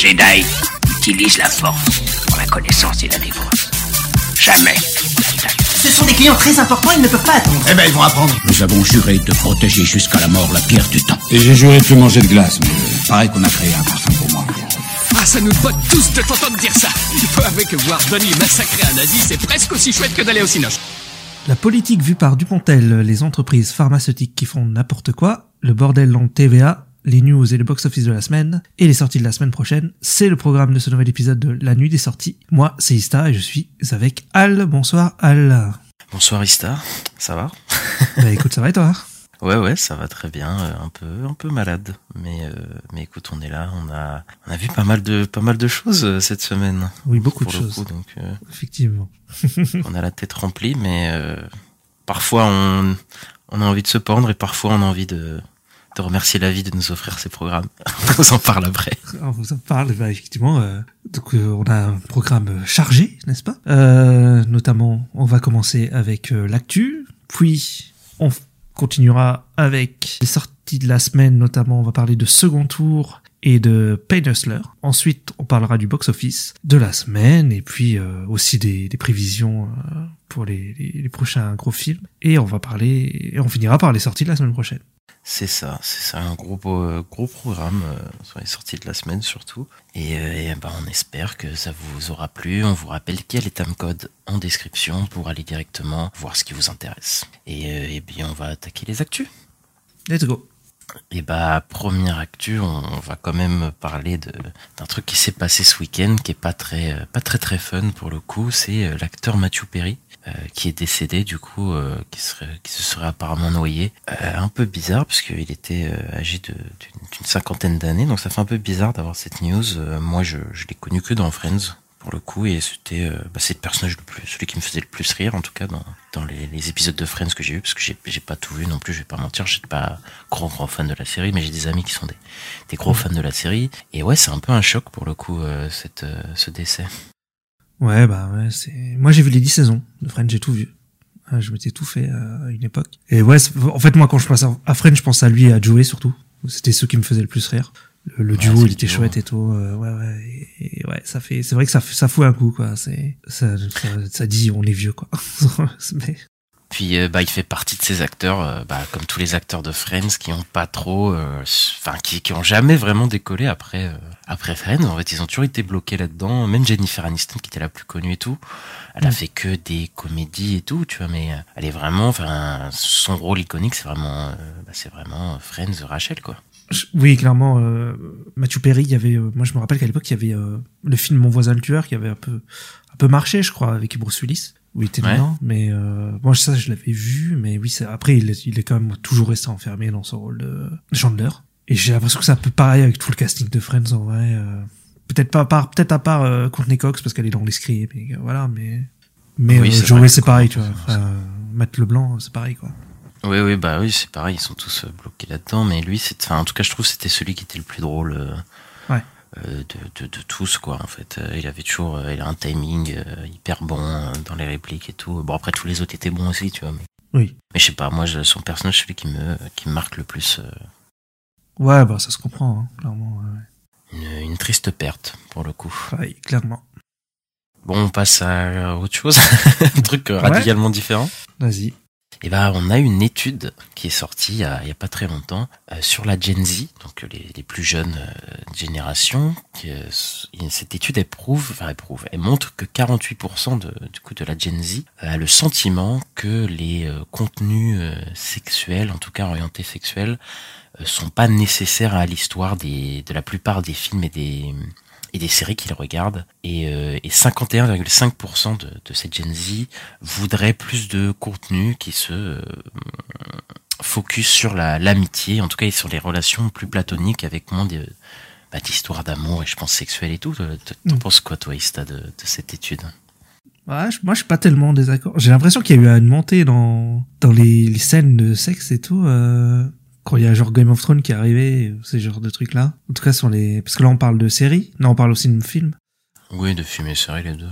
Jedi utilisent la force pour la connaissance et la défense. Jamais Ce sont des clients très importants, ils ne peuvent pas attendre. Eh ben, ils vont apprendre. Nous avons juré de protéger jusqu'à la mort la pierre du temps. Et j'ai juré de plus manger de glace, mais euh, pareil qu'on a créé un parfum pour moi. Ah, ça nous botte tous de t'entendre dire ça. Il faut que voir Donnie massacrer un nazi, c'est presque aussi chouette que d'aller au cinoche. La politique vue par Dupontel, les entreprises pharmaceutiques qui font n'importe quoi, le bordel dans le TVA, les news et le box-office de la semaine, et les sorties de la semaine prochaine, c'est le programme de ce nouvel épisode de La Nuit des Sorties. Moi, c'est Ista et je suis avec Al. Bonsoir Al. Bonsoir Ista, ça va? Bah écoute, ça va et toi? Ouais ouais, ça va très bien, euh, un peu un peu malade, mais euh, mais écoute, on est là, on a on a vu pas mal de pas mal de choses euh, cette semaine. Oui, beaucoup de choses. coup, donc euh, Effectivement. on a la tête remplie, mais euh, parfois on on a envie de se pendre et parfois on a envie de de remercier la vie de nous offrir ces programmes. on vous en parle après. On vous en parle, bah, effectivement. euh, donc euh, on a un programme chargé, n'est-ce pas? Euh, Notamment, on va commencer avec l'actu, puis on continuera avec les sorties de la semaine, notamment on va parler de second tour et de Pain Hustler. Ensuite, on parlera du box-office de la semaine et puis euh, aussi des, des prévisions euh, pour les, les- les prochains gros films. Et on va parler, et on finira par les sorties de la semaine prochaine. C'est ça, c'est ça, un gros euh, gros programme euh, sur les sorties de la semaine surtout. Et, et, ben, on espère que ça vous aura plu. On vous rappelle qu'il y a les time codes en description pour aller directement voir ce qui vous intéresse. Et, et bien on va attaquer les actus. Let's go. Et bah première actu, on va quand même parler de d'un truc qui s'est passé ce week-end qui est pas très euh, pas très très fun pour le coup. C'est euh, l'acteur Matthew Perry euh, qui est décédé du coup, qui serait qui se serait apparemment noyé. Un peu bizarre parce qu'il était âgé d'une cinquantaine d'années, donc ça fait un peu bizarre d'avoir cette news. Moi, je je l'ai connu que dans Friends pour le coup et c'était euh, bah, le personnage le plus celui qui me faisait le plus rire en tout cas dans dans les, épisodes de Friends que j'ai vu parce que j'ai j'ai pas tout vu non plus je vais pas mentir je suis pas gros gros fan de la série mais j'ai des amis qui sont des des gros fans de la série et ouais c'est un peu un choc pour le coup euh, cette euh, ce décès Ouais, bah ouais, c'est. Moi, j'ai vu les 10 saisons de Friends, j'ai tout vu. Ah, Je m'étais tout fait euh, à une époque. Et ouais, en fait, moi, quand je pense à- à Friends, je pense à lui et à Joey surtout. C'était ceux qui me faisaient le plus rire. Le, le Ouais, duo, il était duo. chouette et tout. euh, ouais, ouais. Et, et ouais, ça fait. C'est vrai que ça, ça fout un coup, quoi. C'est ça, ça, ça dit, on est vieux, quoi. Mais Puis euh, bah il fait partie de ces acteurs, euh, bah, comme tous les acteurs de Friends, qui ont pas trop, enfin qui qui ont jamais vraiment décollé après après Friends. En fait, ils ont toujours été bloqués là-dedans. Même Jennifer Aniston, qui était la plus connue et tout, elle a Mm. fait que des comédies et tout, tu vois. Mais elle est vraiment, enfin son rôle iconique, c'est vraiment, bah, c'est vraiment Friends, Rachel quoi. Oui, clairement, euh, Matthew Perry, il y avait. euh, moi, je me rappelle qu'à l'époque, il y avait euh, le film Mon voisin le tueur qui avait un peu un peu marché, je crois, avec Bruce Willis. où il était Ouais. dedans, mais euh, moi ça je l'avais vu, mais oui, après il est, il est quand même toujours resté enfermé dans son rôle de Chandler. Et j'ai l'impression que c'est un peu pareil avec tout le casting de Friends en vrai. euh, peut-être pas à part, peut-être à part euh, Courtney Cox parce qu'elle est dans les scripts, mais voilà, mais mais Oui, c'est pareil, tu vois. Matt Leblanc c'est pareil quoi. Oui, oui, bah oui, c'est pareil, ils sont tous euh, bloqués là-dedans, mais lui, c'est, enfin, en tout cas, je trouve que c'était celui qui était le plus drôle euh, Ouais. euh, de, de, de tous, quoi, en fait. Il avait toujours, euh, il a un timing hyper bon dans les répliques et tout. Bon, après, tous les autres étaient bons aussi, tu vois. Mais, Oui. mais je sais pas, moi, je- son personnage, celui qui me, qui me marque le plus. Ouais, bah ça se comprend, hein, clairement. ouais, une, une triste perte, pour le coup. Pareil, clairement. Bon, on passe à autre chose, un truc Ouais. radicalement différent. Vas-y. Et ben, on a une étude qui est sortie il y a, pas très longtemps euh, sur la Gen Z, donc euh, les, plus jeunes euh, générations. Cette étude elle prouve, enfin elle prouve, elle montre que 48% de, du coup de la Gen Z a le sentiment que les contenus sexuels, en tout cas orientés sexuels, sont pas nécessaires à l'histoire de la plupart des films et des et des séries qu'ils regardent. Et, euh, et 51,5% de, de cette Gen Z voudrait plus de contenu qui se euh, focus sur la l'amitié, en tout cas et sur les relations plus platoniques avec moins de bah, d'histoires d'amour et je pense sexuelles et tout. T'en Mm. penses quoi toi Ista de, de cette étude? Ouais, je- moi je suis pas tellement en désaccord. J'ai l'impression qu'il y a eu une montée dans dans les, les scènes de sexe et tout. Euh, quand il y a genre Game of Thrones qui est arrivé, ces genres de trucs là. En tout cas sur les, parce que là on parle de séries, non on parle aussi de films. Oui, de films et séries les deux.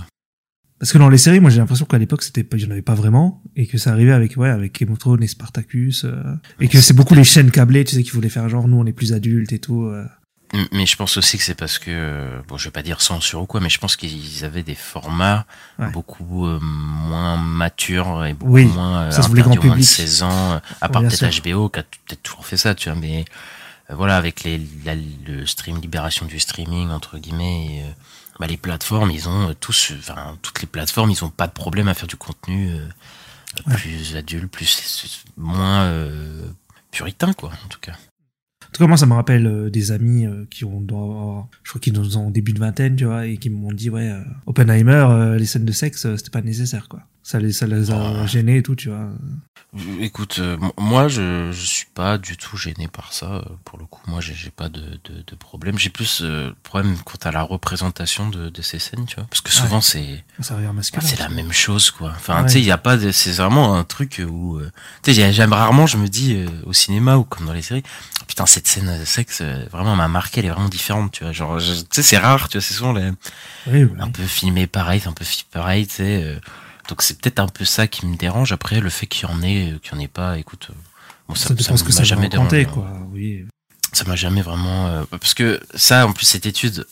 Parce que dans les séries, moi j'ai l'impression qu'à l'époque c'était pas, il y en avait pas vraiment et que ça arrivait avec ouais avec Game of Thrones et Spartacus euh, et que c'est beaucoup les chaînes câblées, tu sais, qui voulaient faire genre nous on est plus adultes et tout. euh. Mais je pense aussi que c'est parce que, euh, bon, je vais pas dire censure ou quoi, mais je pense qu'ils avaient des formats Ouais. beaucoup euh, moins matures et beaucoup Oui, moins euh, ça interdits grand aux moins de public. 16 ans, à part peut-être. HBO qui a peut-être toujours fait ça, tu vois, mais euh, voilà, avec les, la- le stream, libération du streaming, entre guillemets, et, euh, bah, les plateformes, ils ont tous, enfin, toutes les plateformes, ils ont pas de problème à faire du contenu plus adulte, plus, moins puritain, quoi, en tout cas. En tout cas, moi, ça me rappelle euh, des amis euh, qui ont, avoir- je crois qu'ils nous ont début de vingtaine, tu vois, et qui m'ont dit, ouais, euh, Oppenheimer, euh, les scènes de sexe, euh, c'était pas nécessaire, quoi. Ça les, ça les a Oh. gênés et tout, tu vois. Écoute, euh, moi je, je suis pas du tout gêné par ça. euh, Pour le coup, moi j'ai pas de, de, de problème. J'ai plus euh, problème quant à la représentation de, de ces scènes, tu vois, parce que souvent c'est masculin. c'est la même chose, quoi. Enfin, Ouais. tu sais, il y a pas de, c'est vraiment un truc où, euh, tu sais, j'aime rarement, je me dis au cinéma ou comme dans les séries, putain cette scène de sexe vraiment m'a marqué, elle est vraiment différente, tu vois. Genre, tu sais, c'est rare, tu vois, c'est souvent les, Oui, un peu filmé pareil, un peu filmé pareil, tu sais. Donc c'est peut-être un peu ça qui me dérange. Après, le fait qu'il y en ait, euh, qu'il y en ait pas, écoute, euh, bon, ça, ça, que ça jamais dérangé. quoi. Oui. Ça m'a jamais vraiment, euh, parce que ça, en plus, cette étude,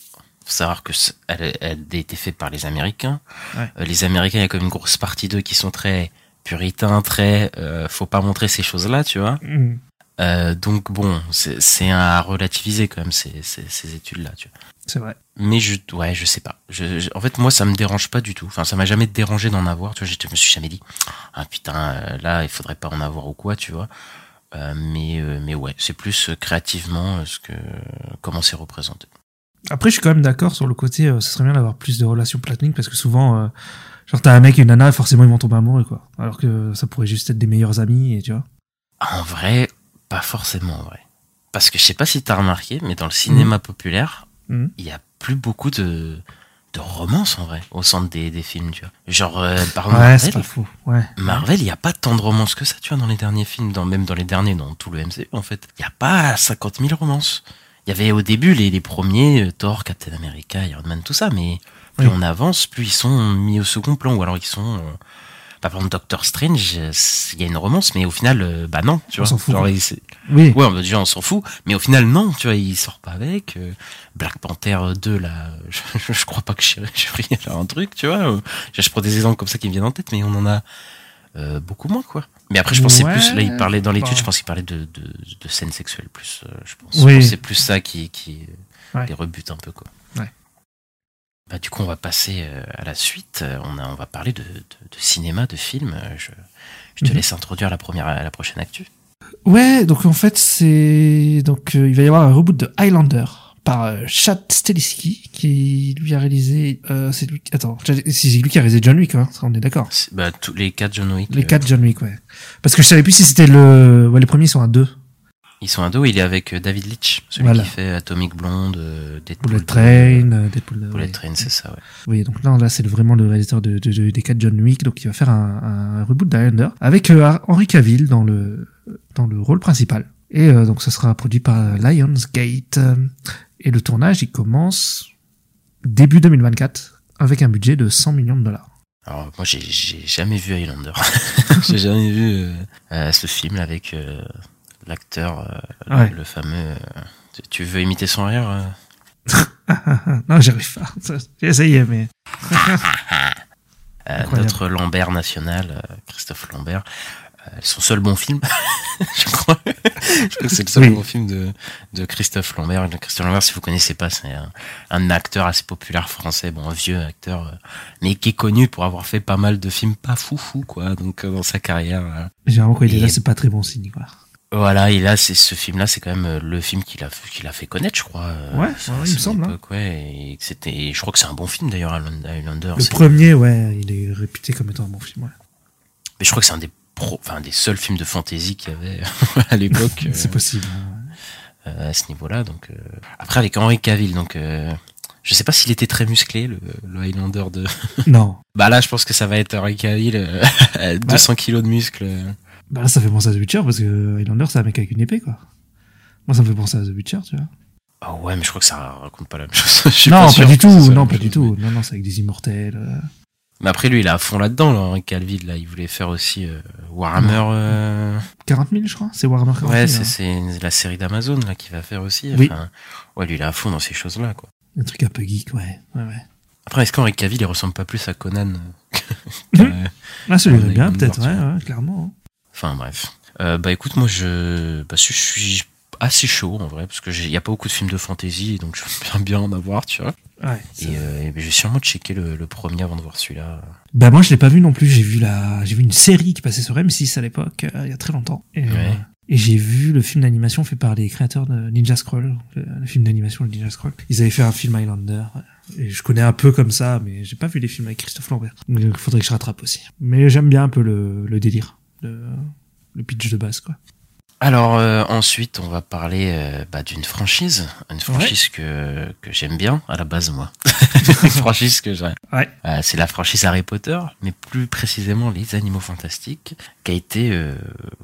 faut savoir que elle, elle a été faite par les Américains. Ouais. Euh, les Américains, il y a comme une grosse partie d'eux qui sont très puritains, très, euh, faut pas montrer ces choses-là, tu vois. Mm. Euh, donc bon, c'est à relativiser quand même ces, ces, ces études-là, tu vois. C'est vrai. Mais je, ouais, je sais pas. Je, je- en fait, moi, ça me dérange pas du tout. Enfin, ça m'a jamais dérangé d'en avoir. Tu vois, je me suis jamais dit, ah putain, euh, là, il faudrait pas en avoir ou quoi, tu vois. Euh, mais, euh, mais ouais, c'est plus euh, créativement ce que comment c'est représenté. Après, je suis quand même d'accord sur le côté, euh, ce serait bien d'avoir plus de relations platoniques parce que souvent, euh, genre, t'as un mec et une nana, forcément, ils vont tomber amoureux, quoi. Alors que ça pourrait juste être des meilleurs amis, et tu vois. En vrai, pas forcément en vrai. Parce que je sais pas si t'as remarqué, mais dans le cinéma populaire, Mhm. il y a plus beaucoup de de romance en vrai au centre des, des films, tu vois. Genre euh, par Ouais, Marvel, pas faux. Ouais. Marvel, il n'y a pas tant de romances que ça, tu vois, dans les derniers films, dans, même dans les derniers, dans tout le MCU, en fait. Il n'y a pas 50 000 romances. Il y avait au début les, les premiers, euh, Thor, Captain America, Iron Man, tout ça, mais plus Oui. on avance, plus ils sont mis au second plan, ou alors ils sont... euh, bah, par exemple, Doctor Strange, il y a une romance, mais au final, euh, bah non, tu On vois. s'en fout, Genre, il- Oui. Ouais, bah, déjà on s'en fout, mais au final non, tu vois, il sort pas avec. euh, Black Panther 2 là, je, je crois pas que elle a un truc, tu vois. Je, je prends des exemples comme ça qui me viennent en tête, mais on en a euh, beaucoup moins quoi. Mais après je pensais Ouais, plus, là il parlait dans l'étude, je pense qu'il parlait de, de, de scènes sexuelles plus, je pense. Oui. C'est plus ça qui, qui Ouais. les rebute un peu quoi. Ouais. Bah, du coup, on va passer euh, à la suite. Euh, On, a, on va parler de, de, de cinéma, de film. Euh, Je, je te Mhm. laisse introduire la première, la prochaine actu. Ouais, donc en fait, c'est. Donc euh, il va y avoir un reboot de Highlander par euh, Chad Stahelski qui lui a réalisé. Euh, c'est lui. Attends, c'est lui qui a réalisé John Wick, hein, on est d'accord. Bah, tous les quatre John Wick. Les quatre John Wick, ouais. Parce que je savais plus si c'était le. Ouais, les premiers sont à deux. Ils sont à dos, il est avec euh, David Leitch, celui Voilà. qui fait Atomic Blonde, euh, Deadpool Bullet 2, Train, euh, Deadpool. euh, Bullet ouais. Train, c'est ça, ouais. Oui, donc là, là c'est vraiment le réalisateur de, de- de- des quatre John Wick, donc il va faire un, un reboot d'Highlander avec euh, Henry Cavill dans le dans le rôle principal. Et euh, donc ça sera produit par Lionsgate. euh, Et le tournage, il commence début 2024 avec un budget de 100 millions de dollars. Alors, moi, j'ai- j'ai jamais vu Highlander. j'ai jamais vu euh, euh, ce film avec euh, l'acteur, euh, Ouais. le, le fameux... euh, tu- tu veux imiter son rire euh non, j'arrive pas. J'ai essayé, mais. Notre Lambert national, Christophe Lambert. Son seul bon film, je crois. je crois que c'est le seul Oui. bon film de, de Christophe Lambert. Christophe Lambert, si vous connaissez pas, c'est un, un acteur assez populaire français, bon, un vieux acteur, mais qui est connu pour avoir fait pas mal de films pas foufou, quoi. Donc, dans sa carrière. généralement quand il est là, c'est pas très bon signe, quoi. Voilà, et là, c'est ce film-là, c'est quand même euh, le film qu'il a, qu'il a fait connaître, je crois. euh, Ouais, ouais, il me semble, hein. ouais, et c'était, je crois que c'est un bon film d'ailleurs, Highlander. Le premier, ouais, il est réputé comme étant un bon film, ouais. Mais je crois que c'est un des pro, enfin, des seuls films de fantasy qu'il y avait à l'époque. euh, c'est possible. hein. euh, à ce niveau-là. Donc euh, après avec Henry Cavill, donc euh, je sais pas s'il était très musclé le, le Highlander de. Non. bah là, je pense que ça va être Henry Cavill, euh, à 200 kilos de muscles. Bah là, ça fait penser à The Witcher parce que Highlander, c'est un mec avec une épée, quoi. Moi, ça me fait penser à The Witcher, tu vois. Ah ouais, mais je crois que ça raconte pas la même chose. Je suis non, pas, du tout. Non, pas du chose, tout. Non, non, c'est avec des immortels. euh. Mais après, lui, il est à fond là-dedans, là, Henri Calville, là. Il voulait faire aussi euh, Warhammer. euh, 40 000, je crois. C'est Warhammer 40 000. Ouais, hein. c'est la série d'Amazon, là, qu'il va faire aussi. Oui. Enfin, ouais, lui, il est à fond dans ces choses-là, quoi. Un truc un peu geek, ouais. ouais, ouais. Après, est-ce qu'Henri Cavill, il ressemble pas plus à Conan euh, qu'à- Ah, Ouais, bien, peut-être, ouais, clairement. hein. Enfin, bref. Euh, bah, écoute, moi, je, bah, je suis assez chaud, en vrai, parce que il y a pas beaucoup de films de fantasy, donc j'aime bien en avoir, tu vois. Ouais. Et, euh, et ben, je vais sûrement checker le, le premier avant de voir celui-là. Bah moi je l'ai pas vu non plus, j'ai vu la j'ai vu une série qui passait sur M6 à l'époque, euh, il y a très longtemps. Et, euh, Ouais. et j'ai vu le film d'animation fait par les créateurs de Ninja Scroll, le, le film d'animation de Ninja Scroll. Ils avaient fait un film Highlander. Et je connais un peu comme ça, mais j'ai pas vu les films avec Christophe Lambert. Donc, Il faudrait que je rattrape aussi. Mais j'aime bien un peu le, le délire, le, pitch de base, quoi. Alors euh, ensuite, on va parler euh, bah, d'une franchise, une franchise que, que j'aime bien à la base moi. une franchise que j'aime. Ouais. Euh, c'est la franchise Harry Potter, mais plus précisément les Animaux Fantastiques, qui a été,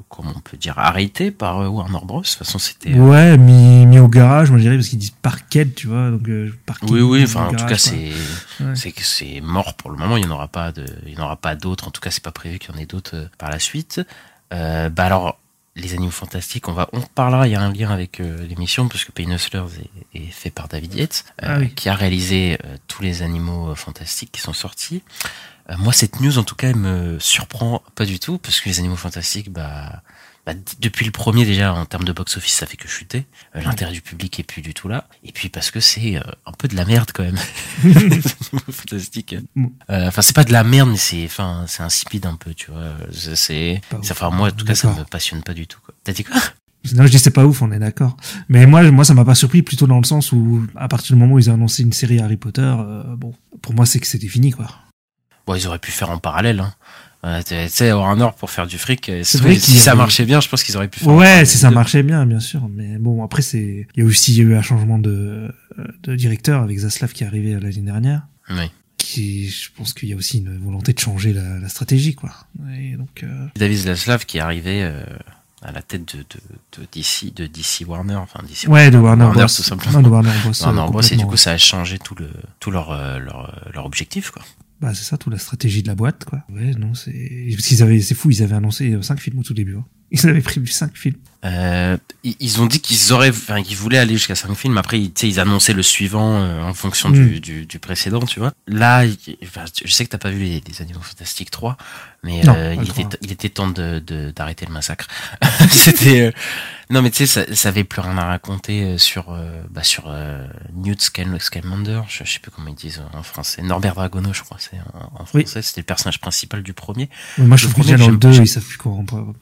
comment on peut dire, arrêté par Warner Bros. De toute façon, c'était. Ouais, mis, mis au garage, moi je dirais, parce qu'ils disent parquet, tu vois, donc parking, Oui, oui. Enfin, en tout cas, c'est Ouais. c'est que c'est mort pour le moment. Il n'y en aura pas de, il n'y en aura pas d'autres. En tout cas, c'est pas prévu qu'il y en ait d'autres par la suite. Bah alors, les animaux fantastiques, on va, on parlera. Il y a un lien avec euh, l'émission puisque Payne Hustlers est, est fait par David Yates, euh, Ah oui. qui a réalisé euh, tous les animaux fantastiques qui sont sortis. Moi, cette news, en tout cas, elle me surprend pas du tout parce que les animaux fantastiques, bah, bah, depuis le premier déjà en termes de box-office, ça fait que chuter. Euh, L'intérêt du public est plus du tout là. Et puis parce que c'est euh, un peu de la merde quand même. Fantastiques. Mm. Euh, Enfin, c'est pas de la merde, mais c'est, enfin, c'est insipide un peu, tu vois. C'est, enfin, moi, en tout cas, ça me passionne pas du tout. Quoi. T'as dit quoi? Non, je dis c'est pas ouf, on est d'accord. Mais moi, moi, ça m'a pas surpris, plutôt dans le sens où, à partir du moment où ils ont annoncé une série Harry Potter, euh, bon, pour moi, c'est que c'était fini, quoi. Bon, ils auraient pu faire en parallèle. Hein. Euh, tu sais, Warner pour faire du fric. euh, C'est si- vrai ça marchait bien, je pense qu'ils auraient pu faire. Ouais, si ça deux. marchait bien, bien sûr. Mais bon, après, c'est, il y a aussi eu un changement de, de directeur avec Zaslav qui est arrivé l'année dernière. Oui. Qui, je pense qu'il y a aussi une volonté de changer la, la stratégie, quoi. Et donc, euh, David Zaslav qui est arrivé euh, à la tête de, de, de DC, de DC Warner, enfin DC ouais, de Warner, Warner, Bros. tout simplement. Non, de Warner Bros. Warner euh, Bros, et du coup, ça a changé tout le, tout leur, euh, leur, euh, leur objectif, quoi. Bah, c'est ça, toute la stratégie de la boîte, quoi. Ouais, non, c'est, parce qu'ils avaient, c'est fou, ils avaient annoncé 5 films au tout début, hein. Ils avaient prévu 5 films. Euh, ils ont dit qu'ils auraient, enfin, qu'ils voulaient aller jusqu'à 5 films. Après, ils, tu sais, ils annonçaient le suivant euh, en fonction Mm. du, du, du précédent, tu vois. Là, il- enfin, je sais que t'as pas vu les, les Animaux Fantastiques 3, mais Non, euh, il, était, 3. il était temps de, de- d'arrêter le massacre. C'était, euh, non, mais tu sais, ça, ça avait plus rien à raconter euh, sur, euh, bah, sur euh, Newt Scal- Scamander. Je, je sais plus comment ils disent en français. Norbert Dragono, je crois, c'est en, en Oui. français. C'était le personnage principal du premier. Moi, je trouve déjà dans le j'aime- 2, j'aime- ils savent plus quoi.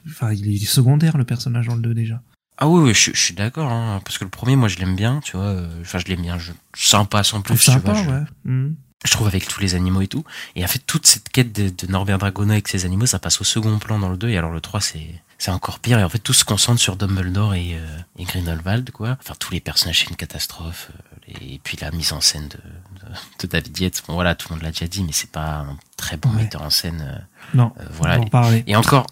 Enfin, il est secondaire, le personnage dans le 2, déjà. Ah oui, oui, je, je suis d'accord, hein, parce que le premier, moi, je l'aime bien, tu vois. euh, Enfin, je l'aime bien, je sympa sans plus, tu vois. Je, ouais. Mhm. je trouve avec tous les animaux et tout. Et en fait, toute cette quête de, de Norbert Dragono avec ses animaux, ça passe au second plan dans le 2, et alors le 3, c'est c'est encore pire. Et en fait, tout se concentre sur Dumbledore et, euh, et Grindelwald, quoi. Enfin, tous les personnages, c'est une catastrophe. euh, et puis la mise en scène de, de, de David Yates, bon voilà, tout le monde l'a déjà dit, mais c'est pas un très bon Ouais. metteur en scène. euh, Non, euh, on voilà. en parler. Et encore,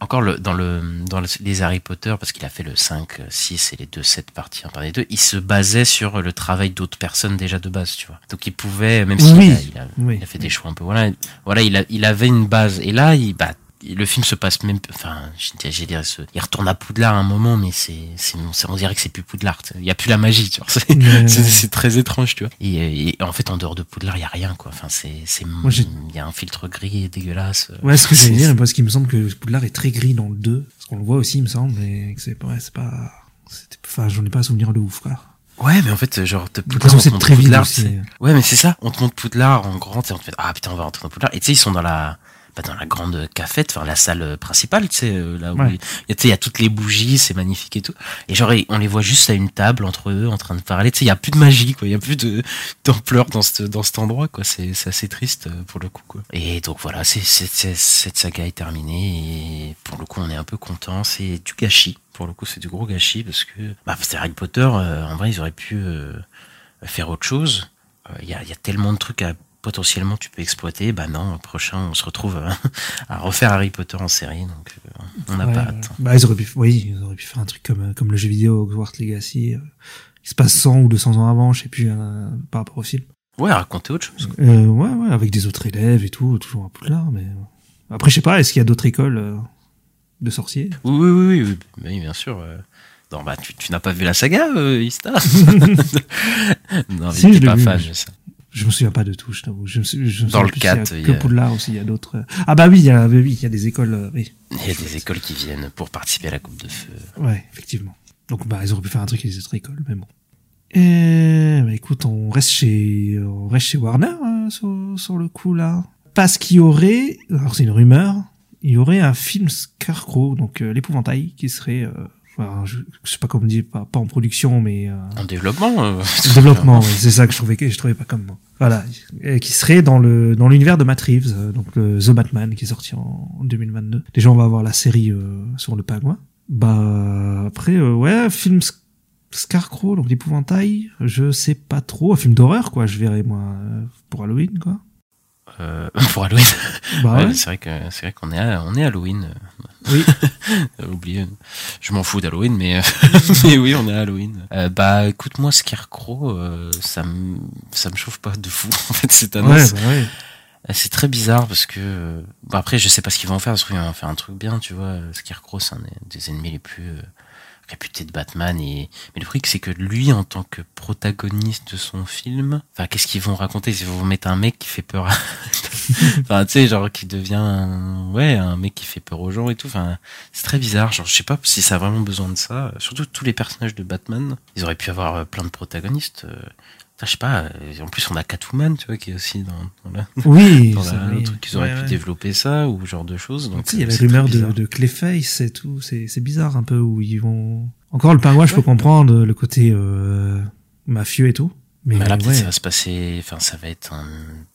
encore le, dans, le, dans le- les Harry Potter, parce qu'il a fait le 5, euh, 6 et les 2, 7 parties un par les deux, il se basait sur le travail d'autres personnes déjà de base, tu vois. Donc il pouvait, même s'il Oui, a, il a, oui. il a fait des choix un peu, voilà, voilà il, a, il avait une base. Et là, il, bah, le film se passe même, enfin, j'ai dire, il retourne à Poudlard à un moment, mais c'est, c'est, on dirait que c'est plus Poudlard. Il y a plus la magie, tu vois. C'est, très étrange, tu vois. Et, et en fait, en dehors de Poudlard, il y a rien, quoi. Enfin, c'est, c'est, il y a un filtre gris et dégueulasse. Ouais, ce que j'allais dire, parce qu'il me semble que Poudlard est très gris dans le 2. Parce qu'on le voit aussi, il me semble, mais que c'est pas, ouais, c'est pas, c'était- enfin, j'en ai pas un souvenir de ouf, quoi. Ouais, mais en fait, genre, te De toute Poudlard, c'est montre très Poudlard, Ouais, mais c'est ça. On te montre Poudlard en grand, et on te fait, ah putain, on va rentrer dans Poudlard. Et tu sais, ils sont dans la, bah, dans la grande cafette, enfin, la salle principale, tu sais, euh, là où Ouais. il y a, tu sais, il y a toutes les bougies, c'est magnifique et tout. Et genre, on les voit juste à une table entre eux, en train de parler. Tu sais, il y a plus de magie, quoi. Il y a plus de, d'ampleur dans ce, dans cet endroit, quoi. C'est, assez triste, euh, pour le coup, quoi. Et donc, voilà, c'est, cette saga est terminée, et pour le coup, on est un peu content. C'est du gâchis. Pour le coup, c'est du gros gâchis, parce que, bah, c'est Harry Potter, euh, en vrai, ils auraient pu, euh, faire autre chose. Euh, Il y, a, il y a tellement de trucs à potentiellement tu peux exploiter. Bah non, prochain on se retrouve à, à refaire Harry Potter en série, donc euh, on n'a Ouais, pas ouais. hâte. Bah, ils auraient pu, oui, ils auraient pu faire un truc comme, euh, comme le jeu vidéo Hogwarts Legacy. euh, Il se passe 100 ou 200 ans avant, je sais plus, euh, par rapport au film. Ouais, raconter autre chose. Euh, ouais, ouais, avec des autres élèves et tout, toujours à Poudlard, mais... Après, je sais pas, est-ce qu'il y a d'autres écoles euh, de sorciers? Oui, oui, oui, oui, oui, bien sûr. euh. Non, bah, tu, tu n'as pas vu la saga, euh, Ista? Non, Si, je pas vu, fan, mais- je sais. Je me souviens pas de tout, je t'avoue. Je je Dans le plus s'il y a 4, il que y a- Poudlard aussi, il y a d'autres... euh. Ah bah oui, il y a, oui, il y a des écoles, euh, oui. Il y a des écoles qui viennent pour participer à la Coupe de Feu. Ouais, effectivement. Donc bah ils auraient pu faire un truc avec les autres écoles, mais bon. Et bah écoute, on reste chez on reste chez Warner euh, sur, sur le coup là. Parce qu'il y aurait, alors c'est une rumeur, il y aurait un film Scarecrow, donc euh, l'épouvantail, qui serait, euh, enfin, je, je sais pas comment dire, pas, pas en production, mais euh, En développement euh, en développement. ouais, c'est ça que je trouvais que je trouvais pas comme mot. Voilà, et qui serait dans le dans l'univers de Matt Reeves, euh, donc le The Batman qui est sorti en, en 2022. Déjà, on va avoir la série euh, sur le pingouin. Bah après, euh, ouais, film Sc- Scarecrow, donc l'épouvantail. Je sais pas trop, un film d'horreur quoi. Je verrai moi euh, pour Halloween quoi. Euh, pour Halloween. Bah Ouais, ouais. c'est vrai que c'est vrai qu'on est à, on est Halloween. euh, Oui. euh, oublié. Je m'en fous d'Halloween, mais euh, mais oui, on est à Halloween. Euh, bah écoute, moi Scarecrow, euh, ça me ça me chauffe pas de fou en fait cette annonce. bah ouais. Euh, C'est très bizarre parce que bon, après je sais pas ce qu'ils vont en faire, parce qu'ils vont en faire un truc bien, tu vois. Scarecrow c'est un des ennemis les plus euh, réputés de Batman et mais le truc c'est que lui en tant que protagoniste de son film, enfin qu'est-ce qu'ils vont raconter? Ils vont mettre un mec qui fait peur, à... enfin tu sais genre qui devient ouais un mec qui fait peur aux gens et tout. Enfin c'est très bizarre. Genre je sais pas si ça a vraiment besoin de ça. Surtout tous les personnages de Batman, ils auraient pu avoir euh, plein de protagonistes. Je sais pas, euh, en plus on a Catwoman, tu vois, qui est aussi dans, dans la, Oui. dans la- le truc qu'ils auraient Ouais, pu ouais. développer ça ou ce genre de choses. Donc il y a euh, la rumeur de, de Clayface et tout. C'est c'est bizarre un peu où ils vont. Encore le pingouin, je peux comprendre le côté euh, mafieux et tout. Mais, Mais là, peut-être ouais. ça va se passer, enfin, ça va être un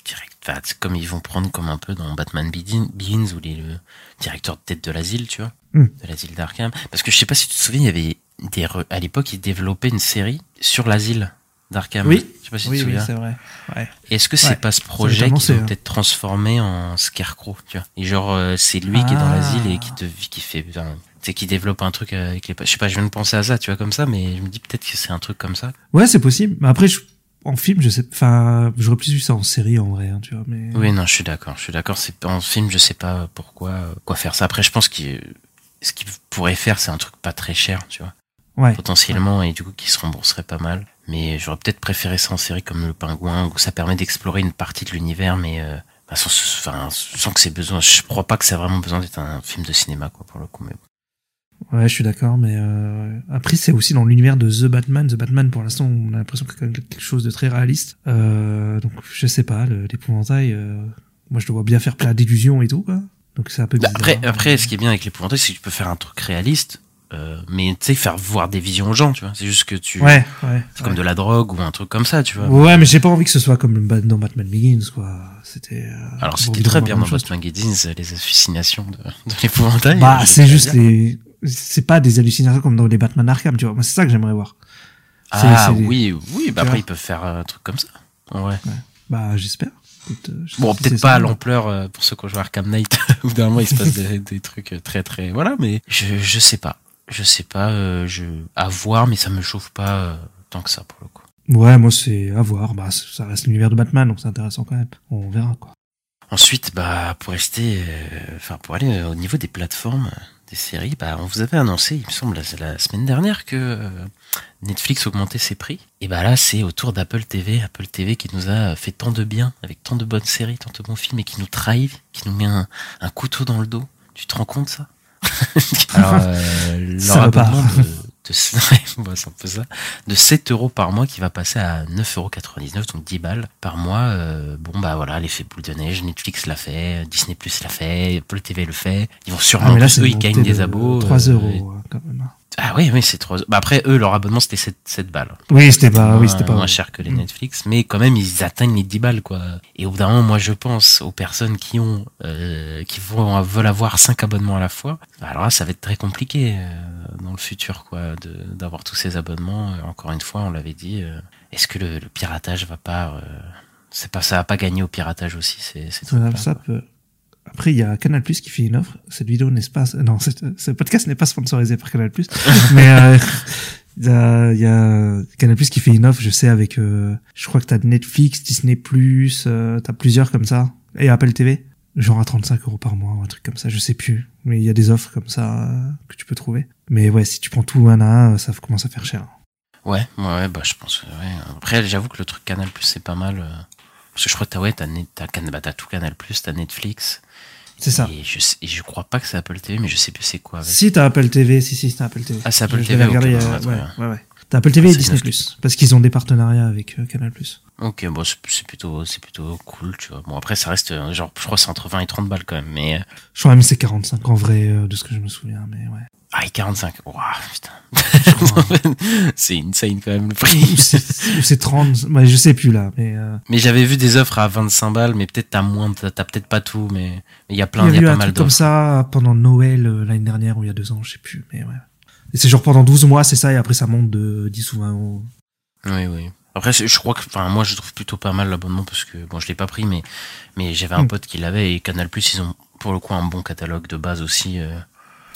direct, comme ils vont prendre comme un peu dans Batman Begin- Begins où les, le directeur de tête de l'asile, tu vois, Hmm. de l'asile d'Arkham. Parce que je sais pas si tu te souviens, il y avait des, re- à l'époque, ils développaient une série sur l'asile d'Arkham. Oui. Je sais pas si tu oui, te oui, c'est vrai. Ouais. Est-ce que c'est Ouais. pas ce projet qu'ils vont hein. peut-être transformer en Scarecrow, tu vois? Et genre, euh, c'est lui qui est dans Ah. l'asile et qui te, qui fait, enfin, sais, qui développe un truc avec les, je sais pas, je viens de penser à ça, tu vois, comme ça, mais je me dis peut-être que c'est un truc comme ça. Ouais, c'est possible. Mais après, je- en film, je sais. Enfin, j'aurais plus vu ça en série en vrai, hein, tu vois. Mais Oui, non, je suis d'accord. Je suis d'accord. C'est en film, je sais pas pourquoi, quoi faire ça. Après, je pense qu'il, ce qu'il pourrait faire, c'est un truc pas très cher, tu vois, ouais. potentiellement, et du coup, qui se rembourserait pas mal. Mais j'aurais peut-être préféré ça en série comme Le Pingouin, où ça permet d'explorer une partie de l'univers, mais euh, bah, sans, enfin, sans que c'est besoin. Je crois pas que c'est vraiment besoin d'être un film de cinéma, quoi, pour le coup. Mais bon. Ouais, je suis d'accord. Mais euh, après, c'est aussi dans l'univers de The Batman. The Batman, pour l'instant, on a l'impression que c'est quand même quelque chose de très réaliste. Euh, donc, je sais pas. L'épouvantail, euh, moi, je le vois bien faire plein d'illusions et tout. Quoi. Donc, c'est un peu Bah, bizarre. après, après, ce qui est bien avec l'épouvantail, c'est que tu peux faire un truc réaliste, euh, mais tu sais, faire voir des visions aux gens, tu vois. C'est juste que tu, Ouais, ouais. c'est comme de la drogue ou un truc comme ça, tu vois. Ouais, mais j'ai pas envie que ce soit comme dans Batman Begins, quoi. C'était. euh, Alors c'était très bien dans. Batman Begins, les hallucinations de, de l'épouvantail. Bah, c'est juste bien. les. C'est pas des hallucinations comme dans les Batman Arkham, tu vois. Moi, c'est ça que j'aimerais voir. Ah c'est- oui, oui, bah après ils peuvent faire un truc comme ça. Ouais. Bah, j'espère. Euh, Bon, peut-être pas à l'ampleur euh, pour ceux qui ont joué Arkham Knight, où d'un moment il se passe des, des trucs très très voilà, mais je je sais pas, je sais pas, euh, je à voir, mais ça me chauffe pas euh, tant que ça pour le coup. Ouais, moi, c'est à voir. Bah, ça reste l'univers de Batman, donc c'est intéressant quand même. On verra, quoi. Ensuite, bah pour rester, euh, enfin pour aller euh, au niveau des plateformes, des séries, bah on vous avait annoncé, il me semble la, la semaine dernière que Netflix augmentait ses prix. Et bah là, c'est au tour d'Apple TV, Apple TV qui nous a fait tant de bien avec tant de bonnes séries, tant de bons films et qui nous trahit, qui nous met un, un couteau dans le dos. Tu te rends compte ça? Alors euh, leur abonnement de, de, ouais, bon, c'est un peu ça, de 7 euros par mois qui va passer à 9,99 euros, donc 10 balles par mois. euh, bon bah voilà, l'effet boule de neige, Netflix l'a fait, Disney Plus l'a fait, Apple TV le fait. Ils vont sûrement Ah, mais là, eux, ils gagnent des de abos. 3 euh, euros, hein, quand même. Ah oui, oui, c'est 3 Bah après, eux, leur abonnement, c'était 7, 7 balles. Oui, c'était pas, moins, oui, c'était pas. moins cher que les Mm. Netflix, mais quand même, ils atteignent les 10 balles, quoi. Et au bout d'un moment, moi, je pense aux personnes qui ont, euh, qui vont, veulent avoir 5 abonnements à la fois. Alors là, ça va être très compliqué, euh, dans le futur, quoi, de, d'avoir tous ces abonnements. Euh, Encore une fois, on l'avait dit, euh, est-ce que le, le piratage va pas, euh, c'est pas, ça va pas gagner au piratage aussi, c'est, c'est tout. Ça peut- Après, il y a Canal Plus qui fait une offre. Cette vidéo n'est pas, non, cette- ce podcast n'est pas sponsorisé par Canal Plus. mais euh, Il y a, il y a Canal Plus qui fait une offre, je sais, avec, euh, je crois que t'as Netflix, Disney Plus, euh, t'as plusieurs comme ça, et Apple TV, genre à 35 euros par mois, ou un truc comme ça, je sais plus. Mais il y a des offres comme ça euh, que tu peux trouver. Mais ouais, si tu prends tout un à un, ça commence à faire cher. Ouais, ouais, bah je pense. que, Ouais. Après, j'avoue que le truc Canal Plus c'est pas mal. euh, Parce que je crois que t'as ouais, t'as t'as bah, t'as tout Canal Plus, t'as Netflix. C'est ça. Et je, et je crois pas que c'est Apple TV, mais je sais plus c'est quoi. Avec. Si t'as Apple TV, si si t'as Apple TV. Ah, c'est Apple Je TV, regardé, euh, ouais, ouais, ouais. T'as Apple TV et C'est Disney. Plus parce qu'ils ont des partenariats avec euh, Canal Plus. Ok, bon, c'est plutôt, c'est plutôt cool, tu vois. Bon, après, ça reste, euh, genre, je crois que c'est entre 20 et 30 balles quand même, mais. Je crois même que c'est 45 en vrai euh, de ce que je me souviens, mais ouais. Ah, et 45. Waouh, putain. C'est insane quand même le prix. c'est ou c'est 30, ouais, je sais plus là, mais euh, mais j'avais vu des offres à 25 balles, mais peut-être t'as moins, t'as peut-être pas tout, mais il y a plein, y il y a a eu pas un mal truc comme ça pendant Noël euh, l'année dernière ou il y a deux ans, je sais plus, mais ouais. Et c'est genre pendant 12 mois, c'est ça, et après ça monte de 10 ou 20 euros. Oui, oui. Après, je crois que, enfin, moi, je trouve plutôt pas mal l'abonnement parce que, bon, je l'ai pas pris, mais, mais j'avais un Mm. pote qui l'avait et Canal Plus, ils ont pour le coup un bon catalogue de base aussi euh,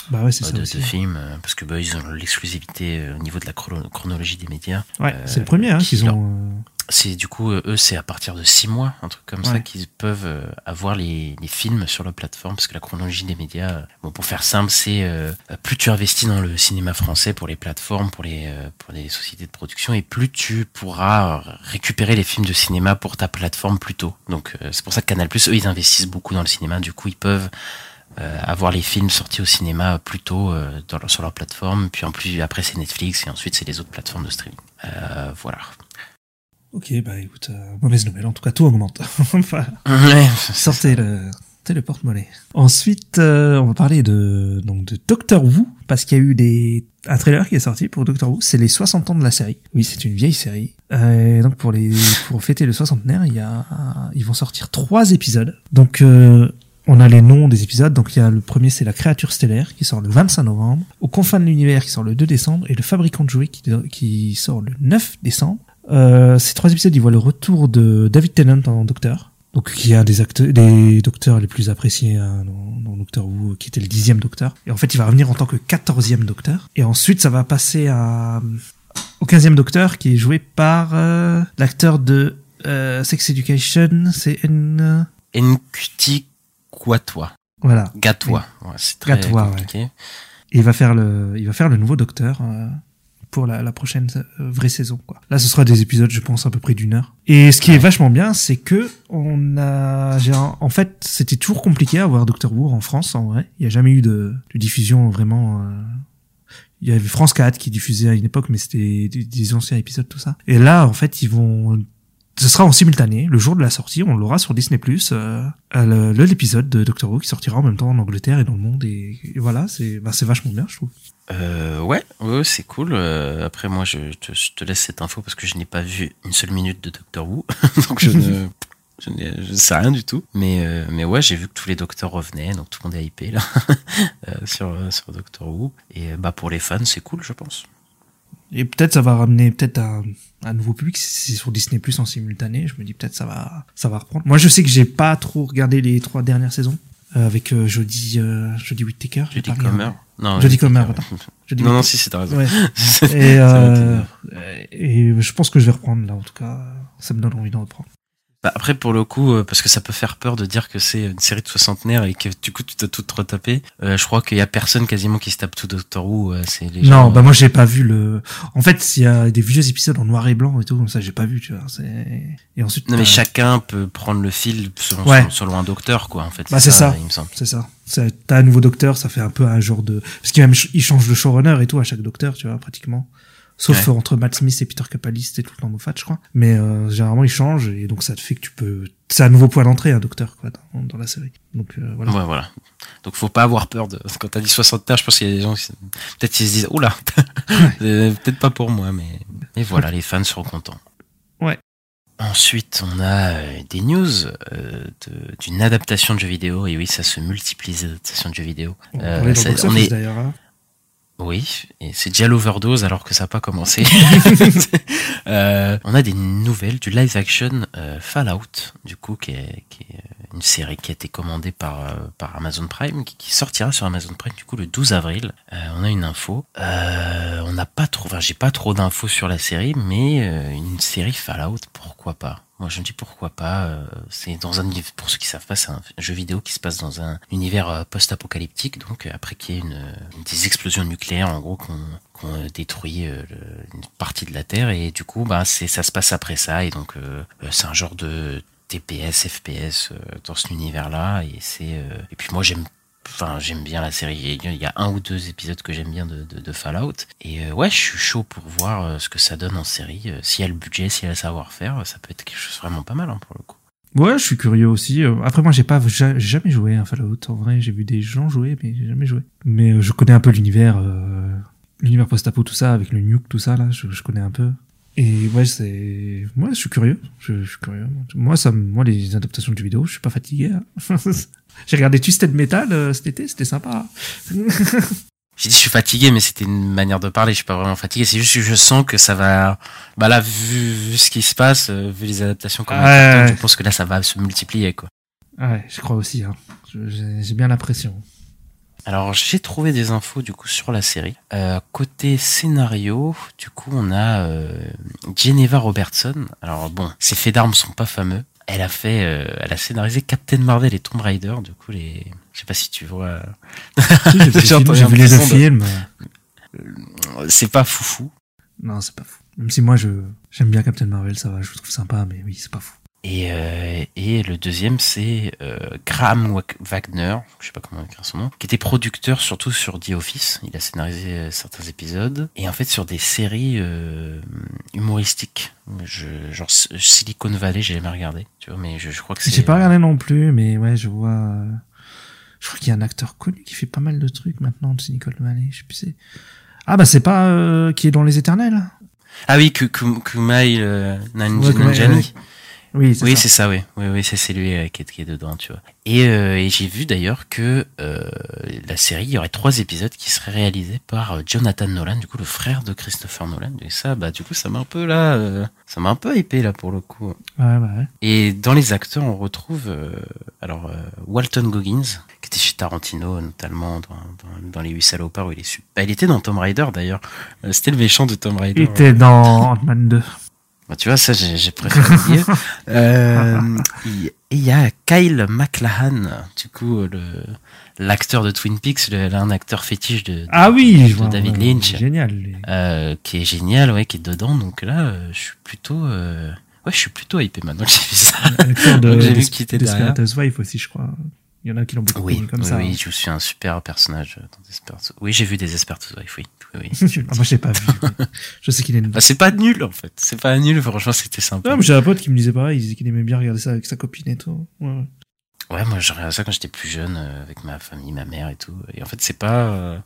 Bah ouais, c'est euh, ça de, de euh, parce que bah, ils ont l'exclusivité euh, au niveau de la chrono- chronologie des médias. Ouais, euh, c'est le premier hein, qui qu'ils leur- ont. C'est du coup, eux, c'est à partir de 6 mois, un truc comme ça, qu'ils peuvent avoir les, les films sur la plateforme, parce que la chronologie des médias, bon, pour faire simple, c'est euh, plus tu investis dans le cinéma français pour les plateformes, pour les, pour les sociétés de production, et plus tu pourras récupérer les films de cinéma pour ta plateforme plus tôt. Donc c'est pour ça que Canal+, eux, ils investissent beaucoup dans le cinéma, du coup, ils peuvent avoir les films sortis au cinéma plus tôt euh, dans leur- sur leur plateforme, puis en plus, après, c'est Netflix, et ensuite, c'est les autres plateformes de streaming. Euh, voilà. Ok, bah écoute, euh, mauvaise nouvelle. En tout cas, tout augmente. Enfin, Ouais, sortez le, le porte-monnaie. Ensuite, euh, on va parler de donc de Doctor Who parce qu'il y a eu des un trailer qui est sorti pour Doctor Who. C'est les 60 ans de la série. Oui, c'est une vieille série. Euh, donc pour les pour fêter le soixantenaire, il y a ils vont sortir trois épisodes. Donc euh, on a les noms des épisodes. Donc il y a le premier, c'est la créature stellaire qui sort le 25 novembre. Aux confins de l'univers qui sort le 2 décembre et le fabricant de jouets qui, qui sort le 9 décembre. Euh, ces trois épisodes, ils voient le retour de David Tennant en Docteur. Donc, qui est un des acteurs, des docteurs les plus appréciés hein, dans, dans Doctor Who, qui était le dixième docteur. Et en fait, il va revenir en tant que quatorzième docteur. Et ensuite, ça va passer à, au quinzième docteur, qui est joué par euh, l'acteur de euh, Sex Education. C'est N... Nkuti Kwatwa. Voilà. Gatwa. Ouais, c'est très ouais. compliqué. Et il va faire le, il va faire le nouveau docteur euh, pour la, la prochaine euh, vraie saison. Quoi. Là, ce sera des épisodes, je pense, à peu près d'une heure. Et ce qui est vachement bien, c'est que on a, un- en fait, c'était toujours compliqué à voir Doctor Who en France. En vrai, il n'y a jamais eu de, de diffusion vraiment. euh, Il y avait France 4 qui diffusait à une époque, mais c'était des, des anciens épisodes, tout ça. Et là, en fait, ils vont ce sera en simultané, le jour de la sortie, on l'aura sur Disney+, euh, l'épisode de Doctor Who qui sortira en même temps en Angleterre et dans le monde, et, voilà, c'est bah, vachement bien, je trouve. Euh, ouais, ouais, c'est cool. Euh, après, moi, je te, je te laisse cette info parce que je n'ai pas vu une seule minute de Doctor Who, donc je ne, je, ne sais rien du tout. Mais, euh, mais ouais, j'ai vu que tous les docteurs revenaient, donc tout le monde est hypé là euh, sur sur Doctor Who. Et bah pour les fans, c'est cool, je pense. Et peut-être ça va ramener peut-être un, un nouveau public si c'est sur Disney Plus en simultané. Je me dis peut-être ça va ça va reprendre. Moi je sais que j'ai pas trop regardé les trois dernières saisons euh, avec euh, Jodie euh, Jodie Whittaker. Jodie Comer. Non, Jodie Comer, attends. Jodie Non, non, si, si, t'as raison. Ouais. C'est- Et, euh, et je pense que je vais reprendre là en tout cas. Ça me donne envie d'en reprendre. Bah, après, pour le coup, euh, parce que ça peut faire peur de dire que c'est une série de soixantenaires et que du coup tu t'as tout retapé. Euh, je crois qu'il y a personne quasiment qui se tape tout Doctor Who. euh, c'est les Non, bah moi j'ai pas vu le. En fait, s'il y a des vieux épisodes en noir et blanc et tout comme ça, j'ai pas vu, tu vois. C'est et ensuite. Non, mais chacun peut prendre le fil selon, Ouais. selon, un docteur, quoi, en fait. Bah, c'est ça. Il me semble. C'est ça. T'as un nouveau docteur, ça fait un peu un genre de. Parce qu'il même il change de showrunner et tout à chaque docteur, tu vois, pratiquement. Sauf Ouais. entre Matt Smith et Peter Capaldi, c'était tout le temps Moffat, je crois. Mais euh, généralement, il change et donc ça te fait que tu peux. C'est un nouveau point d'entrée, un docteur, quoi, dans, dans la série. Donc euh, voilà. Ouais, voilà. Donc faut pas avoir peur de. Quand t'as dit soixantenaire, je pense qu'il y a des gens qui. Peut-être qu'ils se disent, oula, Euh, peut-être pas pour moi, mais. Mais voilà, les fans seront contents. Ouais. Ensuite, on a euh, des news euh, d'une adaptation de jeux vidéo. Et oui, ça se multiplie les adaptations de jeux vidéo. On Euh, ça- on est- d'ailleurs. hein. Oui, et c'est déjà l'overdose alors que ça n'a pas commencé. euh, on a des nouvelles du live action euh, Fallout, du coup, qui est, qui est, une série qui a été commandée par, euh, par Amazon Prime, qui, qui, sortira sur Amazon Prime du coup le 12 avril. Euh, on a une info. on n'a pas trop, enfin j'ai pas trop d'infos sur la série, mais une série Fallout, pourquoi pas moi, je me dis pourquoi pas. Euh, c'est dans un pour ceux qui savent pas, c'est un jeu vidéo qui se passe dans un univers euh, post-apocalyptique. Donc, euh, après qu'il y ait une, des explosions nucléaires, en gros, qu'on qu'on détruit une partie de la Terre, et du coup, bah, c'est ça se passe après ça, et donc c'est un genre de TPS, FPS dans cet univers-là, et c'est et puis moi j'aime enfin j'aime bien la série. Il y a un ou deux épisodes que j'aime bien de, de, de, Fallout. Et euh, ouais, je suis chaud pour voir euh, ce que ça donne en série. Euh, s'il y a le budget, s'il y a le savoir-faire, ça peut être quelque chose vraiment pas mal hein, pour le coup. Ouais, je suis curieux aussi. Après, moi, j'ai pas, jamais joué à Fallout. En vrai, j'ai vu des gens jouer, mais j'ai jamais joué. Mais je connais un peu l'univers, euh, l'univers post-apo, tout ça, avec le nuke, tout ça là. Je connais un peu. Et ouais, c'est, moi, je suis curieux. Je, je, suis curieux. Moi, ça, moi, les adaptations de jeux vidéo, je suis pas fatigué. Hein. J'ai regardé Twisted Metal euh, cet été, c'était sympa. J'ai dit je suis fatigué, mais c'était une manière de parler. Je suis pas vraiment fatigué. C'est juste que je sens que ça va. Bah là, vu, vu ce qui se passe, euh, vu les adaptations comme ouais, je pense que là, ça va se multiplier quoi. Ouais, je crois aussi. Hein. J'ai bien l'impression. Alors j'ai trouvé des infos du coup sur la série. Euh, côté scénario, du coup on a euh, Geneva Robertson. Alors bon, ses faits d'armes sont pas fameux. Elle a fait, euh, elle a scénarisé Captain Marvel et Tomb Raider. Du coup les, je sais pas si tu vois. J'ai vu les deux films. Euh, c'est pas foufou. Non, c'est pas fou. Même si moi je j'aime bien Captain Marvel, ça va, je trouve sympa, mais oui, c'est pas fou. Et, euh, et le deuxième, c'est euh, Graham Wagner, je sais pas comment écrire son nom, qui était producteur surtout sur The Office. Il a scénarisé euh, certains épisodes. Et en fait, sur des séries euh, humoristiques. Je, genre Silicon Valley, j'ai jamais regardé. Tu vois, mais je, je crois que c'est. J'ai pas regardé non plus, mais ouais, je vois. Euh, je crois qu'il y a un acteur connu qui fait pas mal de trucs maintenant de Silicon Valley. Je sais plus c'est. Ah bah c'est pas euh, qui est dans les Éternels. Ah oui, Kumail Nanjiani. Oui, c'est ça. ça, oui. Oui, oui, c'est lui euh, qui, est, qui est dedans, tu vois. Et, euh, et j'ai vu d'ailleurs que euh, la série, il y aurait trois épisodes qui seraient réalisés par Jonathan Nolan, du coup le frère de Christopher Nolan. Et ça, bah du coup, ça m'a un peu là, ça m'a un peu hypé là pour le coup. Ouais, bah ouais. Et dans les acteurs, on retrouve alors Walton Goggins, qui était chez Tarantino, notamment dans, dans, dans les huit salopards où il est super. Bah, il était dans Tomb Raider d'ailleurs. C'était le méchant de Tomb Raider. Il était dans Ant-Man 2. Bah, tu vois, ça, j'ai préféré dire. Euh, il y a Kyle MacLachlan, du coup, le l'acteur de Twin Peaks, le, un acteur fétiche de, de ah oui, de, je vois, David Lynch, génial, euh, qui est génial, ouais, qui est dedans. Donc là, euh, je suis plutôt, euh, ouais, je suis plutôt hypé maintenant que j'ai vu ça. de, j'ai vu qu'il était derrière. Wife aussi, je crois. Il y en a qui l'ont beaucoup oui, comme oui, ça. Oui, je suis un super personnage dans Desperate. Oui, j'ai vu des Desperate Wife, oui. oui. ah, moi, j'ai pas vu. je sais qu'il est. Bah, c'est pas nul en fait. C'est pas nul. Franchement, c'était sympa. J'ai un pote qui me disait pareil. Il disait qu'il aimait bien regarder ça avec sa copine et tout. Ouais. Ouais, moi, je regardais ça quand j'étais plus jeune, euh, avec ma famille, ma mère et tout. Et en fait, c'est pas. Euh...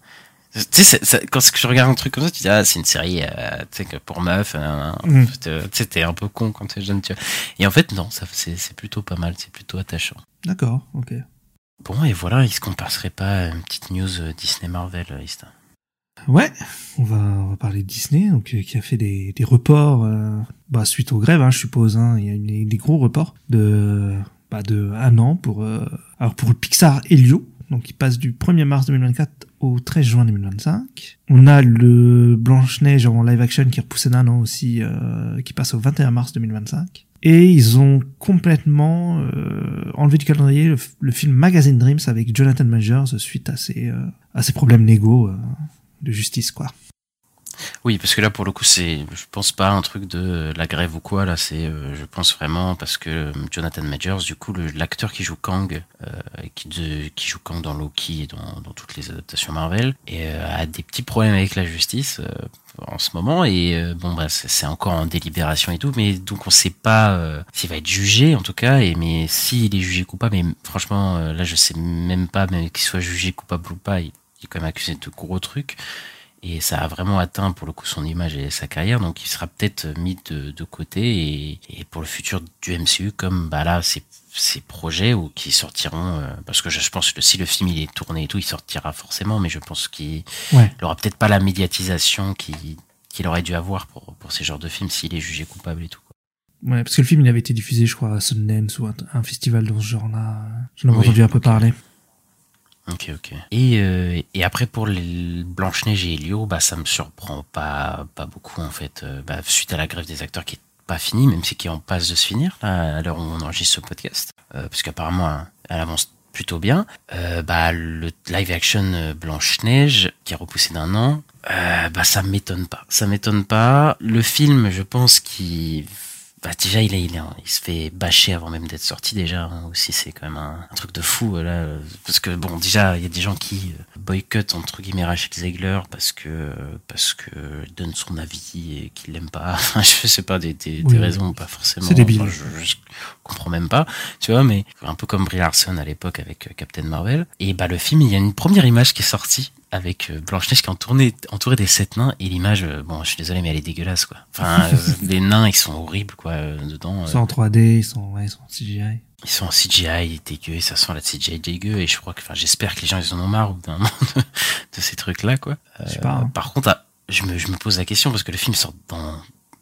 Tu sais, quand je regarde un truc comme ça, tu dis ah c'est une série, euh, tu sais pour meuf. Euh, Mm. Tu sais, t'es un peu con quand t'es jeune, tu vois. Et en fait, non, ça c'est plutôt pas mal, c'est plutôt attachant. D'accord, ok. Bon, et voilà, est-ce qu'on passerait pas à une petite news euh, Disney Marvel, euh, Ista Ouais, on va, on va parler de Disney, donc euh, qui a fait des, des reports euh, bah, suite aux grèves, hein, je suppose. Hein, il y a eu des gros reports de bah, de un an pour euh, alors pour le Pixar Helio, donc qui passe du 1er mars 2024 au 13 juin 2025. On a le Blanche Neige en live action qui est repoussé d'un an aussi, euh, qui passe au 21 mars 2025. Et ils ont complètement euh, enlevé du calendrier le, film Magazine Dreams avec Jonathan Majors suite à ses, euh, à ses problèmes légaux euh, de justice, quoi. Oui, parce que là, pour le coup, c'est, je pense pas un truc de la grève ou quoi. Là, c'est, euh, je pense vraiment parce que Jonathan Majors, du coup, l'acteur qui joue Kang, euh, qui, qui joue Kang dans Loki et dans, dans toutes les adaptations Marvel, et euh, a des petits problèmes avec la justice euh, en ce moment. Et euh, bon, bah, c'est encore en délibération et tout, mais donc on sait pas euh, s'il va être jugé en tout cas. Et mais s'il est jugé coupable, mais franchement, euh, là, je sais même pas, même qu'il soit jugé coupable ou pas, il, il est quand même accusé de gros trucs. Et ça a vraiment atteint pour le coup son image et sa carrière, donc il sera peut-être mis de, de côté et, et, pour le futur du MCU, comme bah là ces, ces projets ou qui sortiront, euh, parce que je, je, pense que si le film il est tourné et tout, il sortira forcément, mais je pense qu'il Ouais. aura peut-être pas la médiatisation qu'il aurait dû avoir pour, pour ces genres de films s'il est jugé coupable et tout. Quoi. Ouais, parce que le film, il avait été diffusé, je crois, à Sundance ou un, un festival dans ce genre-là. J'en avais Oui, entendu un peu ok. parler. Ok, ok. Et, euh, et après pour Blanche-Neige et Elio, bah ça me surprend pas, pas beaucoup en fait. Euh, bah, suite à la grève des acteurs qui est pas finie, même si qui est en passe de se finir là, à l'heure où on enregistre ce podcast, euh, parce qu'apparemment elle avance plutôt bien. Bah le live action Blanche-Neige qui est repoussé d'un an, bah ça m'étonne pas. Ça m'étonne pas. Le film, je pense qu'il bah déjà il, est, il, est, il se fait bâcher avant même d'être sorti déjà hein, aussi c'est quand même un, un, truc de fou là euh, parce que bon déjà il y a des gens qui euh, boycottent entre guillemets Rachel Zegler parce que euh, parce que donne son avis et qu'il l'aime pas. Enfin je sais pas des, des, Oui, des raisons pas forcément. C'est débile. enfin, je, je, comprends même pas tu vois mais un peu comme Brie Larson à l'époque avec euh, Captain Marvel. Et bah le film il y a une première image qui est sortie avec euh, Blanche-Neige qui est entourée, entourée des sept nains et l'image, euh, bon, je suis désolé, mais elle est dégueulasse, quoi. Enfin, euh, les nains, ils sont horribles, quoi, euh, dedans. Ils sont en 3D, ils sont, ouais, ils sont en CGI. Ils sont en CGI dégueu et ça sent la CGI dégueu et je crois que, enfin, j'espère que les gens, ils en ont marre au bout d'un moment de, de, ces trucs-là, quoi. Je sais pas. Hein. Par contre, ah, je me, je me pose la question parce que le film sort dans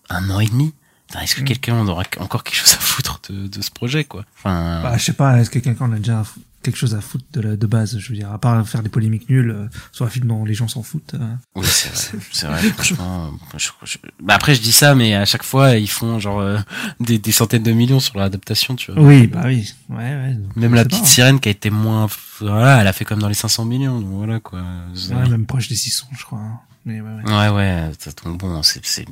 un an et demi. Est-ce que mmh. quelqu'un aura encore quelque chose à foutre de, de ce projet, quoi? Enfin... Bah, je sais pas, est-ce que quelqu'un en a déjà quelque chose à foutre de, la, de base, je veux dire, à part faire des polémiques nulles euh, sur un film dont les gens s'en foutent. Euh... Oui, c'est vrai, c'est vrai, franchement. Je, je... Bah après, je dis ça, mais à chaque fois, ils font genre euh, des, des, centaines de millions sur l'adaptation, tu vois. Oui, bah oui, ouais, ouais. Même la petite pas, sirène qui a été moins, voilà, elle a fait comme dans les 500 millions, donc voilà quoi. Ouais, même proche des 600, je crois. Hein. Mais ouais, ouais. Ouais, ouais, donc bon, c'est, c'est.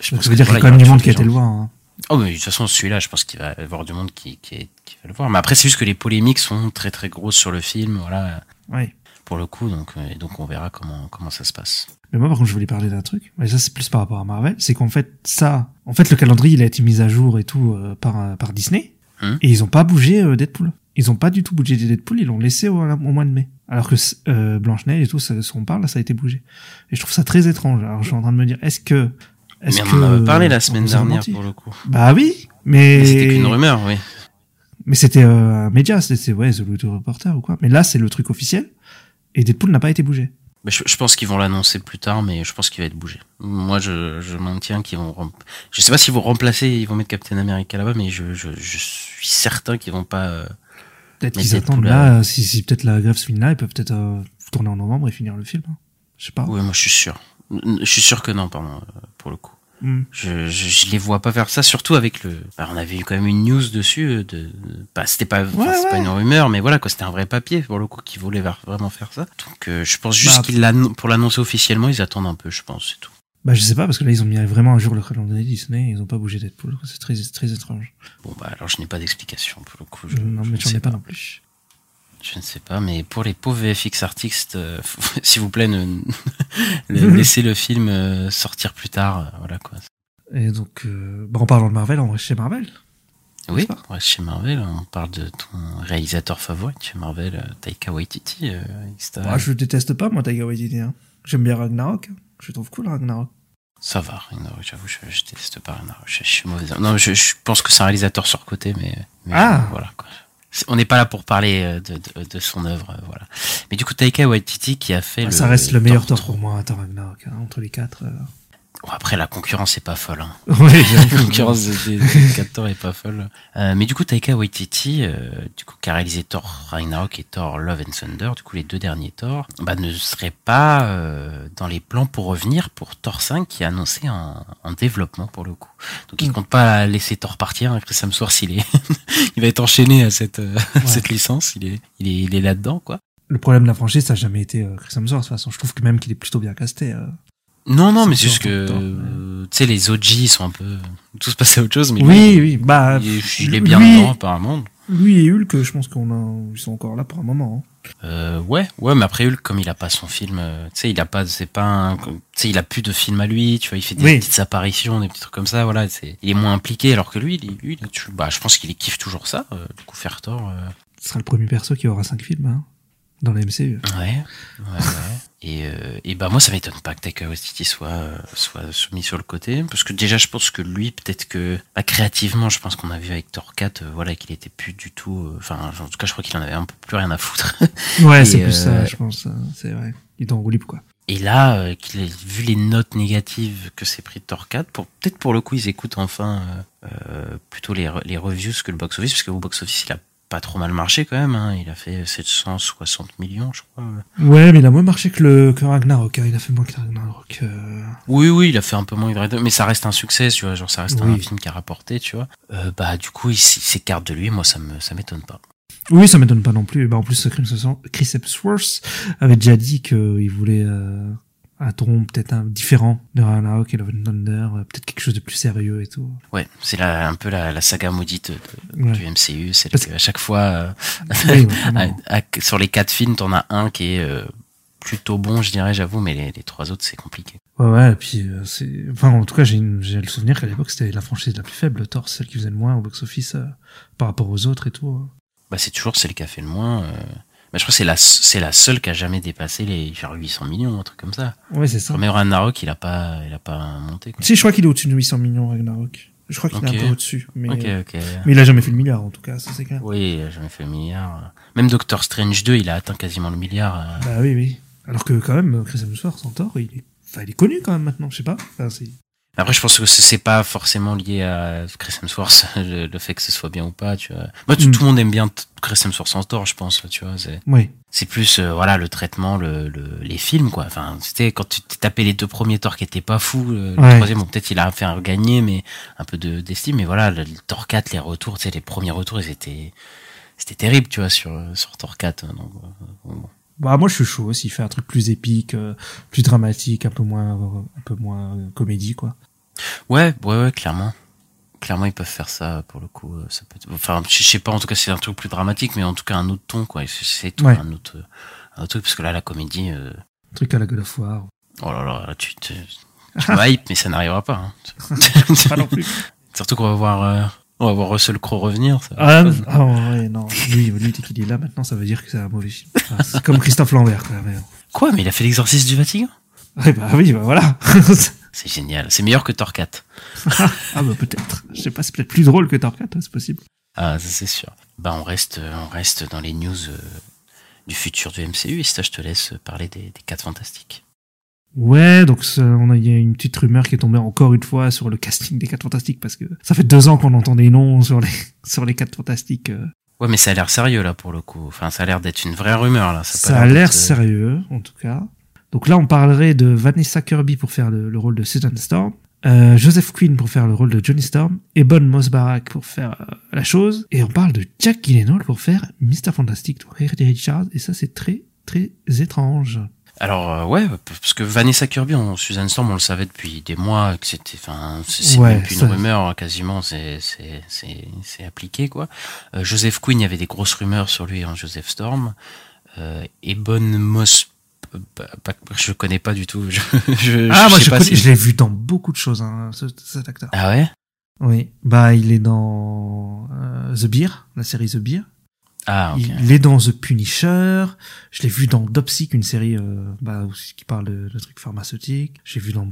Je pense ça veut dire qu'il y a quand même du monde qui a été le voir. Hein. Oh, mais de toute façon, celui-là, je pense qu'il va y avoir du monde qui, qui, qui, va le voir. Mais après, c'est juste que les polémiques sont très très grosses sur le film, voilà. Oui. Pour le coup, donc, et donc on verra comment, comment ça se passe. Mais moi, par contre, je voulais parler d'un truc. Mais ça, c'est plus par rapport à Marvel. C'est qu'en fait, ça, en fait, le calendrier, il a été mis à jour et tout euh, par, par Disney. Hum. Et ils ont pas bougé euh, Deadpool. Ils ont pas du tout bougé Deadpool, ils l'ont laissé au, au, mois de mai. Alors que euh, Blanche-Neige et tout, ce qu'on parle, là, ça a été bougé. Et je trouve ça très étrange. Alors, je suis en train de me dire, est-ce que mais on en avait parlé la semaine dernière pour le coup. Bah oui, mais, mais c'était qu'une rumeur, oui. Mais c'était euh, un média, c'était ouais, The Louis Reporter ou quoi. Mais là, c'est le truc officiel et Deadpool n'a pas été bougé. Je, je pense qu'ils vont l'annoncer plus tard, mais je pense qu'il va être bougé. Moi, je, je maintiens qu'ils vont. Je sais pas s'ils vont remplacer, ils vont mettre Captain America là-bas, mais je, je, je suis certain qu'ils vont pas. Euh, peut-être qu'ils attendent là, si, si peut-être la grève se finit là, ils peuvent peut-être euh, tourner en novembre et finir le film. Hein. Je sais pas. Oui, moi je suis sûr. Je suis sûr que non, pardon, pour le coup. Mm. Je, je, je, les vois pas faire ça, surtout avec le. On avait eu quand même une news dessus. De, de bah, c'était pas, ouais, ouais. pas une rumeur, mais voilà quoi, c'était un vrai papier pour le coup qui voulait vraiment faire ça. Donc euh, je pense juste bah, qu'ils pour l'annoncer officiellement, ils attendent un peu, je pense, c'est tout. Bah je sais pas parce que là ils ont mis vraiment un jour le calendrier Disney, ils ont pas bougé Deadpool, c'est très très étrange. Bon bah alors je n'ai pas d'explication pour le coup. Je, non mais j'en ai pas non plus. Je ne sais pas, mais pour les pauvres VFX artistes, euh, s'il vous plaît, ne, laissez le film euh, sortir plus tard, euh, voilà quoi. Et donc, bah en parlant de Marvel, on reste chez Marvel. Oui, on reste chez Marvel. On parle de ton réalisateur favori chez Marvel, Taika Waititi. Euh, bah, je déteste pas moi Taika Waititi. Hein. J'aime bien Ragnarok. Je trouve cool Ragnarok. Ça va, Ragnarok. J'avoue, je, je, déteste pas Ragnarok. Je, je suis mauvais. Non, je, je pense que c'est un réalisateur surcoté, mais, mais ah. voilà quoi. On n'est pas là pour parler de, de, de, son œuvre, voilà. Mais du coup, Taika Waititi qui a fait. Ah, le, ça reste le meilleur Thor pour moi, Thor Ragnarok, hein, entre les quatre. Euh... Bon, après, la concurrence est pas folle. Hein. Oui, la concurrence des, des 4 Thor est pas folle. Euh, mais du coup, Taika Waititi, euh, du coup, qui a réalisé Thor Ragnarok et Thor Love and Thunder, du coup, les deux derniers Thor, bah, ne serait pas euh, dans les plans pour revenir pour Thor 5 qui est annoncé en, en développement pour le coup. Donc, il Mm. compte pas laisser Thor partir. Hein, Chris Hemsworth, il est, il va être enchaîné à cette, euh, Ouais. cette licence. Il est, il est, il est là-dedans, quoi. Le problème de la franchise, ça n'a jamais été euh, Chris Hemsworth. De toute façon, je trouve que même qu'il est plutôt bien casté. Non, non, mais C'est juste que, euh, tu sais, les OG sont un peu, tous passés à autre chose, mais Oui, lui, oui, bah. il, est- il est bien lui- dedans, apparemment. Lui et Hulk, je pense qu'on a, ils sont encore là pour un moment. hein. Euh, ouais, ouais, mais après Hulk, comme il a pas son film, euh, tu sais, il a pas, c'est pas un, tu sais, il a plus de film à lui, tu vois, il fait des Oui. petites apparitions, des petits trucs comme ça, voilà, c'est, il est moins impliqué, alors que lui, il, lui, tu- bah, je pense qu'il kiffe toujours ça, euh, du coup, faire tort, Ce sera le premier perso qui aura cinq films hein, dans la MCU. ouais, ouais, ouais. Et, euh, et bah moi ça m'étonne pas que Taika Waititi soit euh, soit soumis sur le côté parce que déjà je pense que lui peut-être que bah, créativement je pense qu'on a vu avec Thor 4 euh, voilà qu'il était plus du tout euh, enfin en tout cas je crois qu'il en avait un peu plus rien à foutre Ouais, c'est plus ça, je pense. euh, C'est vrai. Il est en roue libre, quoi. et là qu'il ait vu les notes négatives que c'est pris de Thor 4 pour peut-être pour le coup ils écoutent enfin plutôt les les reviews que le box office parce que au box office il a pas trop mal marché quand même hein. il a fait 760 millions je crois Ouais, mais il a moins marché que, le, que Ragnarok. hein. Il a fait moins que Ragnarok. euh. Oui, oui, il a fait un peu moins hybride, mais ça reste un succès, tu vois, genre ça reste un film qui a rapporté, tu vois. Euh, bah, du coup, il, s'écarte de lui, moi, ça me, ça m'étonne pas. Oui, ça m'étonne pas non plus. Bah, en plus, Chris Chris Hemsworth avait déjà dit qu'il voulait euh, un ton peut-être un différent de Ragnarok et Love and Thunder, euh, peut-être quelque chose de plus sérieux et tout. Ouais, c'est un peu la, la saga maudite de- Ouais. du MCU, c'est Parce- à chaque fois, euh, Oui, ouais, vraiment. à- à- sur les quatre films, t'en as un qui est euh, plutôt bon, je dirais, j'avoue, mais les, les trois autres, c'est compliqué. Ouais, ouais, et puis euh, c'est. Enfin, en tout cas, j'ai j'ai le souvenir qu'à l'époque, c'était la franchise la plus faible, Thor, celle qui faisait le moins au box-office euh, par rapport aux autres et tout. hein. Bah, c'est toujours celle qui a fait le moins. Mais je crois que c'est la, c'est la seule qui a jamais dépassé les genre 800 millions, un truc comme ça. Ouais, c'est ça. Même Ragnarok, il a pas, il a pas monté. Quoi. Si, je crois qu'il est au-dessus de 800 millions, Ragnarok. Je crois qu'il est un peu au-dessus. Mais, mais il a jamais fait le milliard, en tout cas, ça c'est clair. Oui, il a jamais fait le milliard. Même Doctor Strange 2, il a atteint quasiment le milliard. euh. Bah oui, oui. Alors que quand même, Chris Hemsworth en Thor, il est, enfin, il est connu quand même maintenant, je sais pas. Enfin, c'est... Après, je pense que c'est pas forcément lié à Chris Hemsworth, le, le fait que ce soit bien ou pas, tu vois. Moi, tout, Mm. tout le monde aime bien Chris Hemsworth en Thor, je pense, tu vois. C'est, Oui. c'est plus, euh, voilà, le traitement, le, le- les films, quoi. Enfin, c'était quand tu t'es tapé les deux premiers Thor qui étaient pas fous, le, Ouais. troisième, bon, peut-être il a fait un gagner, mais un peu de, d'estime, mais voilà, le, Thor 4, les retours, tu sais, les premiers retours, ils étaient, c'était terrible, tu vois, sur, sur Thor 4. hein, Donc, euh, bon. Bah moi je suis chaud s'il fait un truc plus épique, euh, plus dramatique, un peu moins, euh, un peu moins euh, comédie quoi. Ouais, ouais, ouais, clairement. Clairement, ils peuvent faire ça pour le coup. euh, Ça peut être- Enfin, je sais pas. En tout cas, c'est un truc plus dramatique, mais en tout cas un autre ton, quoi. C'est- Ouais. un autre, un autre truc parce que là, la comédie. euh, Un truc à la God of War. Oh là là, là, tu te, tu hype, mais ça n'arrivera pas. hein. Pas non plus. Surtout qu'on va voir, euh, on va voir Russell Crowe revenir. Ça. Ah, ah ouais, non. Lui, lui dès qu'il est là maintenant, ça veut dire que c'est un mauvais film. Enfin, c'est comme Christophe Lambert quoi. Mais... Quoi Mais il a fait l'exorcisme du Vatican? Ouais, bah oui, bah voilà. C'est génial. C'est meilleur que Thor 4. ah bah peut-être. Je sais pas, c'est peut-être plus drôle que Thor 4, c'est possible. Ah, ça c'est sûr. Bah, on reste, euh, on reste dans les news euh, du futur du MCU. Et ça, je te laisse parler des, des 4 fantastiques. Ouais, donc ça, on a, il y a une petite rumeur qui est tombée encore une fois sur le casting des 4 Fantastiques parce que ça fait deux ans qu'on entend des noms sur les sur les 4 Fantastiques. euh. Ouais, mais ça a l'air sérieux là pour le coup. Enfin, ça a l'air d'être une vraie rumeur là. Ça, pas a l'air sérieux, en tout cas. Donc là, on parlerait de Vanessa Kirby pour faire le, le rôle de Susan Storm, euh, Joseph Quinn pour faire le rôle de Johnny Storm, Ebon Moss-Barack pour faire euh, la chose, et on parle de Jack Gyllenhaal pour faire Mr. Fantastic, donc Harry Richards, et ça c'est très très étrange. Alors euh, ouais, parce que Vanessa Kirby en Susan Storm, on le savait depuis des mois que c'était, enfin, c'est Ouais, même plus ça- une rumeur hein, quasiment, c'est c'est c'est c'est appliqué quoi. Euh, Joseph Quinn, il y avait des grosses rumeurs sur lui en Joseph Storm. Euh, Ebon Moss, euh, bah, bah, je connais pas du tout. Je, je, ah, je moi sais je, pas si- je l'ai vu dans beaucoup de choses, hein, ce- cet acteur. Ah ouais? Oui, bah il est dans euh, The Beer, la série The Beer. Ah ok. Il est dans The Punisher. Je l'ai vu dans Dopsic, une série euh, bah, qui parle de, de trucs pharmaceutiques. J'ai vu dans.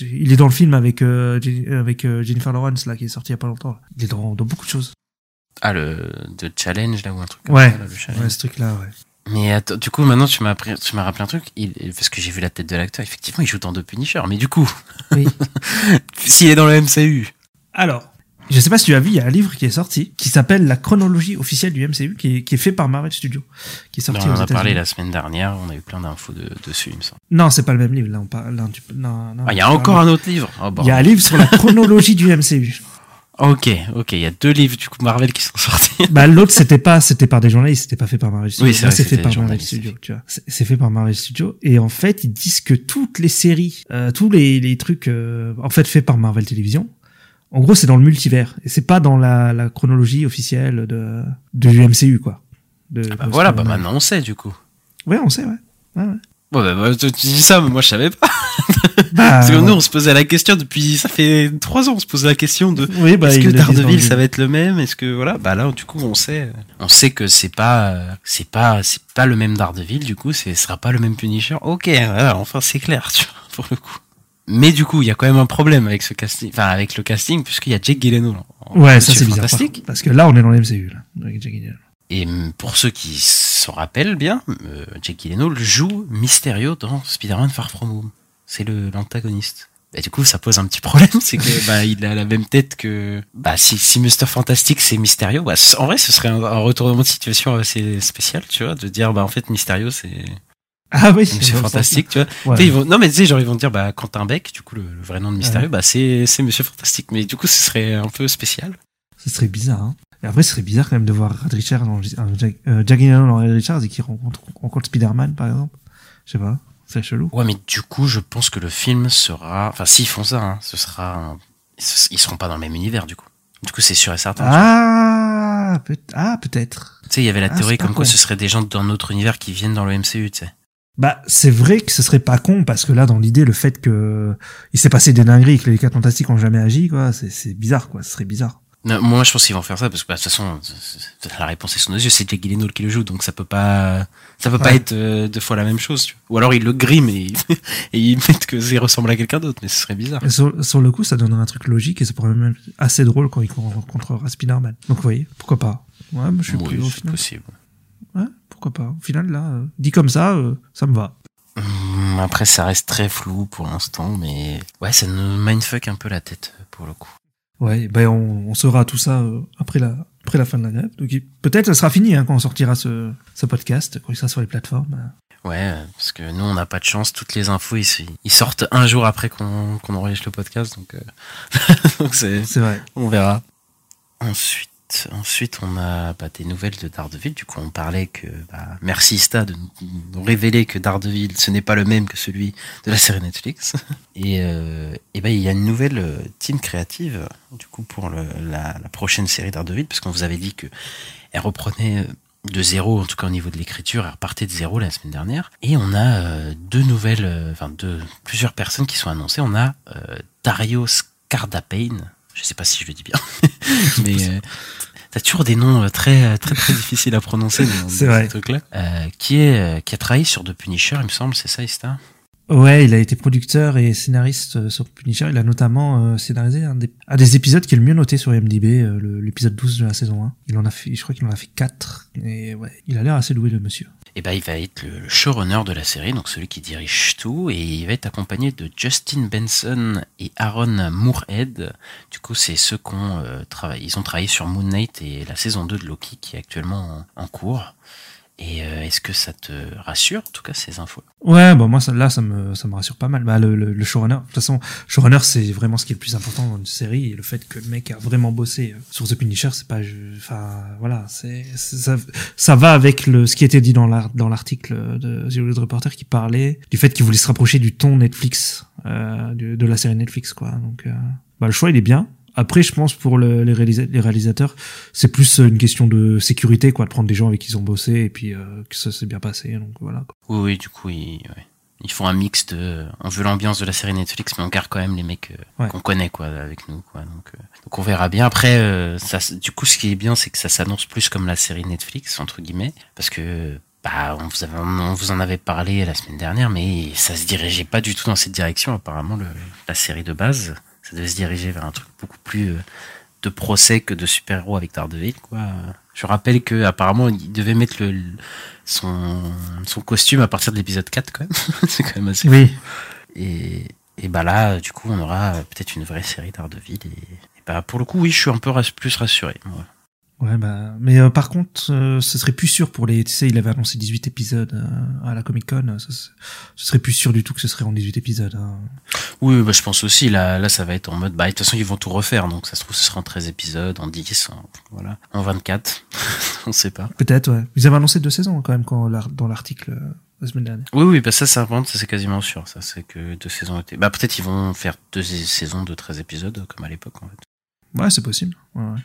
il est dans le film avec euh, avec Jennifer Lawrence là qui est sorti il y a pas longtemps. Il est dans, dans beaucoup de choses. Ah le de challenge là ou un truc. Comme Ouais. ça, là, le challenge. Ouais, ce truc là, ouais. Mais attends, du coup, maintenant, tu m'as appris- tu m'as rappelé un truc, il, parce que j'ai vu la tête de l'acteur, effectivement, il joue dans The Punisher, mais du coup, Oui. s'il est dans le MCU, Alors, je sais pas si tu as vu, il y a un livre qui est sorti qui s'appelle La chronologie officielle du MCU, qui est, qui est fait par Marvel Studios, qui est sorti on aux en a parlé la semaine dernière, on a eu plein d'infos de- dessus, il me semble. Non, c'est pas le même livre. Là, on parle. là, tu- non, non, Ah, il y a on encore parle- un autre livre. Oh, bon. Il y a un livre sur la chronologie du MCU. Ok, ok, il y a deux livres du coup Marvel qui sont sortis. Bah l'autre c'était pas c'était par des journalistes, c'était pas fait par Marvel Studios. Oui, c'est fait c'était par Marvel Studios, tu vois. C'est fait par Marvel Studios et en fait, ils disent que toutes les séries, euh, tous les, les trucs euh, en fait faits par Marvel Télévision, en gros, c'est dans le multivers et c'est pas dans la, la chronologie officielle de de du MCU quoi. De, Ah bah voilà, bah maintenant on sait du coup. Ouais, on sait ouais. ouais, ouais. Bon, bah, bah, tu dis ça, mais moi je savais pas. Bah, Parce que nous, on se posait la question depuis, ça fait trois ans, on se posait la question de oui, bah, est-ce que Daredevil ça va être le même? Est-ce que voilà Bah là, du coup, on sait, on sait que c'est pas, c'est pas, c'est pas le même Daredevil. Du coup, c'est, ce sera pas le même Punisher. Ok, voilà, enfin c'est clair, tu vois, pour le coup. Mais du coup, il y a quand même un problème avec ce casting, enfin avec le casting, puisqu'il y a Jake Gyllenhaal. en- Ouais, ça c'est bizarre. Parce que là, on est dans l'MCU, là. avec Jack Gyllenhaal. Et pour ceux qui se rappellent bien, euh, Jake Gyllenhaal joue Mysterio dans Spider-Man Far From Home. C'est l'antagoniste. Bah, du coup, ça pose un petit problème, c'est que bah il a la même tête que bah si si Mister Fantastic c'est Mysterio, bah en vrai ce serait un, un retournement de situation assez spécial, tu vois, de dire bah en fait Mysterio c'est Ah oui, le Fantastique, tu vois. sens- ouais. Tu sais, ils vont, non mais tu sais genre ils vont dire bah Quentin Beck, du coup le, le vrai nom de Mysterio, bah c'est c'est Monsieur Fantastique, mais du coup ce serait un peu spécial. Ce serait bizarre. Hein. Et après, ce serait bizarre quand même de voir Red Richard dans un Jack, euh, Jack dans Red Richards et qui rencontre, rencontre Spider-Man, par exemple. Je sais pas. C'est chelou. Ouais, mais du coup, je pense que le film sera. Enfin, s'ils font ça, hein, ce sera. Ils seront pas dans le même univers, du coup. Du coup, c'est sûr et certain. Ah, peut ah peut-être. Tu sais, il y avait la Ah, théorie comme quoi con. ce serait des gens d'un autre univers qui viennent dans le MCU, tu sais. Bah, c'est vrai que ce serait pas con parce que là, dans l'idée, le fait que il s'est passé des dingueries et que les quatre fantastiques ont jamais agi, quoi, c'est, c'est bizarre, quoi. Ce serait bizarre. Non, moi, je pense qu'ils vont faire ça parce que bah, de toute façon, la réponse est sous nos yeux. C'est Jake Gyllenhaal qui le joue, donc ça peut pas, ça peut pas être euh, deux fois la même chose. Tu vois. Ou alors ils le griment et, et ils mettent que ça ressemble à quelqu'un d'autre, mais ce serait bizarre. Sur, sur le coup, ça donnerait un truc logique et ça pourrait même être assez drôle quand il rencontrera Spider-Man. Donc, vous voyez, pourquoi pas. Ouais, moi, je suis Oui, plus au final. possible. Ouais, pourquoi pas. Au final, là, euh, dit comme ça, euh, ça me va. Hum, Après, ça reste très flou pour l'instant, mais ouais, ça nous mindfuck un peu la tête pour le coup. Ouais, ben on, on saura tout ça euh, après la après la fin de la grève. Donc peut-être ça sera fini hein, quand on sortira ce, ce podcast, quand il sera sur les plateformes. Ouais, euh, parce que nous, on n'a pas de chance. Toutes les infos, ils, sortent un jour après qu'on qu'on enregistre le podcast, donc, euh, donc c'est, C'est vrai. on verra. Ensuite, ensuite, on a bah, des nouvelles de Daredevil. Du coup, on parlait que bah, merci Sta de nous, révéler que Daredevil, ce n'est pas le même que celui de la série Netflix. Et, euh, et ben, il y a une nouvelle euh, team créative, du coup, pour la, prochaine série Daredevil, parce qu'on vous avait dit que elle reprenait euh, de zéro, en tout cas au niveau de l'écriture, elle repartait de zéro la semaine dernière. Et on a deux nouvelles, enfin deux, plusieurs personnes qui sont annoncées. On a euh, Dario je sais pas si je le dis bien, mais euh, t'as toujours des noms euh, très très très difficiles à prononcer dans, vrai. ce truc-là. Euh, qui est euh, qui a travaillé sur The Punisher, il me semble, c'est ça, Ista? Ouais, il a été producteur et scénariste euh, sur Punisher. Il a notamment euh, scénarisé un des, un des épisodes qui est le mieux noté sur IMDb, euh, l'épisode 12 de la saison 1. Il en a fait, je crois qu'il en a fait 4. Et ouais, il a l'air assez doué le monsieur. Et ben, il va être le, showrunner de la série, donc celui qui dirige tout, et il va être accompagné de Justin Benson et Aaron Moorhead. Du coup, c'est ceux qui ont euh, travaillé, ils ont travaillé sur Moon Knight et la saison 2 de Loki, qui est actuellement en, en cours. Et euh, est-ce que ça te rassure, en tout cas, ces infos Ouais, bah moi ça, là ça me ça me rassure pas mal. Bah le, le, le showrunner, de toute façon, showrunner c'est vraiment ce qui est le plus important dans une série et le fait que le mec a vraiment bossé euh, sur The Punisher, c'est pas enfin voilà, c'est ça ça va avec le ce qui était dit dans l'art dans l'article de The Hollywood Reporter qui parlait du fait qu'il voulait se rapprocher du ton Netflix euh, de, de la série Netflix quoi. Donc euh, bah le choix il est bien. Après, je pense pour le- les, réalisa- les réalisateurs, c'est plus une question de sécurité, quoi, de prendre des gens avec qui ils ont bossé et puis euh, que ça s'est bien passé. Donc voilà. quoi. Oui, oui, du coup, ils, ouais. ils font un mix de. On veut l'ambiance de la série Netflix, mais on garde quand même les mecs euh, Ouais. qu'on connaît, quoi, avec nous, quoi. Donc, euh, donc on verra bien. Après, euh, ça, du coup, ce qui est bien, c'est que ça s'annonce plus comme la série Netflix, entre guillemets, parce que. Bah, on vous, avait- on vous en avait parlé la semaine dernière, mais ça se dirigeait pas du tout dans cette direction. Apparemment, le, la série de base, ça devait se diriger vers un truc beaucoup plus euh, de procès que de super-héros avec Daredevil, quoi. Je rappelle que apparemment, il devait mettre le, son, son costume à partir de l'épisode 4 quand même. c'est quand même assez. Oui, Et, et bah là, du coup, on aura peut-être une vraie série d'Ardeville. Et, et bah pour le coup, oui, je suis un peu plus rassuré. moi. Ouais, bah, mais euh, par contre, euh, ce serait plus sûr pour les. Tu sais, il avait annoncé 18 épisodes euh, à la Comic Con. Ce, ce serait plus sûr du tout que ce serait en 18 épisodes. hein. Oui, bah je pense aussi, là, là, ça va être en mode, bah de toute façon, ils vont tout refaire. Donc ça se trouve, ce sera en 13 épisodes, en 10, en, voilà, en 24. on sait pas. Peut-être, ouais. Ils avaient annoncé deux saisons quand même quand, dans l'article la semaine dernière. Oui, oui, bah ça, ça, ça c'est quasiment sûr. Ça, c'est que deux saisons étaient. Bah peut-être ils vont faire deux saisons de 13 épisodes, comme à l'époque, en fait. Ouais, c'est possible. Ouais, ouais.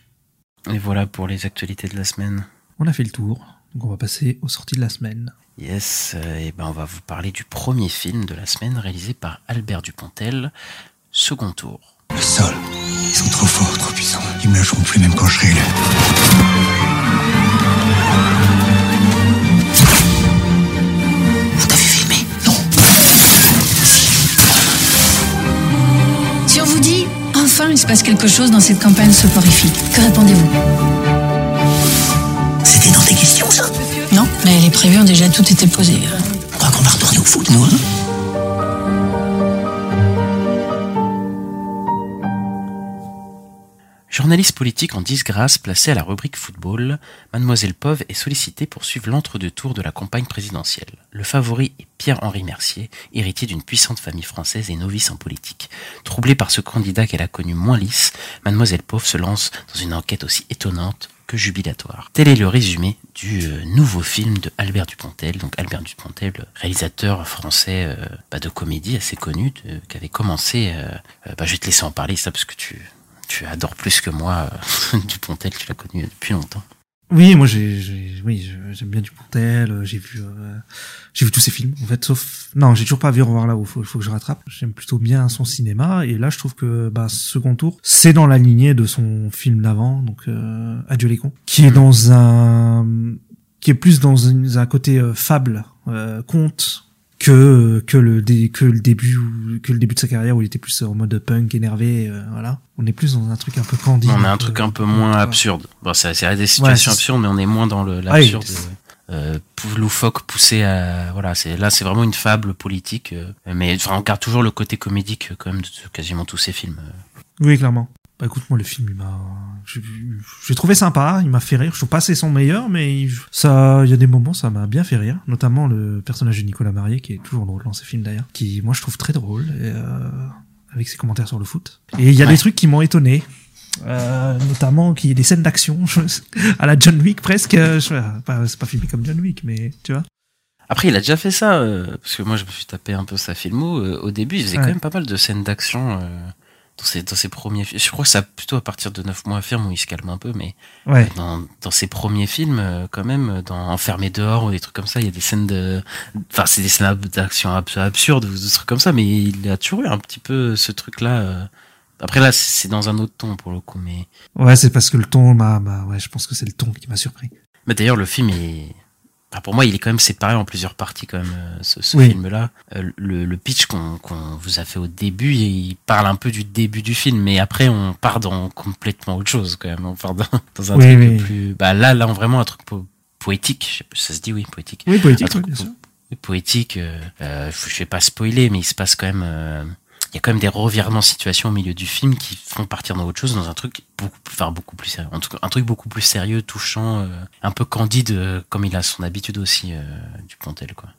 Et voilà pour les actualités de la semaine. On a fait le tour. Donc on va passer aux sorties de la semaine. Yes, euh, et ben on va vous parler du premier film de la semaine réalisé par Albert Dupontel, Second Tour. Le sol, ils sont trop forts, trop puissants. Ils me lâcheront plus même quand je serai il se passe quelque chose dans cette campagne soporifique, que répondez-vous C'était dans tes questions, ça? Non, mais les prévus ont déjà tout été posés. On croit qu'on va retourner au foot, nous, hein? Journaliste politique en disgrâce placée à la rubrique football, Mademoiselle Pove est sollicitée pour suivre l'entre-deux tours de la campagne présidentielle. Le favori est Pierre-Henri Mercier, héritier d'une puissante famille française et novice en politique. Troublée par ce candidat qu'elle a connu moins lisse, Mademoiselle Pove se lance dans une enquête aussi étonnante que jubilatoire. Tel est le résumé du euh, nouveau film de Albert Dupontel. Donc Albert Dupontel, réalisateur français euh, bah, de comédie assez connu, qui avait commencé. euh, bah, je vais te laisser en parler ça parce que tu tu adores plus que moi euh, Dupontel. Tu l'as connu depuis longtemps. Oui, moi j'ai, oui, j'aime bien Dupontel. euh, J'ai vu, euh, j'ai vu tous ses films en fait, sauf non, j'ai toujours pas vu Revoir là où faut, faut que je rattrape. J'aime plutôt bien son cinéma et là je trouve que bah second tour, c'est dans la lignée de son film d'avant, donc Adieu les cons, qui est dans un, qui est plus dans un, côté fable, conte que que le dé- que le début que le début de sa carrière où il était plus en mode punk énervé euh, voilà on est plus dans un truc un peu candide on a un truc un peu moins absurde. Bon, ça c'est des situations absurdes, mais on est moins dans le Ah l'absurde. euh, pou- loufoque poussé à voilà c'est là c'est vraiment une fable politique euh, mais enfin on garde toujours le côté comédique euh, quand même de quasiment tous ces films euh. Oui, clairement. Bah écoute, moi le film, il m'a, j'ai trouvé sympa, il m'a fait rire. Je trouve pas c'est son meilleur, mais il- ça, il y a des moments, ça m'a bien fait rire. Notamment le personnage de Nicolas Marié, qui est toujours drôle dans ces films d'ailleurs, qui, moi, je trouve très drôle, et, euh, avec ses commentaires sur le foot. Et il y a Ouais. des trucs qui m'ont étonné. Euh, notamment qu'il y ait des scènes d'action à la John Wick presque euh, je- c'est pas filmé comme John Wick mais tu vois après il a déjà fait ça euh, parce que moi je me suis tapé un peu sa filmo euh, au début il faisait Ouais. quand même pas mal de scènes d'action euh, dans ses dans ses premiers films je crois que ça plutôt à partir de 9 mois affirme où il se calme un peu mais ouais dans, dans ses premiers films, euh, quand même, dans Enfermé dehors ou des trucs comme ça, il y a des scènes de, enfin, c'est des scènes d'action abs- absurdes ou des trucs comme ça, mais il a toujours eu un petit peu ce truc-là. euh. Après là, c'est dans un autre ton pour le coup, mais, ouais c'est parce que le ton m'a m'a- ouais je pense que c'est le ton qui m'a surpris mais d'ailleurs le film est, enfin, pour moi, il est quand même séparé en plusieurs parties quand même. euh, Ce, ce Oui. film-là, Euh, le, le pitch qu'on qu'on vous a fait au début, il parle un peu du début du film, mais après on part dans complètement autre chose quand même. On part dans, dans un Oui, truc oui. plus, bah là, là, vraiment un truc po- poétique. Je sais pas Ça se dit oui, poétique. oui Un truc bien sûr poétique. Euh, euh, je vais pas spoiler, mais il se passe quand même. Il y a quand même des revirements de situation au milieu du film qui font partir dans autre chose, dans un truc beaucoup, enfin beaucoup plus sérieux, en tout cas, un truc beaucoup plus sérieux, touchant, euh, un peu candide, euh, comme il a son habitude aussi euh, du Pontel, quoi.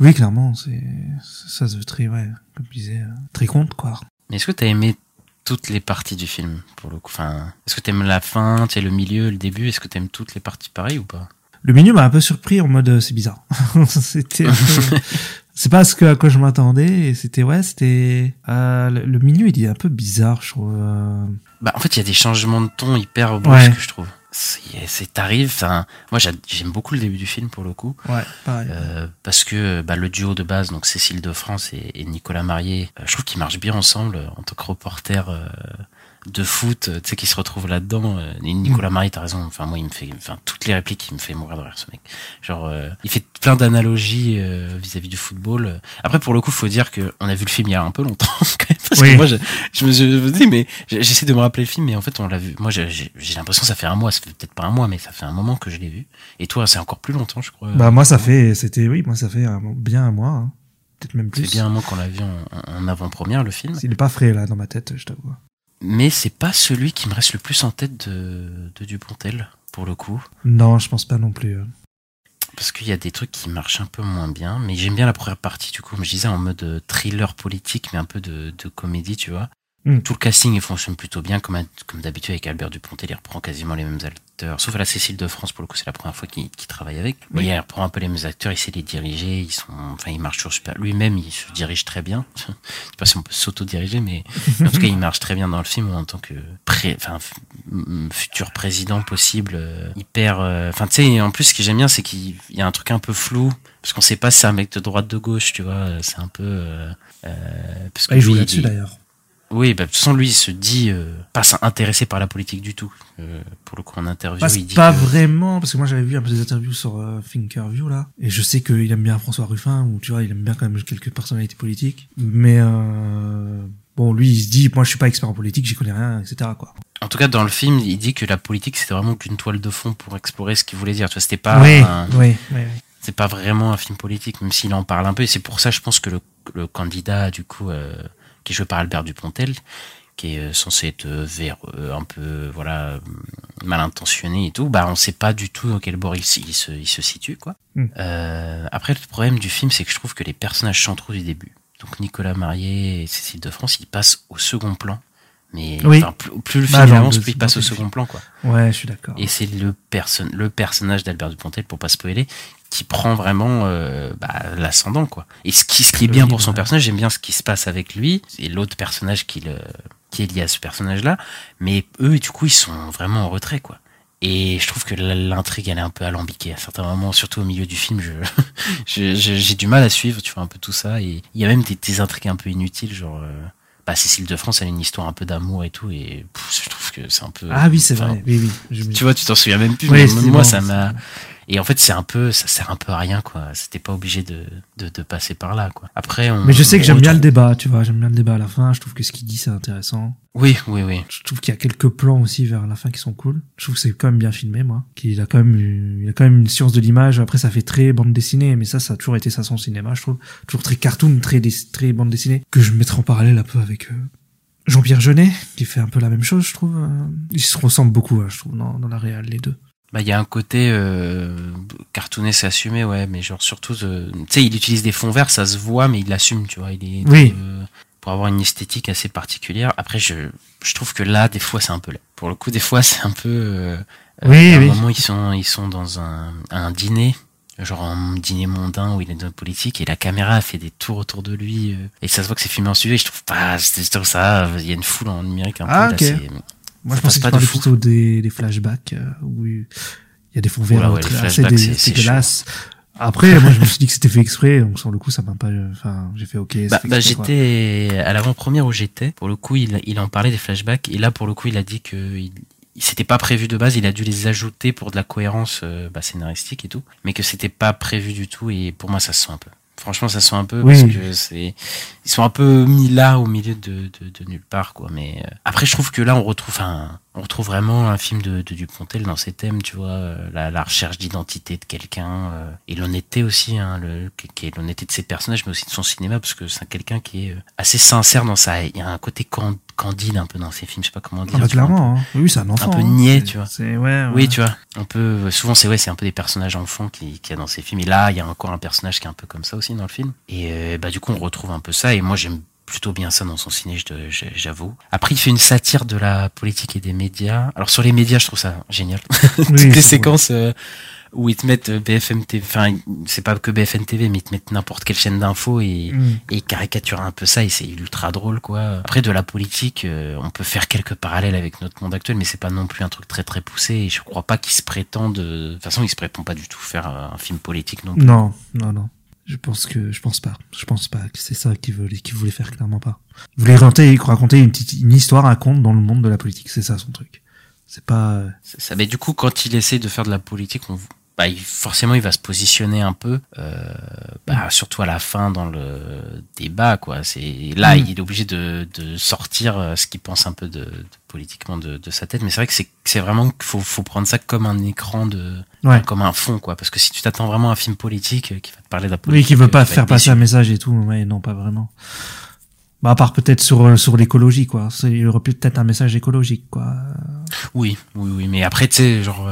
Oui, clairement, c'est ça se veut très, ouais, comme je disais, très compte, quoi. Mais est-ce que t'as aimé toutes les parties du film pour le coup? Enfin, est-ce que t'aimes la fin, le milieu, le début? Est-ce que t'aimes toutes les parties pareilles ou pas? Le milieu m'a un peu surpris en mode euh, c'est bizarre. c'était, c'est pas ce que à quoi je m'attendais. Et c'était ouais, c'était euh, le, le milieu il est un peu bizarre, je trouve. euh. Bah, en fait, il y a des changements de ton hyper brusques, Ouais. je trouve. C'est, t'arrives, enfin, moi j'a- j'aime beaucoup le début du film pour le coup. Ouais, pareil. Euh, parce que bah, le duo de base, donc Cécile de France et, et Nicolas Marié, euh, je trouve qu'ils marchent bien ensemble euh, en tant que reporter de foot, euh, tu sais, qui se retrouvent là-dedans. euh, et Nicolas Marié, t'as raison, enfin moi, il me fait, enfin toutes les répliques, il me fait mourir de rire, ce mec. Genre, euh, il fait plein d'analogies euh, vis-à-vis du football. Après, pour le coup, faut dire que on a vu le film il y a un peu longtemps, quand même, parce Oui. que moi, je, je me suis mais j'essaie de me rappeler le film, mais en fait, on l'a vu. Moi, j'ai j'ai- j'ai l'impression que ça fait un mois, ça fait peut-être pas un mois, mais ça fait un moment que je l'ai vu. Et toi, c'est encore plus longtemps, je crois. Bah moi ça fait, c'était oui, moi ça fait un- bien un mois, hein. peut-être même plus. C'est bien un mois qu'on l'a vu en, en avant-première, le film. Il est pas frais là dans ma tête, je t'avoue. Mais c'est pas celui qui me reste le plus en tête de, de Dupontel, pour le coup. Non, je pense pas non plus. euh. Parce qu'il y a des trucs qui marchent un peu moins bien. Mais j'aime bien la première partie, du coup, comme je disais, en mode euh, thriller politique, mais un peu de, de comédie, tu vois. Mm. Tout le casting il fonctionne plutôt bien, comme, comme d'habitude avec Albert Dupontel, il reprend quasiment les mêmes acteurs. Sauf à la Cécile de France, pour le coup, c'est la première fois qu'il travaille avec. Mais il reprend un peu les mêmes acteurs, il sait les diriger, ils sont, enfin, il marche toujours super. Lui-même, il se dirige très bien. Je sais pas si on peut s'auto-diriger, mais en tout cas, il marche très bien dans le film en tant que pré, enfin, futur président possible, euh, hyper, euh, enfin, tu sais, en plus, ce que j'aime bien, c'est qu'il y a un truc un peu flou, parce qu'on sait pas si c'est un mec de droite, de gauche, tu vois, c'est un peu, euh, euh, parce Bah, il joue là-dessus il- d'ailleurs. Oui, bah, de toute façon, lui, il se dit euh, pas intéressé par la politique du tout. Euh, pour le coup, en interview, Pas, il dit pas que- vraiment, parce que moi j'avais vu un peu des interviews sur euh, Thinkerview là, et je sais qu'il aime bien François Ruffin, ou tu vois, il aime bien quand même quelques personnalités politiques, mais euh, bon, lui il se dit, moi je suis pas expert en politique, j'y connais rien, etc. quoi. En tout cas, dans le film, il dit que la politique, c'était vraiment qu'une toile de fond pour explorer ce qu'il voulait dire. Tu vois, c'était pas, oui, un- oui, oui, oui. c'est pas vraiment un film politique, même s'il en parle un peu. Et c'est pour ça, je pense que le, le candidat, du coup, euh, qui est joué par Albert Dupontel, qui est euh, censé être euh, véreux, un peu, voilà, euh, mal intentionné et tout, bah, on sait pas du tout dans quel bord il, se, il se situe, quoi. Mm. Euh, après, le problème du film, c'est que je trouve que les personnages centraux du début, donc Nicolas Marié et Cécile de France, ils passent au second plan. Mais Oui. plus, plus le Bah, film avance, plus il passe au second plan, quoi. Ouais, je suis d'accord. Et c'est le, perso le personnage d'Albert Dupontel, pour pas spoiler, qui prend vraiment euh, bah, l'ascendant, quoi. Et ce qui, ce qui est bien pour son personnage, j'aime bien ce qui se passe avec lui, et l'autre personnage qui, le, qui est lié à ce personnage-là, mais eux, du coup, ils sont vraiment en retrait, quoi. Et je trouve que l'intrigue, elle est un peu alambiquée à certains moments, surtout au milieu du film. Je, j'ai du mal à suivre, tu vois, un peu tout ça. Et il y a même des, des intrigues un peu inutiles, genre, euh, bah, Cécile de France, elle a une histoire un peu d'amour et tout, et pff, je trouve que c'est un peu. Ah oui, c'est vrai, oui, oui. tu vois, tu t'en souviens même plus, Oui, mais moi, bon, ça m'a. Et en fait, c'est un peu, ça sert un peu à rien, quoi. C'était pas obligé de, de, de passer par là, quoi. Après, on. Mais je sais que j'aime bien le débat, tu vois, j'aime bien le débat à la fin, je trouve que ce qu'il dit c'est intéressant. Oui, oui, oui. Je trouve qu'il y a quelques plans aussi vers la fin qui sont cool. Je trouve que c'est quand même bien filmé, moi. Qu'il a quand même, eu- il a quand même une science de l'image. Après, ça fait très bande dessinée, mais ça, ça a toujours été ça son cinéma, je trouve. Toujours très cartoon, très, très bande dessinée. Que je mettrais en parallèle un peu avec euh, Jean-Pierre Jeunet, qui fait un peu la même chose, je trouve. euh. Ils se ressemblent beaucoup, hein, je trouve, dans, dans la réal, les deux. Bah, il y a un côté euh, cartooné, c'est assumé, ouais, mais genre surtout, euh, tu sais, il utilise des fonds verts, ça se voit, mais il l'assume, tu vois. Il est Oui. euh, pour avoir une esthétique assez particulière. Après, je, je trouve que là, des fois, c'est un peu laid. Pour le coup, des fois, c'est un peu. Oui, à un oui. moment, ils sont, ils sont dans un, un dîner. Genre un dîner mondain où il est dans la politique et la caméra fait des tours autour de lui euh, et ça se voit que c'est filmé en studio et je trouve pas je trouve ça il y a une foule en numérique un Ah, peu là, c'est- Moi, je pensais que tu parlais plutôt des, des flashbacks, euh, où il y a des fonds verts ouais, assez dégueulasses. Après, moi, je me suis dit que c'était fait exprès, donc sur le coup, ça m'a pas, enfin, j'ai fait ok. Bah, bah, j'étais à l'avant-première où j'étais. Pour le coup, il, il en parlait des flashbacks. Et là, pour le coup, il a dit que il, il- c'était pas prévu de base. Il a dû les ajouter pour de la cohérence euh, bah, scénaristique et tout. Mais que c'était pas prévu du tout. Et pour moi, ça se sent un peu. Franchement, ça se sent un peu Oui. parce que c'est, ils sont un peu mis là au milieu de, de, de nulle part, quoi. Mais euh, après, je trouve que là, on retrouve un, on retrouve vraiment un film de, de Dupontel dans ses thèmes, tu vois, euh, la, la recherche d'identité de quelqu'un euh, et l'honnêteté aussi, hein, le, qui est l'honnêteté de ses personnages, mais aussi de son cinéma, parce que c'est quelqu'un qui est euh, assez sincère dans ça. Il y a un côté can- candide un peu dans ses films, je sais pas comment dire. Ah bah, tu vois, un peu- clairement, hein. oui, c'est un enfant. peu hein. niais, C'est- tu vois. Ouais, Oui, tu vois, un peu. Souvent, c'est ouais, c'est un peu des personnages enfants qui qu'il y a dans ces films. Et là, il y a encore un personnage qui est un peu comme ça aussi dans le film. Et euh, bah du coup, on retrouve un peu ça. Et moi, j'aime plutôt bien ça dans son ciné, j'avoue. Après, il fait une satire de la politique et des médias. Alors sur les médias, je trouve ça génial. Oui, Toutes les séquences euh, où ils te mettent euh, BFM TV, enfin, c'est pas que BFM TV, mais ils te mettent n'importe quelle chaîne d'infos et Mm. et il caricature un peu ça et c'est ultra drôle quoi. Après de la politique, euh, on peut faire quelques parallèles avec notre monde actuel, mais c'est pas non plus un truc très très poussé et je crois pas qu'il se prétende. De toute façon, il se prétend pas du tout faire euh, un film politique non plus. Non, non, non. Je pense que, je pense pas. Je pense pas que c'est ça qu'il voulait, qu'il voulait faire clairement pas. Il voulait raconter, raconter une petite, une histoire, un conte dans le monde de la politique. C'est ça son truc. C'est pas, euh, Ça, mais du coup, quand il essaie de faire de la politique, on, bah, il- forcément, il va se positionner un peu, euh, bah, surtout à la fin dans le débat, quoi. C'est là, Mm. il est obligé de, de sortir euh, ce qu'il pense un peu de, de politiquement de, de sa tête. Mais c'est vrai que c'est c'est vraiment qu'il faut, faut prendre ça comme un écran de, Ouais. comme un fond, quoi. Parce que si tu t'attends vraiment à un film politique euh, qui va te parler de la oui, politique, qui veut euh, pas vas faire passer un message et tout. Ouais, non, pas vraiment. Bah, à part peut-être sur, euh, sur l'écologie, quoi. Il y aurait peut-être un message écologique, quoi. Oui, oui, oui. Mais après, tu sais, genre.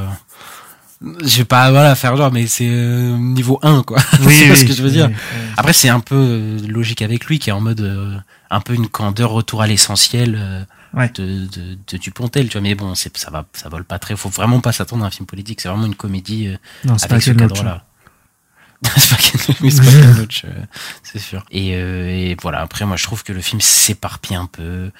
Je vais pas voilà faire genre, mais c'est euh, niveau 1 quoi. Oui, c'est oui, ce que je veux dire? oui. Après c'est un peu euh, logique avec lui qui est en mode euh, un peu une candeur retour à l'essentiel euh, Ouais. de, de, de Dupontel, tu vois. Mais bon, c'est ça va ça vole pas très. Faut vraiment pas s'attendre à un film politique. C'est vraiment une comédie euh, Non, avec ce Ken Loach. cadre-là. c'est pas oui, c'est pas euh, c'est sûr. Et, euh, et voilà. Après, moi, je trouve que le film s'éparpille un peu.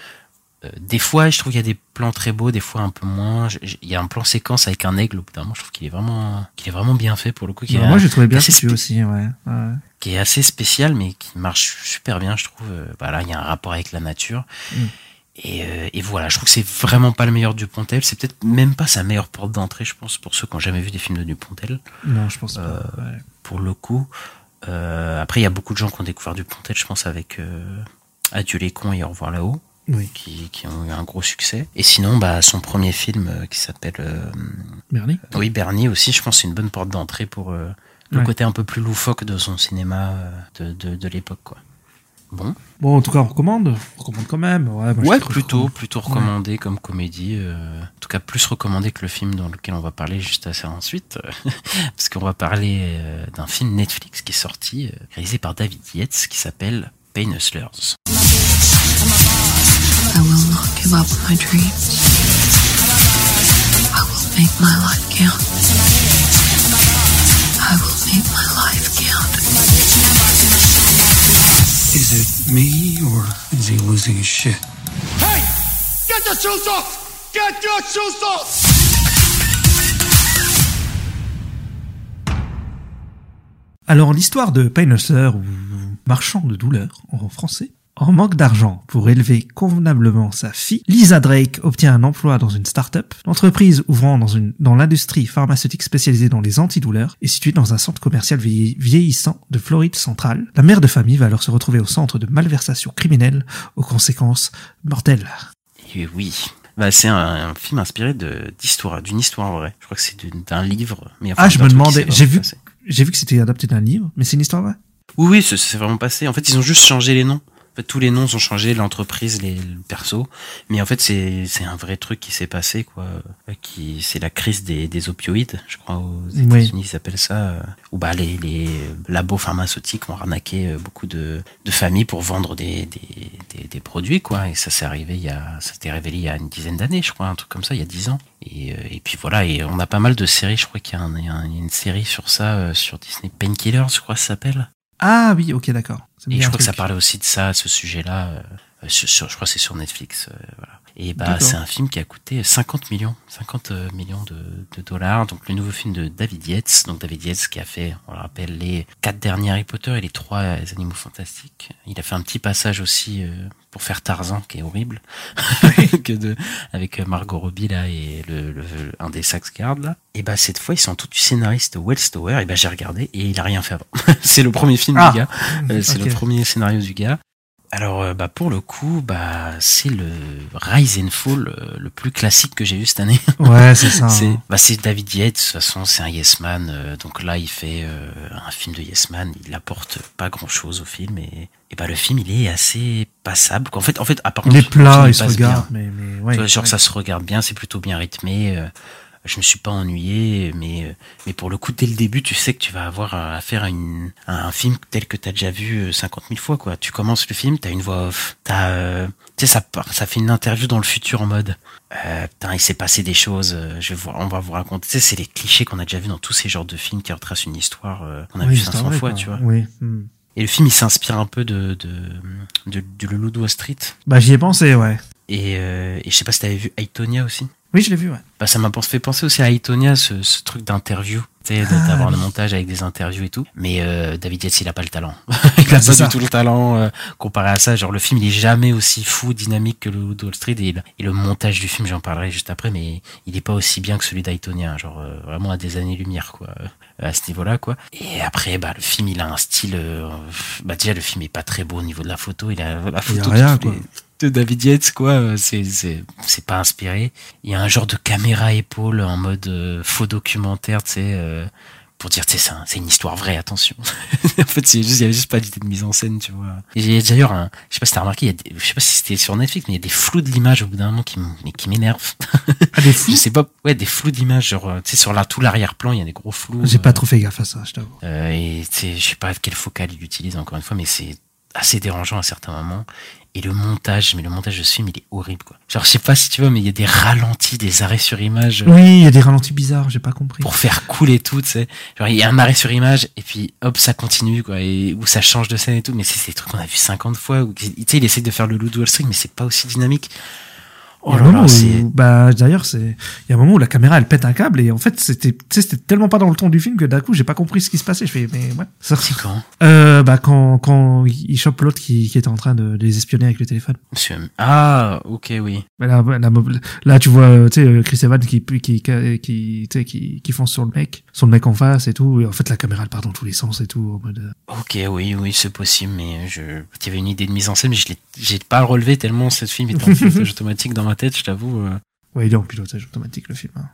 Euh, des fois, je trouve qu'il y a des plans très beaux, des fois un peu moins. Il y a un plan séquence avec un aigle. Au bout d'un moment, je trouve qu'il est vraiment, qu'il est vraiment bien fait pour le coup. qui Non, est- moi, j'ai trouvé bien spé- aussi, ouais. ouais. qui est assez spécial, mais qui marche super bien, je trouve. Euh, Voilà, il y a un rapport avec la nature. Mm. Et, euh, et voilà, je trouve que c'est vraiment pas le meilleur Dupontel. C'est peut-être même pas sa meilleure porte d'entrée, je pense, pour ceux qui ont jamais vu des films de Dupontel. Non, je pense pas. Ouais. Pour le coup. Euh, après, il y a beaucoup de gens qui ont découvert Dupontel, je pense, avec Adieu les cons et Au revoir là-haut, Oui, qui, qui ont eu un gros succès. Et sinon, bah, son premier film euh, qui s'appelle euh, Bernie. oui, Bernie aussi, je pense, c'est une bonne porte d'entrée pour euh, le Ouais. côté un peu plus loufoque de son cinéma euh, de, de, de l'époque, quoi. Bon, Bon, en tout cas, on recommande. On recommande quand même. Ouais, moi, plutôt, plutôt Ouais. recommandé comme comédie. euh, en tout cas, plus recommandé que le film dans lequel on va parler juste assez ensuite, parce qu'on va parler euh, d'un film Netflix qui est sorti, euh, réalisé par David Yates, qui s'appelle Pain Hustlers. I will not give up my dreams. I will make my life count. I will make my life count. Is it me or is he losing his shit? Hey! Get your shoes off! Get your shoes off! Alors, l'histoire de Pain Hustler, ou marchand de douleur en français, en manque d'argent pour élever convenablement sa fille, Lisa Drake obtient un emploi dans une start-up. L'entreprise ouvrant dans une, dans l'industrie pharmaceutique spécialisée dans les antidouleurs est située dans un centre commercial vieilli- vieillissant de Floride centrale. La mère de famille va alors se retrouver au centre de malversation criminelle aux conséquences mortelles. Et oui. Bah, c'est un, un film inspiré de d'histoire, d'une histoire vraie. Je crois que c'est d'un livre. Mais enfin, Ah, je me demandais, j'ai vu, passé. j'ai vu que c'était adapté d'un livre, mais c'est une histoire vraie? Oui, oui, ça s'est vraiment passé. En fait, ils ont juste changé les noms. En fait, tous les noms ont changé, l'entreprise, les le perso. Mais en fait, c'est c'est un vrai truc qui s'est passé, quoi. Euh, Qui c'est la crise des, des opioïdes, je crois aux Oui. États-Unis, ils appellent ça. euh, Où bah les, les labos pharmaceutiques ont arnaqué euh, beaucoup de, de familles pour vendre des, des, des, des produits, quoi. Et ça s'est arrivé il y a, ça s'était révélé il y a une dizaine d'années, je crois, un truc comme ça, il y a dix ans. Et, euh, et puis voilà, et on a pas mal de séries. Je crois qu'il y, a y a un- il y a une série sur ça euh, sur Disney, Painkillers, je crois que ça s'appelle. Ah oui, ok, d'accord. Et je crois que ça parlait aussi de ça, ce sujet-là. euh, sur, sur- je crois que c'est sur Netflix. euh, voilà. Et bah, c'est un film qui a coûté 50 millions, 50 euh, millions de, de dollars. Donc le nouveau film de David Yates. Donc David Yates qui a fait, on le rappelle, les quatre derniers Harry Potter et les trois Animaux Fantastiques. Il a fait un petit passage aussi euh, pour faire Tarzan, qui est horrible, de, avec euh, Margot Robbie là et le, le- un des Saxguard là. Et bah cette fois ils sont tous du scénariste Wells Tower. Et bah j'ai regardé et il a rien fait avant. c'est le premier film Ah. du gars. Euh, c'est le premier scénario du gars. Alors, euh, bah, pour le coup, bah, c'est le Rise and Fall euh, le plus classique que j'ai vu cette année. Ouais, c'est ça. c'est, hein. bah, c'est David Yates, de toute façon, c'est un Yes Man. euh, donc là, il fait euh, un film de Yes Man. Il apporte pas grand chose au film. Et, et bah, le film, il est assez passable. En fait, en fait, à part Il est plat, il se regarde, bien. mais, mais ouais. Genre, ouais. ça se regarde bien, c'est plutôt bien rythmé. euh, je me suis pas ennuyé, mais, euh, mais pour le coup, dès le début, tu sais que tu vas avoir euh, affaire à, une, à un film tel que tu as déjà vu euh, 50 000 fois. Quoi. Tu commences le film, tu as une voix off. T'as, euh, tu sais, ça, part- ça fait une interview dans le futur en mode euh, Putain, il s'est passé des choses, euh, je vais vous, on va vous raconter. Tu sais, c'est les clichés qu'on a déjà vu dans tous ces genres de films qui retracent une histoire euh, qu'on a Oui, vu c'est 500 vrai, fois, quoi. tu vois. Oui. hmm. Et le film, il s'inspire un peu de, de, de, du Le Loup de Wall Street. Bah, j'y ai pensé, ouais. Et, euh, et je sais pas si t'avais vu Aitonia aussi. Oui, je l'ai vu, ouais. Bah, ça m'a fait penser aussi à Aitonia, ce, ce truc d'interview. Tu sais, de- Ah, d'avoir le montage avec des interviews et tout. Mais euh, David Yates, il a pas le talent. il Bah, a c'est pas ça. du tout le talent euh, comparé à ça. Genre, le film, il est jamais aussi fou, dynamique que le Wall Street. Et, le- et le montage du film, j'en parlerai juste après, mais il est pas aussi bien que celui d'Aitonia. Genre, euh, vraiment à des années-lumière, quoi. euh, À ce niveau-là, quoi. Et après, bah, le film, il a un style. bah, déjà, le film est pas très beau au niveau de la photo. Il a la Il y a photo rien, quoi. De David Yates, quoi. euh, C'est, pas inspiré. Il y a un genre de caméra épaule en mode euh, faux documentaire, tu sais, euh, pour dire, tu sais, c'est un- c'est une histoire vraie, attention. en fait, il y avait juste pas d'idée de mise en scène, tu vois. Et il y a d'ailleurs je sais pas si t'as remarqué, y a des- je sais pas si c'était sur Netflix, mais il y a des flous de l'image au bout d'un moment qui m'énervent. Ah, des flous je sais pas, ouais, des flous d'image, genre, tu sais, sur la, tout l'arrière-plan, il y a des gros flous. J'ai euh, pas trop fait gaffe à ça, je t'avoue. et tu sais, je sais pas quelle focale il utilise encore une fois, mais c'est assez dérangeant à certains moments. Et le montage, mais le montage de ce film, il est horrible, quoi. Genre, je sais pas si tu vois, mais il y a des ralentis, des arrêts sur image euh, Oui, il y a des ralentis bizarres, j'ai pas compris. pour faire couler tout, tu sais. Genre, il y a un arrêt sur image, et puis hop, ça continue, quoi, et où ça change de scène et tout. Mais c'est des trucs qu'on a vu 50 fois, où, tu sais, il essaie de faire le loup de Wall Street, mais c'est pas aussi dynamique. Oh bah, d'ailleurs, c'est, il y a un moment où la caméra, elle pète un câble et en fait, c'était, c'était tellement pas dans le ton du film que d'un coup, j'ai pas compris ce qui se passait. Je fais, mais ouais. C'est quand euh, bah, quand, quand il chope l'autre qui, qui était en train de les espionner avec le téléphone. Monsieur... Ah, ok, oui. Bah, Là, là, là, tu vois, euh, tu sais, euh, Chris Evans qui, qui, qui, qui, tu sais, qui, qui fonce sur le mec, sur le mec en face et tout. Et en fait, la caméra, elle part dans tous les sens et tout, en mode, euh, Ok, oui, oui, c'est possible, mais je, il y avait une idée de mise en scène, mais je l'ai, j'ai pas relevé tellement ce film était en automatique dans ma tête, je t'avoue. euh. ouais, il est en pilotage automatique, le film. hein.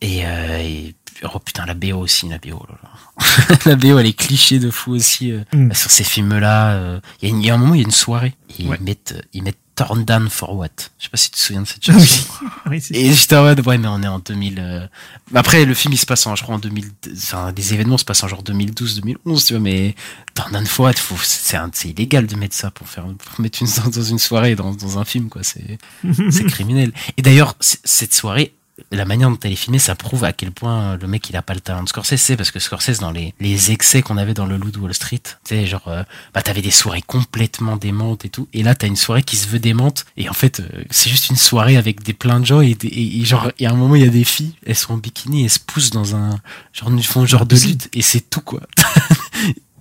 Et, euh, et- oh putain, la BO aussi, la BO, là, là. la BO, elle est cliché de fou aussi euh, Mm. sur ces films-là. euh. Il y, a y un moment, il y a une soirée, et Ouais. ils mettent, ils mettent Torn Down for What. Je sais pas si tu te souviens de cette Ah chanson. oui, Et j'étais en mode, ouais, mais on est en 2000. euh, Après, le film, il se passe en, je crois, en 2000. Enfin, des événements se passent en genre 2012, 2011, tu vois, mais dans une fois, faut, c'est, un- illégal de mettre ça pour faire, pour mettre une, dans une soirée, dans, dans un film, quoi. C'est, criminel. Et d'ailleurs, cette soirée, la manière dont elle est filmée, ça prouve à quel point euh, le mec il a pas le talent de Scorsese, c'est parce que Scorsese dans les, les excès qu'on avait dans le Loup de Wall Street, tu sais genre euh, bah t'avais des soirées complètement démentes et tout, et là t'as une soirée qui se veut démente. Et en fait euh, c'est juste une soirée avec des plein de gens et, des- et, et genre il y a un moment il y a des filles, elles sont en bikini, elles se poussent dans un genre ils font genre de lutte et c'est tout quoi.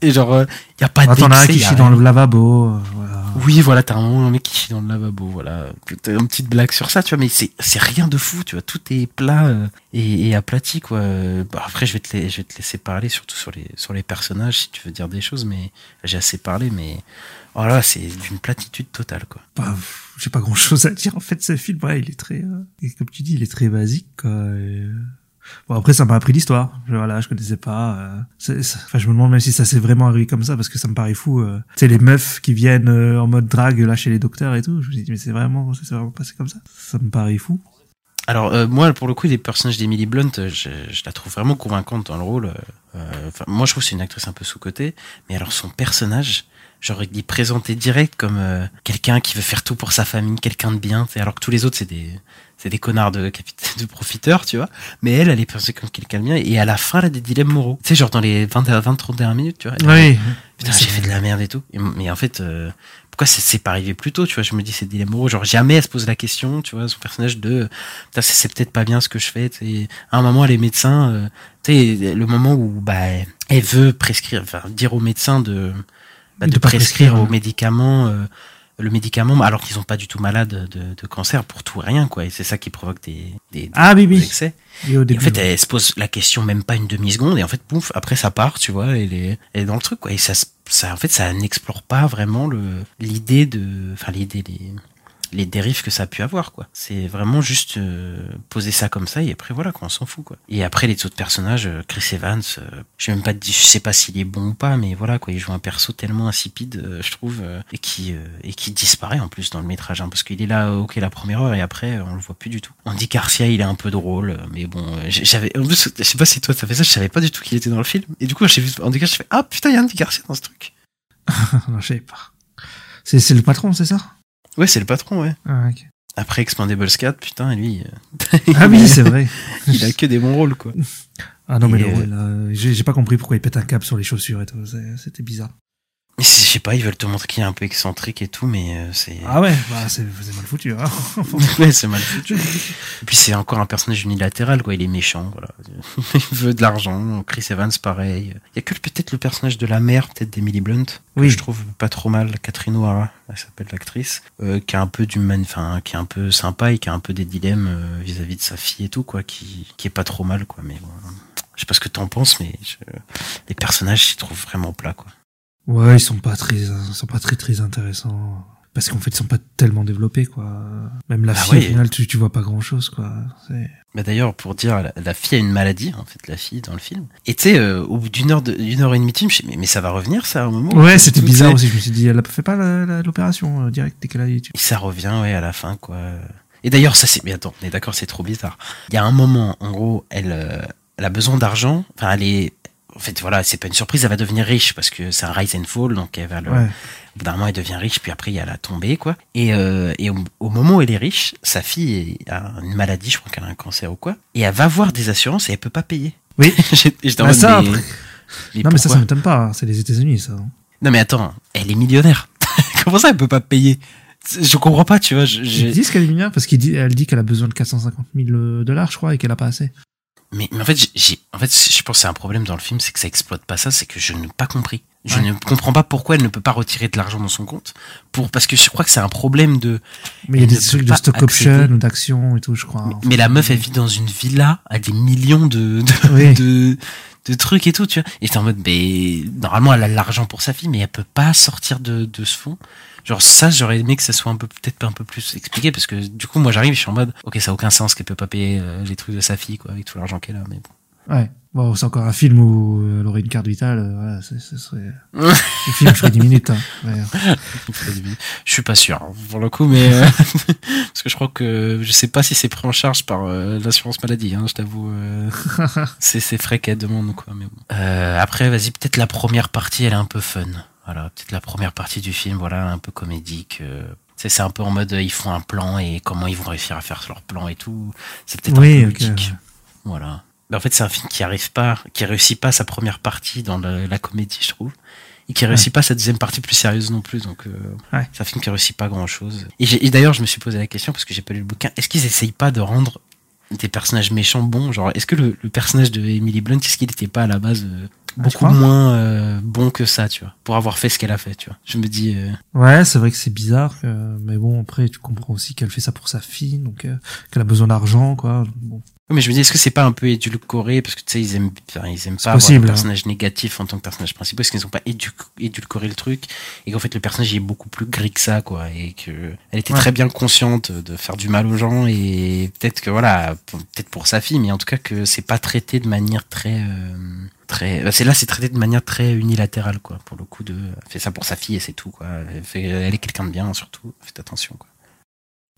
et genre euh, il y a pas Ah, t'en as un d'excès, qui chie dans le lavabo, euh, voilà. Oui, voilà, t'as un mec qui chie dans le lavabo, voilà. T'as une petite blague sur ça, tu vois, mais c'est, c'est rien de fou, tu vois, tout est plat euh, et, et aplati, quoi. Euh, Bah, après, je vais, te, je vais te laisser parler, surtout sur les, sur les personnages, si tu veux dire des choses, mais j'ai assez parlé, mais voilà, c'est d'une platitude totale, quoi. Bah, j'ai pas grand chose à dire. En fait, ce film, ouais, il est très, euh, comme tu dis, il est très basique, quoi. et, euh, Bon, après, ça m'a appris l'histoire. Je- Voilà, je connaissais pas. euh, Enfin, je me demande même si ça s'est vraiment arrivé comme ça, parce que ça me paraît fou. euh, Tu sais, les meufs qui viennent euh, en mode drague là chez les docteurs et tout. Je me dis, mais c'est vraiment, c'est vraiment passé comme ça. Ça me paraît fou. Alors euh, moi pour le coup les personnages d'Emily Blunt je, la trouve vraiment convaincante dans le rôle. euh, moi je trouve c'est une actrice un peu sous cotée mais alors son personnage genre il est présenté direct comme euh, quelqu'un qui veut faire tout pour sa famille, quelqu'un de bien, alors que tous les autres c'est des c'est des connards de de profiteurs, tu vois. Mais elle elle est présentée comme quelqu'un de bien et à la fin elle a des dilemmes moraux. Tu sais genre dans les 20 à 20 30 dernières minutes, tu vois. Oui. Putain, j'ai fait de la merde et tout. Et- mais en fait, euh, pourquoi c'est- pas arrivé plus tôt, tu vois Je me dis, c'est des dilemmes moraux. Genre, jamais elle se pose la question, tu vois, son personnage de, putain, c'est c'est peut-être pas bien ce que je fais. sais. À un moment, elle est médecin, euh, tu sais, le moment où, bah, elle veut prescrire, enfin, dire au médecin de, bah, de, prescrire, prescrire, aux médicaments, euh, le médicament, alors qu'ils sont pas du tout malades de, de cancer pour tout et rien, quoi. Et c'est ça qui provoque des, des, des Ah oui, oui. excès. Et au Et début, en fait, ouais. elle se pose la question même pas une demi-seconde, et en fait, pouf, après ça part, tu vois, elle est, elle est dans le truc, quoi. Et ça, se- ça, en fait, ça n'explore pas vraiment le, l'idée de, enfin, l'idée, les, les dérives que ça a pu avoir, quoi. C'est vraiment juste euh, poser ça comme ça, et après, voilà, quoi, on s'en fout, quoi. Et après, les autres personnages, euh, Chris Evans, euh, je même pas, je sais pas s'il est bon ou pas, mais voilà, quoi, il joue un perso tellement insipide, euh, je trouve, et qui, et qui disparaît en plus dans le métrage, hein, parce qu'il est là, ok, la première heure, et après, on le voit plus du tout. Andy Garcia, il est un peu drôle, mais bon, j'avais, en plus, je sais pas si toi ça fait ça, je savais pas du tout qu'il était dans le film, et du coup, j'ai vu Andy je fais, ah putain, il y a Andy Garcia dans ce truc. non, je sais pas. C'est le patron, c'est ça? Ouais, c'est le patron, ouais. Ah, ok. Après Expandables 4, putain, lui, euh, Ah oui, c'est vrai. il a que des bons rôles, quoi. Ah non, mais le euh, rôle, là, j'ai, pas compris pourquoi il pète un câble sur les chaussures et tout. C'était bizarre. Je sais pas, ils veulent te montrer qu'il est un peu excentrique et tout, mais euh, c'est. Ah ouais, bah, c'est, mal foutu, hein. ouais, c'est mal foutu. Et puis c'est encore un personnage unilatéral, quoi. Il est méchant, voilà. Il veut de l'argent. Chris Evans, pareil. Il y a que peut-être le personnage de la mère, peut-être d'Emily Blunt, que Oui. je trouve pas trop mal. Catherine O'Hara, elle s'appelle l'actrice, euh, qui a un peu du man, enfin, qui est un peu sympa et qui a un peu des dilemmes euh, vis-à-vis de sa fille et tout, quoi, qui, qui est pas trop mal, quoi. Mais bon, je sais pas ce que t'en penses, mais je- les personnages, j'y trouve vraiment plat, quoi. Ouais, ils sont pas très, ils sont pas très très intéressants. parce qu'en fait ils sont pas tellement développés quoi. Même la Bah fille oui. au final tu, tu vois pas grand chose quoi. Bah d'ailleurs, pour dire, la, la fille a une maladie, en fait, la fille dans le film. Et tu sais, euh, au bout d'une heure, de- d'une heure et demie de film, je me suis dit, mais, mais ça va revenir, ça, à un moment Ouais c'était bizarre aussi. Je me suis dit elle a fait pas l'opération euh, direct dès qu'elle a eu. Et ça revient, ouais, à la fin, quoi. Et d'ailleurs, ça c'est. Mais attends, on est d'accord, c'est trop bizarre. Il y a un moment, en gros, elle, euh, elle a besoin d'argent. Enfin, elle est. En fait, voilà, c'est pas une surprise, elle va devenir riche parce que c'est un rise and fall, donc elle va le. Ouais. Au bout d'un moment, elle devient riche, puis après, il y a la tombée, quoi. Et, euh, et au, au moment où elle est riche, sa fille a une maladie, je crois qu'elle a un cancer ou quoi, et elle va voir des assurances et elle peut pas payer. Oui. J'étais en Bah, ça, mais- après- mais non mais ça ça m'étonne pas. hein. C'est les États-Unis ça. hein. Non mais attends, elle est millionnaire. Comment ça, elle peut pas payer? Je comprends pas, tu vois. je- Ils j'ai- disent qu'elle est mignonne parce qu'elle dit qu'elle a besoin de 450 000 dollars je crois et qu'elle a pas assez. Mais, mais en fait, j'ai- en fait, je pense que c'est un problème dans le film, c'est que ça exploite pas ça, c'est que je n'ai pas compris. Je Ouais. ne comprends pas pourquoi elle ne peut pas retirer de l'argent dans son compte. Pour, parce que je crois que c'est un problème de. Mais il y a des trucs de stock option ou d'actions et tout je crois. Mais la meuf, elle vit dans une villa à des millions de, de, Oui. de, de trucs et tout, tu vois. Et t'es en mode, mais normalement, elle a l'argent pour sa fille, mais elle peut pas sortir de, de ce fond. Genre ça, j'aurais aimé que ça soit un peu peut-être un peu plus expliqué parce que du coup, moi, j'arrive, je suis en mode, ok, ça a aucun sens qu'elle peut pas payer euh, les trucs de sa fille, quoi, avec tout l'argent qu'elle a. Mais bon. Ouais. Bon, c'est encore un film où euh, elle aurait une carte vitale. euh, voilà, ce serait. le film ferait 10 minutes. Hein. Ouais. Je suis pas sûr hein, pour le coup, mais euh, parce que je crois que je sais pas si c'est pris en charge par euh, l'assurance maladie. Hein, je t'avoue, euh, c'est c'est frais qu'elle demande quoi. Mais bon. Euh, après, vas-y, peut-être la première partie, elle est un peu fun. Voilà, peut-être la première partie du film, voilà, un peu comédique. euh, c'est un peu en mode ils font un plan et comment ils vont réussir à faire leur plan et tout. C'est peut-être Oui, un peu ok, ludique. ouais. Voilà. Mais en fait, c'est un film qui arrive pas, qui réussit pas sa première partie dans le- la comédie, je trouve. Et qui réussit pas sa deuxième partie plus sérieuse non plus. Donc, euh, Ouais. c'est un film qui réussit pas grand chose. Et, d'ailleurs, je me suis posé la question parce que j'ai pas lu le bouquin. Est-ce qu'ils essayent pas de rendre des personnages méchants bons? Genre, est-ce que le, le personnage de Emily Blunt, est-ce qu'il était pas à la base euh, beaucoup moins euh, bon que ça, tu vois Pour avoir fait ce qu'elle a fait, tu vois. Je me dis, euh, Ouais, c'est vrai que c'est bizarre, euh, mais bon, après, tu comprends aussi qu'elle fait ça pour sa fille, donc euh, qu'elle a besoin d'argent, quoi. Bon. Oui, mais je me dis, est-ce que c'est pas un peu édulcoré? Parce que tu sais, ils aiment, enfin, ils aiment pas possible, avoir hein. le personnage négatif en tant que personnage principal, est-ce qu'ils ont pas édu- édulcoré le truc et qu'en fait le personnage il est beaucoup plus gris que ça, quoi, et que elle était Ouais. très bien consciente de faire du mal aux gens et peut-être que voilà, peut-être pour sa fille, mais en tout cas que c'est pas traité de manière très, euh, très, bah, c'est là c'est traité de manière très unilatérale, quoi, pour le coup de, fait ça pour sa fille et c'est tout, quoi, elle, fait- elle est quelqu'un de bien surtout, faites attention, quoi.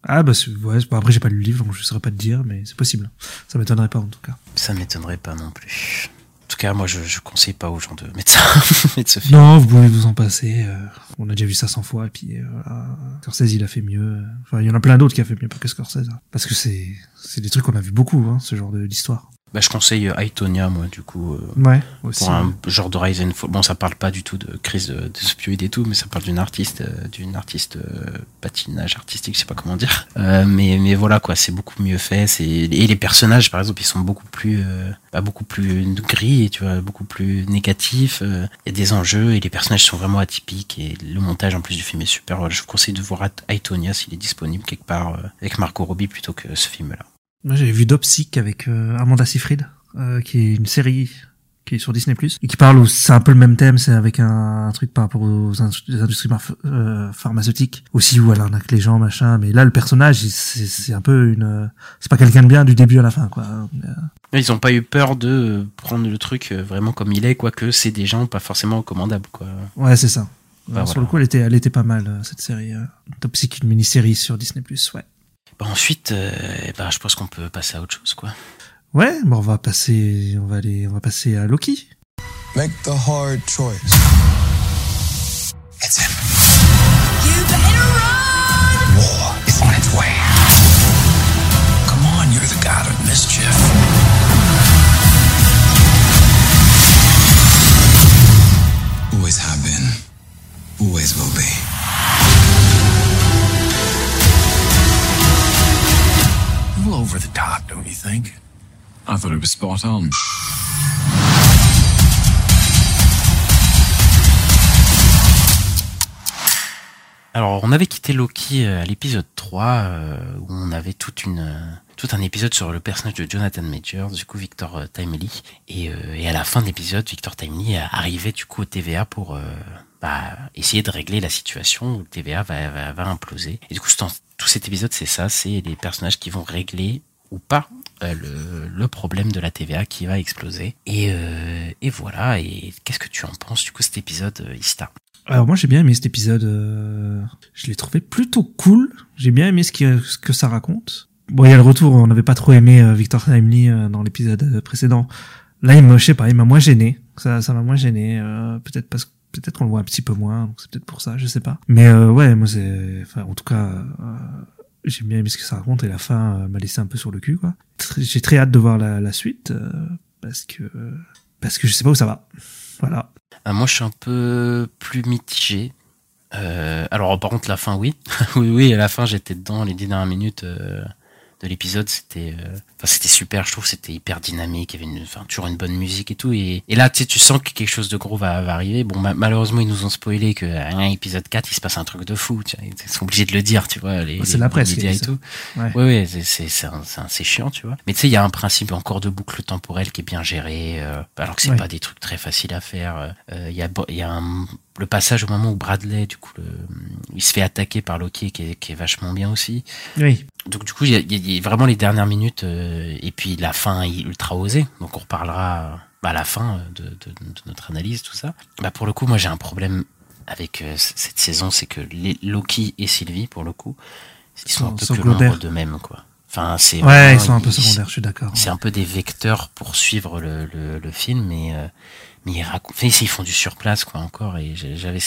Ah, bah, ouais, après, j'ai pas lu le livre, donc je saurais pas te dire, mais c'est possible. Ça m'étonnerait pas, en tout cas. Ça m'étonnerait pas non plus. En tout cas, moi, je, je conseille pas aux gens de mettre ça, ce film. Non, vous pouvez vous en passer. euh, on a déjà vu ça 100 fois, et puis euh, voilà. Scorsese, il a fait mieux. Enfin, il y en a plein d'autres qui a fait mieux que Scorsese. hein. Parce que c'est c'est des trucs qu'on a vu beaucoup, hein, ce genre de- d'histoire. Bah, je conseille euh, Aitonia, moi, du coup, euh, Ouais, aussi. pour un genre de Rise and Fall. Bon, ça parle pas du tout de crise de, de opioïdes et tout, mais ça parle d'une artiste, euh, d'une artiste euh, patinage artistique, je sais pas comment dire. Euh, mais mais voilà quoi, c'est beaucoup mieux fait. C'est et les personnages, par exemple, ils sont beaucoup plus, euh, bah, beaucoup plus gris, tu vois, beaucoup plus négatifs. euh, Il y a des enjeux et les personnages sont vraiment atypiques et le montage en plus du film est super. Voilà, je vous conseille de voir Aitonia s'il est disponible quelque part euh, avec Marco Robbie plutôt que ce film-là. Moi, j'avais vu Dopsic avec euh, Amanda Seyfried, euh, qui est une série qui est sur Disney+, et qui parle, où c'est un peu le même thème, c'est avec un, un truc par rapport aux industries, euh, pharmaceutiques, aussi où elle arnaque les gens, machin, mais là, le personnage, c'est un peu une... C'est pas quelqu'un de bien du début à la fin, quoi. Ils ont pas eu peur de prendre le truc euh, vraiment comme il est, quoique c'est des gens pas forcément recommandables, quoi. Ouais, c'est ça. Bah, Sur le coup, elle était, elle était pas mal, euh, cette série. Euh, Dopsic, une mini-série sur Disney+, ouais. Bah, ensuite, euh, bah, je pense qu'on peut passer à autre chose, quoi. Ouais, bon, on va passer, on va aller, on va passer à Loki. Make the hard choice. It's him. War is on its way. Come on, you're the god of mischief. Always have been? Always will be? Over the top, don't you think? I thought it was spot on. Alors, on avait quitté Loki euh, à l'épisode 3, euh, où on avait toute une, euh, tout un épisode sur le personnage de Jonathan Majors, du coup Victor euh, Timely. Et, euh, et à la fin de l'épisode, Victor Timely arrivait du coup au TVA pour, euh, bah, essayer de régler la situation où TVA va, va, va imploser. Et du coup, c'est en- tout cet épisode, c'est ça, c'est les personnages qui vont régler ou pas euh, le, problème de la TVA qui va exploser. Et, euh, et voilà, et qu'est-ce que tu en penses du coup cet épisode, euh, Ista? Alors moi j'ai bien aimé cet épisode. Je l'ai trouvé plutôt cool. J'ai bien aimé ce, qui, ce que ça raconte. Bon, il y a le retour. On n'avait pas trop aimé Victor Timely dans l'épisode précédent. Là, il me, je sais pas, il m'a moins gêné. Ça, ça m'a moins gêné. peut-être parce que peut-être qu'on le voit un petit peu moins. Donc c'est peut-être pour ça, je sais pas. Mais euh, ouais, moi c'est, enfin en tout cas, euh, j'ai bien aimé ce que ça raconte et la fin euh, m'a laissé un peu sur le cul quoi. J'ai très hâte de voir la, suite euh, parce que parce que je sais pas où ça va. Voilà. Ah, moi, je suis un peu plus mitigé. Alors, par contre, la fin, oui. oui, oui, à la fin, j'étais dedans. Les dix dernières minutes de l'épisode, c'était, euh, enfin, c'était super. Je trouve, c'était hyper dynamique. Il y avait une, enfin, toujours une bonne musique et tout. Et, et là, tu sais, tu sens que quelque chose de gros va, va arriver. Bon, ma- malheureusement, ils nous ont spoilé que à un épisode 4, il se passe un truc de fou. Tu vois. Ils sont obligés de le dire, tu vois. Les, C'est les- la presse et tout. Ouais. Ouais, ouais, c'est, c'est, chiant, tu vois. Mais tu sais, il y a un principe encore de boucle temporelle qui est bien géré, euh, alors que c'est Ouais. pas des trucs très faciles à faire. Euh, Il y a, y a un- le passage au moment où Bradley, du coup, le, il se fait attaquer par Loki, qui est, qui est vachement bien aussi. Oui. Donc du coup, il y a, il y a- vraiment les dernières minutes euh, et puis la fin est ultra osée. Donc on reparlera bah, à la fin euh, de, de- de notre analyse, tout ça. Bah, pour le coup, moi j'ai un problème avec euh, cette saison, c'est que les Loki et Sylvie, pour le coup, ils sont, Sont- un peu sont que l'ombre d'eux-mêmes, quoi. Enfin, c'est Ouais, vraiment- ils sont un peu secondaires, je suis d'accord. c'est un peu des vecteurs pour suivre le, le, le film, mais, euh, mais ils, racontent, ils font du surplace, quoi, encore. Et j'avais,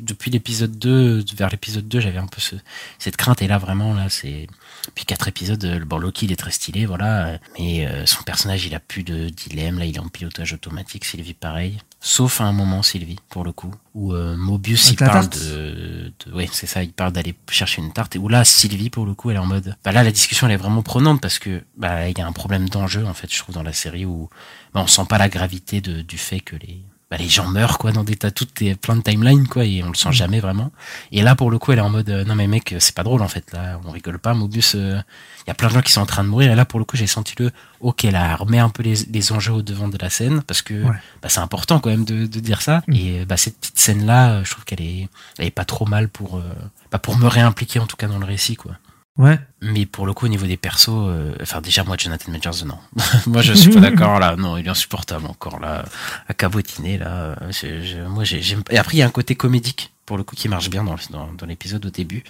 depuis l'épisode 2, vers l'épisode 2, j'avais un peu ce, cette crainte. Et là, vraiment, là, c'est. Puis quatre épisodes, euh, bon, Loki, il est très stylé, voilà. euh, Mais euh, son personnage, il a plus de dilemme. Là, il est en pilotage automatique. Sylvie, pareil. Sauf à un moment, Sylvie, pour le coup, où euh, Mobius, Avec il parle tarte de, de. Ouais, c'est ça, il parle d'aller chercher une tarte. Et où là, Sylvie, pour le coup, elle est en mode. Bah là, la discussion, elle est vraiment prenante parce que, bah, il y a un problème d'enjeu, en fait, je trouve, dans la série où bah, on sent pas la gravité de, du fait que les. Bah, les gens meurent quoi dans des tas toutes tes- plein de timelines quoi et on le sent jamais vraiment. Et là pour le coup elle est en mode euh, non mais mec euh, c'est pas drôle en fait là on rigole pas Mobius euh, il y a plein de gens qui sont en train de mourir et là pour le coup j'ai senti le ok là remet un peu les, les enjeux au devant de la scène parce que Ouais. bah, c'est important quand même de, de dire ça et euh, bah, cette petite scène là je trouve qu'elle est elle est pas trop mal pour euh, bah, pour me réimpliquer en tout cas dans le récit quoi Ouais. mais pour le coup, au niveau des persos, euh, enfin déjà moi Jonathan Majors, non. moi je suis pas d'accord là. Non, il est insupportable encore là, à cabotiner là. je- je- moi j'ai- j'aime. Et après il y a un côté comédique pour le coup qui marche bien dans, dans, dans l'épisode au début.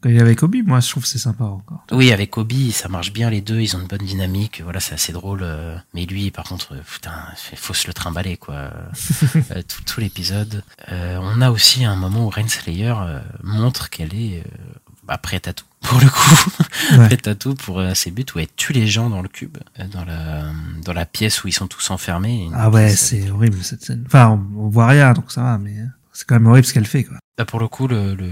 Quand il est avec Obi, moi je trouve c'est sympa encore. Oui, avec Obi, ça marche bien les deux. Ils ont une bonne dynamique. Voilà, c'est assez drôle. euh, Mais lui, par contre, euh, putain, il faut se le trimballer quoi. Euh, tout, tout l'épisode. Euh, on a aussi un moment où Renslayer montre qu'elle est euh, bah, prête à tout. Pour le coup, Ouais. prête à tout pour euh, ses buts où elle tue les gens dans le cube, euh, dans la dans la pièce où ils sont tous enfermés. Ah ouais, c'est horrible cette scène. Enfin, on, on voit rien, donc ça va, mais euh, c'est quand même horrible ce qu'elle fait, quoi. Bah, pour le coup, le, le...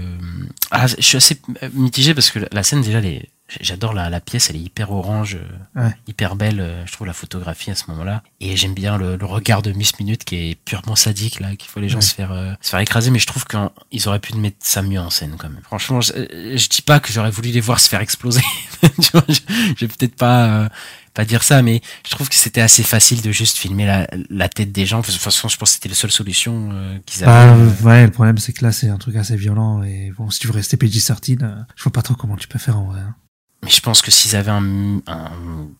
Ah, je suis assez mitigé parce que la scène, déjà, elle est- j'adore la, la pièce, elle est hyper orange, euh, Ouais. hyper belle, euh, je trouve la photographie à ce moment-là. Et j'aime bien le, le regard de Miss Minute qui est purement sadique, là, qu'il faut les gens Ouais. se, faire, euh, se faire écraser, mais je trouve qu'ils auraient pu mettre ça mieux en scène quand même. Franchement, je, euh, je dis pas que j'aurais voulu les voir se faire exploser. tu vois, je, je vais peut-être pas. euh, pas dire ça, mais je trouve que c'était assez facile de juste filmer la, la tête des gens. De toute façon, je pense que c'était la seule solution euh, qu'ils Bah, avaient. ouais, le problème c'est que là c'est un truc assez violent et bon, si tu veux rester PG-13, euh, je vois pas trop comment tu peux faire en vrai. hein. Mais je pense que s'ils avaient un, un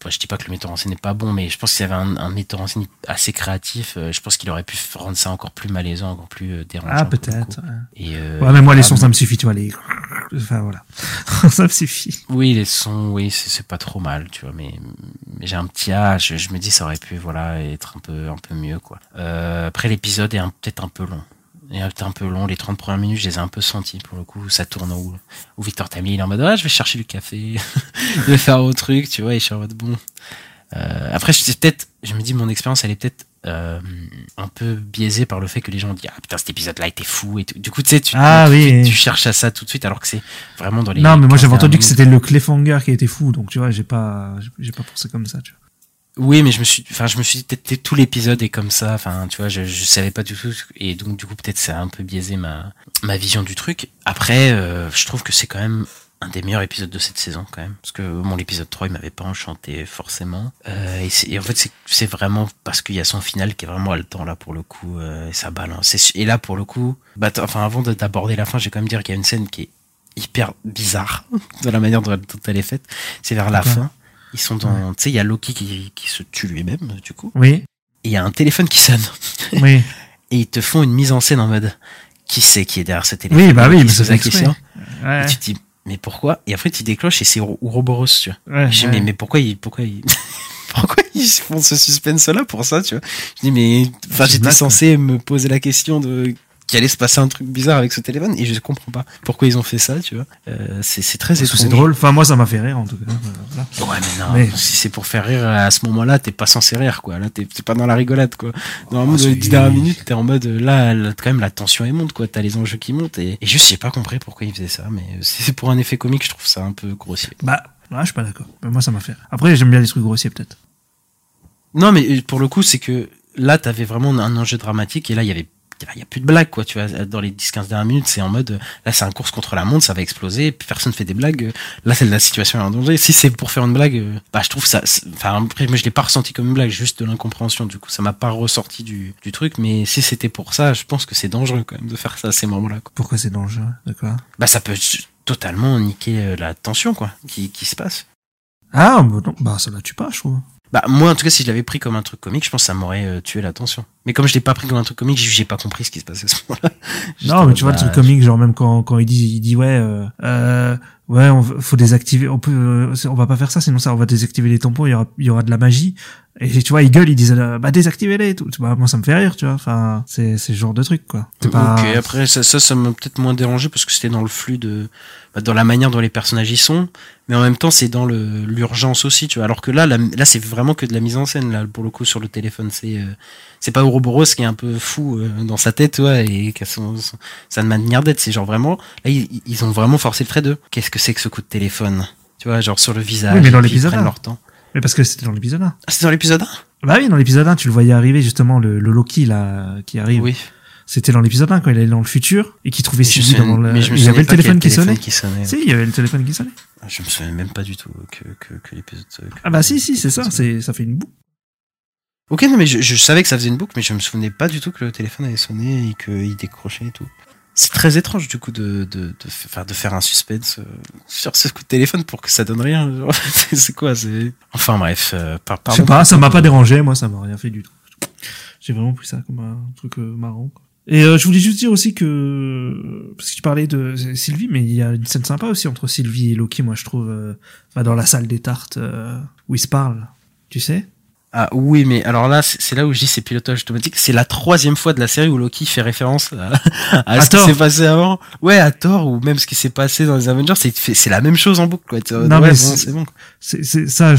je dis pas que le metteur en scène n'est pas bon, mais je pense qu'ils avaient un, un metteur en scène assez créatif, euh, je pense qu'il aurait pu rendre ça encore plus malaisant, encore plus euh, dérangeant. Ah, peut-être. Ouais. Et euh, Ouais, mais moi les voilà, sons ça me suffit, tu vois, les. Enfin voilà. ça me suffit. Oui, les sons, oui, c'est pas trop mal, tu vois, mais, mais j'ai un petit A, je, je me dis ça aurait pu, voilà, être un peu, un peu mieux, quoi. Euh, après, l'épisode est peut-être un peu long. Est peut-être un peu long, les 30 premières minutes, je les ai un peu sentis, pour le coup, ça tourne où, où Victor Tammy, il est en mode, ah, je vais chercher du café, je vais faire autre truc, tu vois, et je suis en mode, bon. Euh, après, peut-être, je me dis, mon expérience, elle est peut-être, euh, un peu biaisée par le fait que les gens disent, ah, putain, cet épisode-là était fou, et tout. Du coup, tu sais, tu, Ah, oui. tu cherches à ça tout de suite, alors que c'est vraiment dans les. Non, mais moi 15 j'avais entendu que c'était le cliffhanger qui était fou, donc tu vois, j'ai pas, j'ai pas pensé comme ça, tu vois. Oui, mais je me suis, enfin, je me suis dit peut-être tout l'épisode est comme ça. Enfin, tu vois, je, je savais pas du tout, et donc du coup peut-être ça a un peu biaisé ma ma vision du truc. Après, euh, je trouve que c'est quand même un des meilleurs épisodes de cette saison quand même. Parce que mon l'épisode 3 il m'avait pas enchanté forcément. Euh, et, c'est- et en fait c'est- vraiment parce qu'il y a son final qui est vraiment haletant là pour le coup euh, et ça balance. Et, là pour le coup bah, enfin avant de- d'aborder la fin j'ai quand même dire qu'il y a une scène qui est hyper bizarre de la manière dont elle, est faite. C'est vers la fin ils sont dans tu sais il y a Loki qui, qui se tue lui-même du coup. Oui, et il y a un téléphone qui sonne. Oui. et ils te font une mise en scène en mode qui c'est qui est derrière ce téléphone? Oui, bah oui, mais c'est la question Ouais. et tu te dis, mais pourquoi? Et après, tu déclenches et c'est Ouro- Ouroboros, tu vois. Ouais, je dis, mais, mais pourquoi ils, pourquoi ils, pourquoi ils font ce suspense-là pour ça, tu vois? Je dis, mais, enfin, j'étais censé me poser la question de qu'il allait se passer un truc bizarre avec ce téléphone et je comprends pas pourquoi ils ont fait ça, tu vois. Euh, c'est c'est très étrange. c'est drôle. Enfin, moi, ça m'a fait rire, en tout cas. Euh, Voilà. Ouais, mais non, Mais- si c'est pour faire rire à ce moment-là, t'es pas censé rire, quoi. Là, t'es pas dans la rigolade, quoi. Normalement, Oh, dans les si. 10 dernières minutes, t'es en mode, euh, là, là, quand même, la tension est monte, quoi. T'as les enjeux qui montent et, et juste, j'ai pas compris pourquoi ils faisaient ça, mais euh, c'est pour un effet comique, je trouve ça un peu grossier. Bah, là, je suis pas d'accord. Moi, ça m'a fait rire. Après, j'aime bien les trucs grossiers, peut-être. Non, mais euh, pour le coup, c'est que là, t'avais vraiment un enjeu dramatique et là, il y avait il y a plus de blagues quoi tu vois dans les 10-15 dernières minutes c'est en mode là c'est un course contre la montre ça va exploser puis personne fait des blagues là c'est la situation est en danger si c'est pour faire une blague euh, bah je trouve ça enfin après moi je l'ai pas ressenti comme une blague juste de l'incompréhension du coup ça m'a pas ressorti du, du truc mais si c'était pour ça je pense que c'est dangereux quand même de faire ça à ces moments là quoi. Pourquoi c'est dangereux D'accord? bah ça peut totalement niquer euh, la tension quoi qui, qui se passe Ah, bah non, bah ça la tue pas, je trouve. Bah moi en tout cas si je l'avais pris comme un truc comique, je pense que ça m'aurait euh, tué l'attention. Mais comme je l'ai pas pris comme un truc comique, j'ai pas compris ce qui se passait à ce moment-là. Non, mais tu vois, le bah, truc comique, genre même quand, quand il dit, il dit ouais, euh, euh, ouais, on faut désactiver, on peut, euh, on va pas faire ça, sinon ça, on va désactiver les tampons, il y aura, il y aura de la magie. Et tu vois, ils gueulent, ils disent, euh, bah désactivez-les et tout. Bah, moi, ça me fait rire, tu vois. Enfin, c'est, c'est ce genre de truc, quoi. C'est pas. Ok, après ça, ça, ça m'a peut-être moins dérangé parce que c'était dans le flux de, bah, dans la manière dont les personnages y sont, mais en même temps c'est dans le l'urgence aussi, tu vois. Alors que là, la- là c'est vraiment que de la mise en scène là pour le coup sur le téléphone, c'est euh, c'est pas Ouroboros qui est un peu fou euh, dans sa tête, ouais, et qui a son, son- sa manière d'être, c'est genre vraiment, là ils, ils ont vraiment forcé le trait de, qu'est-ce que c'est que ce coup de téléphone, tu vois, genre sur le visage. Oui, mais dans ils l'épisode prennent leur temps. Mais parce que c'était dans l'épisode 1. Ah, c'était dans l'épisode 1 Bah oui, dans l'épisode 1, tu le voyais arriver, justement, le, le Loki, là, qui arrive. Oui. C'était dans l'épisode 1, quand il allait dans le futur, et qui trouvait Sylvie dans le, mais je me il y avait le téléphone qui sonnait. qui sonnait. Si, il y avait le téléphone qui sonnait. Je me souviens même pas du tout que, que, que l'épisode. Ah bah si, si, c'est ça, c'est, ça fait une boucle. Ok, non, mais je, je savais que ça faisait une boucle, mais je me souvenais pas du tout que le téléphone avait sonné et qu'il décrochait et tout. C'est très étrange du coup de, de, de, faire, de faire un suspense euh, sur ce coup de téléphone pour que ça donne rien. c'est quoi c'est Enfin bref, euh, par, sais pas, ça m'a pas dérangé, moi, ça m'a rien fait du tout. J'ai vraiment pris ça comme un truc euh, marrant. quoi. Et euh, je voulais juste dire aussi que parce que tu parlais de Sylvie, mais il y a une scène sympa aussi entre Sylvie et Loki, moi je trouve, euh, bah, dans la salle des tartes euh, où ils se parlent, tu sais? Ah oui, mais alors là, c'est là où je dis c'est pilotage automatique. C'est la troisième fois de la série où Loki fait référence à, à À ce qui s'est passé avant. Ouais, à Thor ou même ce qui s'est passé dans les Avengers. C'est la même chose en boucle. Quoi. Non, ouais, mais c'est- bon. C'est ça,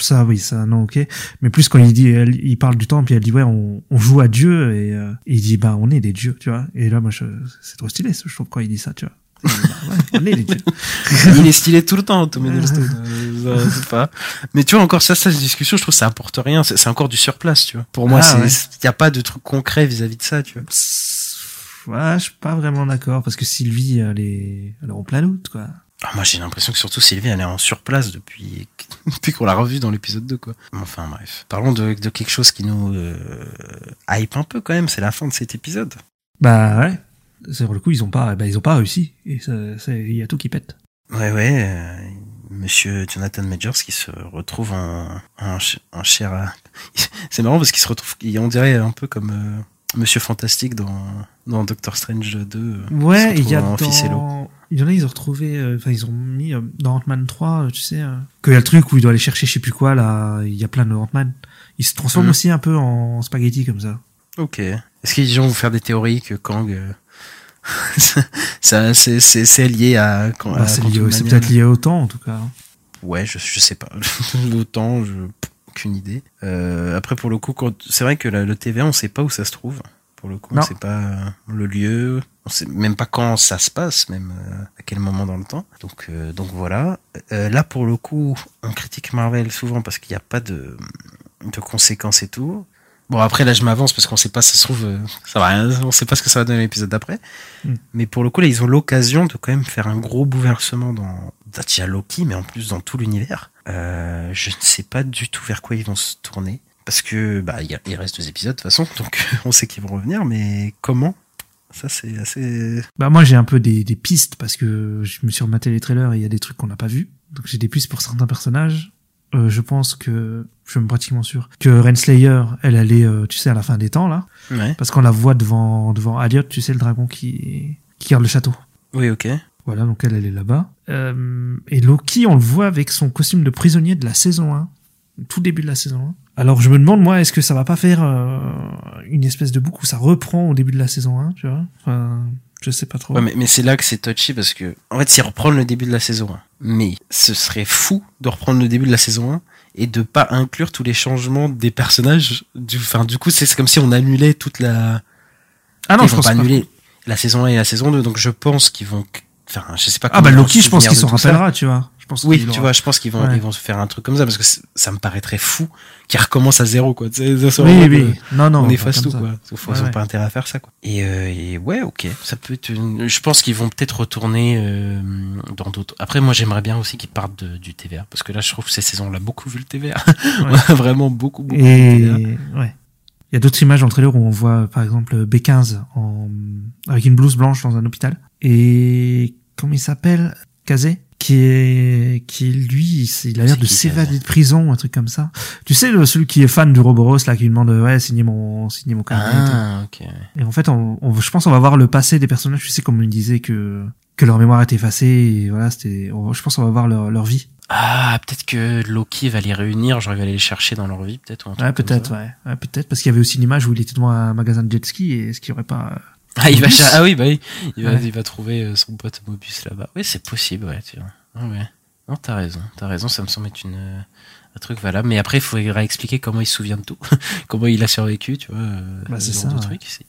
ça, oui, ça, non, ok. Mais plus quand il dit, elle- il parle du temps, puis elle dit ouais, on, on joue à Dieu, et, euh, et il dit bah on est des dieux, tu vois. Et là, moi, je- c'est trop stylé, je trouve quand il dit ça, tu vois. On est il est stylé tout le temps, Tom Hiddleston. Euh, c'est pas. Mais tu vois, encore ça, ça, cette discussion, je trouve que ça apporte rien. C'est encore du surplace, tu vois. Pour moi, Ah, ouais. il y a pas de truc concret vis-à-vis de ça, tu vois. Ouais, je suis pas vraiment d'accord parce que Sylvie, elle est, elle est en plein doute, quoi. Ah, moi, j'ai l'impression que surtout Sylvie, elle est en surplace depuis, depuis qu'on l'a revue dans l'épisode 2, quoi. Enfin, bref. Parlons de, de quelque chose qui nous euh, hype un peu quand même. C'est la fin de cet épisode. Bah ouais. C'est pour le coup, ils ont pas, bah, ils ont pas réussi. Et ça, ça- il y a tout qui pète. Ouais, ouais. euh, Monsieur Jonathan Majors qui se retrouve en, en, ch- en chair à... C'est marrant parce qu'il se retrouve, on dirait un peu comme euh, Monsieur Fantastique dans, dans Doctor Strange 2. euh, Ouais, il y a ficello. Il y en a, ils ont retrouvé, euh, enfin, ils ont mis dans Ant-Man 3, euh, tu sais, qu'il y a le truc où il doit aller chercher je sais plus quoi, là, il y a plein de Ant-Man. Il se transforme Mhm. aussi un peu en spaghetti comme ça. Ok. Est-ce qu'il y a des gens qui vont faire des théories que Kang... ça, c'est, c'est, lié à... quand- Bah, c'est peut-être lié au temps, en tout cas. Ouais, je, je sais pas. Autant, je, aucune idée. Euh, après, pour le coup, c'est vrai que la- le TVA, on sait pas où ça se trouve. Pour le coup, Non. on sait pas euh, le lieu, on sait même pas quand ça se passe, même euh, à quel moment dans le temps. Donc, euh, donc voilà. Euh, là, pour le coup, on critique Marvel souvent parce qu'il n'y a pas de, de conséquences et tout. Bon après là je m'avance parce qu'on sait pas, ça se trouve, euh, ça va rien, on sait pas ce que ça va donner l'épisode d'après. Mm. Mais pour le coup là ils ont l'occasion de quand même faire un gros bouleversement dans déjà Loki, mais en plus dans tout l'univers. Euh, je ne sais pas du tout vers quoi ils vont se tourner parce que bah il reste deux épisodes de toute façon, donc on sait qu'ils vont revenir, mais comment? Ça c'est assez. Bah moi j'ai un peu des, des pistes parce que je me suis rematé les trailers et il y a des trucs qu'on n'a pas vus. Donc j'ai des pistes pour certains personnages. Euh, je pense que, je suis pratiquement sûr, que Renslayer, elle allait, euh, tu sais, à la fin des temps là, Ouais. parce qu'on la voit devant devant Aliot, tu sais, le dragon qui qui garde le château. Oui ok. Voilà, donc elle, elle est là-bas. Euh, et Loki, on le voit avec son costume de prisonnier de la saison 1, tout début de la saison 1. Alors je me demande, moi, est-ce que ça va pas faire une espèce de boucle où ça reprend au début de la saison 1, tu vois? Enfin, je sais pas trop. Ouais, mais, mais c'est là que c'est touchy parce que, en fait, c'est reprendre le début de la saison 1. Mais ce serait fou de reprendre le début de la saison 1 et de pas inclure tous les changements des personnages. Du, enfin, du coup, c'est comme si on annulait toute la. ah non, ils je vont pense pas pas. annuler la saison 1 et la saison 2. Donc je pense qu'ils vont. Enfin, je sais pas. Ah bah Loki, je pense qu'il s'en rappellera, tu vois. Je pense Oui, tu aura- vois, je pense qu'ils vont, Ouais. ils vont se faire un truc comme ça parce que ça me paraîtrait fou qu'ils recommencent à zéro, quoi. Oui, oui. Non, non. on efface tout, ça. quoi. Ils Ouais, ont ouais. pas intérêt à faire ça, quoi. Et, euh, et ouais, ok. Ça peut être une- Je pense qu'ils vont peut-être retourner euh, dans d'autres. Après, moi, j'aimerais bien aussi qu'ils partent de- du TVA. Parce que là, je trouve que ces saisons, on a beaucoup vu le TVA. on a vraiment beaucoup, beaucoup vu Et le TVA. ouais. Il y a d'autres images dans le trailer où on voit par exemple B15 en avec une blouse blanche dans un hôpital et comment il s'appelle? Kazé? Qui est qui lui il a l'air de qui, s'évader de prison un truc comme ça. Tu sais le, celui qui est fan du Roboros là qui lui demande ouais signer mon signer mon carnet. et. Ah, ok. Et en fait on, on- je pense qu'on va voir le passé des personnages, tu sais comme on me disait que que leur mémoire était effacée et voilà, c'était on- je pense qu'on va voir leur leur vie. Ah, peut-être que Loki va les réunir, genre il va aller les chercher dans leur vie, peut-être. ou un truc Ouais, peut-être ouais. ouais peut-être parce qu'il y avait aussi une image où il était devant un magasin de jet ski et est-ce qu'il y aurait pas euh, Ah, il va ah oui, bah oui. Il va, Ouais. il va trouver euh, son pote Mobius là-bas. Oui, c'est possible, ouais, tu vois. Ah ouais. Non, t'as raison. T'as raison, ça me semble être une, euh, un truc valable. Mais après, il faudrait expliquer comment il se souvient de tout. comment il a survécu, tu vois. euh, Bah, c'est ce ça, genre de ouais. truc.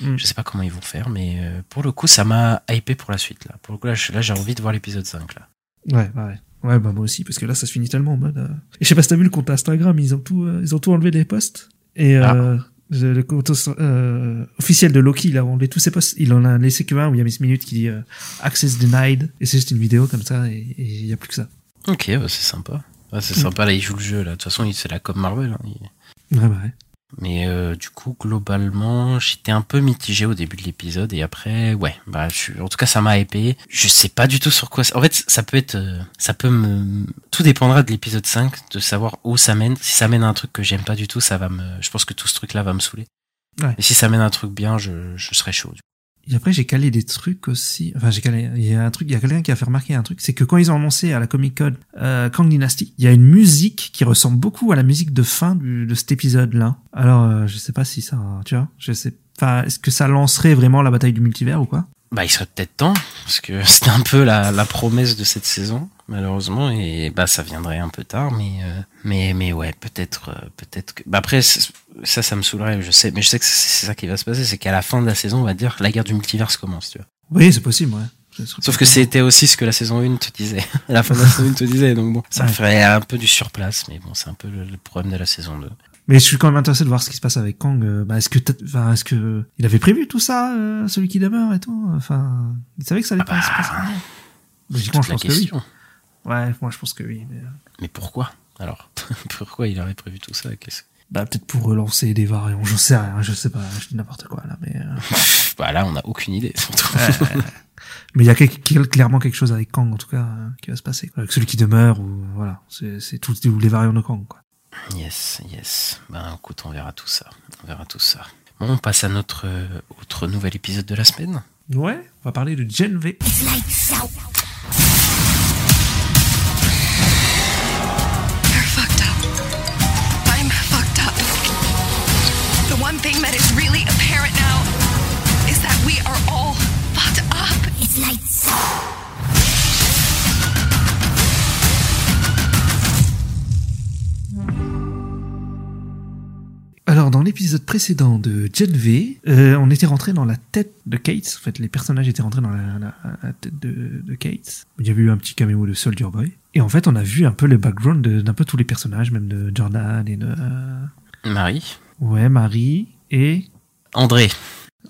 Mm. Je sais pas comment ils vont faire, mais euh, pour le coup, ça m'a hypé pour la suite, là. Pour le coup, là, j'ai envie de voir l'épisode 5, là. Ouais, ouais, ouais. Ouais, bah moi aussi, parce que là, ça se finit tellement en mode. euh, Et je sais pas si t'as vu le compte Instagram, ils ont tout, euh, ils ont tout enlevé des posts. Et Ah. Le compte euh, officiel de Loki, il a enlevé tous ses posts. Il en a laissé que un où il y a Miss Minute qui dit euh, Access denied. Et c'est juste une vidéo comme ça, et il y a plus que ça. Ok, bah, c'est sympa. Ouais, c'est sympa, là, il joue le jeu, là. De toute façon, il- c'est là comme Marvel. hein. Il- Ouais, bah ouais. Mais euh, du coup, globalement, j'étais un peu mitigé au début de l'épisode et après, ouais, bah, je suis, en tout cas, ça m'a épais. Je sais pas du tout sur quoi. ça- En fait, ça peut être, euh, ça peut me, tout dépendra de l'épisode 5, de savoir où ça mène. Si ça mène à un truc que j'aime pas du tout, ça va me, je pense que tout ce truc-là va me saouler. Ouais. Et si ça mène à un truc bien, je, je serais chaud. Et après, j'ai calé des trucs aussi. Enfin, j'ai calé. Il y a un truc, il y a quelqu'un qui a fait remarquer un truc. C'est que quand ils ont annoncé à la Comic Con euh, Kang Dynasty, il y a une musique qui ressemble beaucoup à la musique de fin de cet épisode-là. Alors, euh, je sais pas si ça, tu vois, je sais. Enfin, est-ce que ça lancerait vraiment la bataille du multivers ou quoi? Bah, il serait peut-être temps, parce que c'était un peu la, la promesse de cette saison, malheureusement, et bah, ça viendrait un peu tard, mais, euh, mais, mais ouais, peut-être, euh, peut-être que, bah, après, ça, ça me saoulerait, je sais, mais je sais que c'est ça qui va se passer, c'est qu'à la fin de la saison, on va dire, la guerre du multiverse commence, tu vois. Oui, c'est possible, ouais. Sauf que c'était aussi ce que la saison 1 te disait. La fin de la saison 1 te disait, donc bon, ça Ouais. ferait un peu du surplace, mais bon, c'est un peu le, le problème de la saison 2. Mais je suis quand même intéressé de voir ce qui se passe avec Kang. euh, Bah, est-ce que, enfin, est-ce que il avait prévu tout ça, euh, celui qui demeure et tout Enfin, il savait que ça allait Ah pas se bah, passer. Logiquement, je pense que oui. Ouais, moi, je pense que oui. Mais... euh, Mais pourquoi Alors, pourquoi il aurait prévu tout ça Qu'est-ce Bah, peut-être pour relancer des variants. Je sais rien. Je sais pas. Je dis n'importe quoi là, mais. euh, Bah là, on n'a aucune idée, surtout. Ouais. Mais il y a quel- clairement quelque chose avec Kang, en tout cas, euh, qui va se passer. Avec celui qui demeure, ou voilà, c'est c'est tous les variants de Kang, quoi. Yes, yes. Ben écoute, on verra tout ça. On verra tout ça. Bon, on passe à notre euh, autre nouvel épisode de la semaine. Ouais, on va parler de Gen V. You're Alors, dans l'épisode précédent de Gen V, euh, on était rentré dans la tête de Kate. En fait, les personnages étaient rentrés dans la, la- la tête de, de Kate. Il y avait eu un petit caméo de Soldier Boy. Et en fait, on a vu un peu le background d'un peu tous les personnages, même de Jordan et de... euh, Marie. Ouais, Marie et André.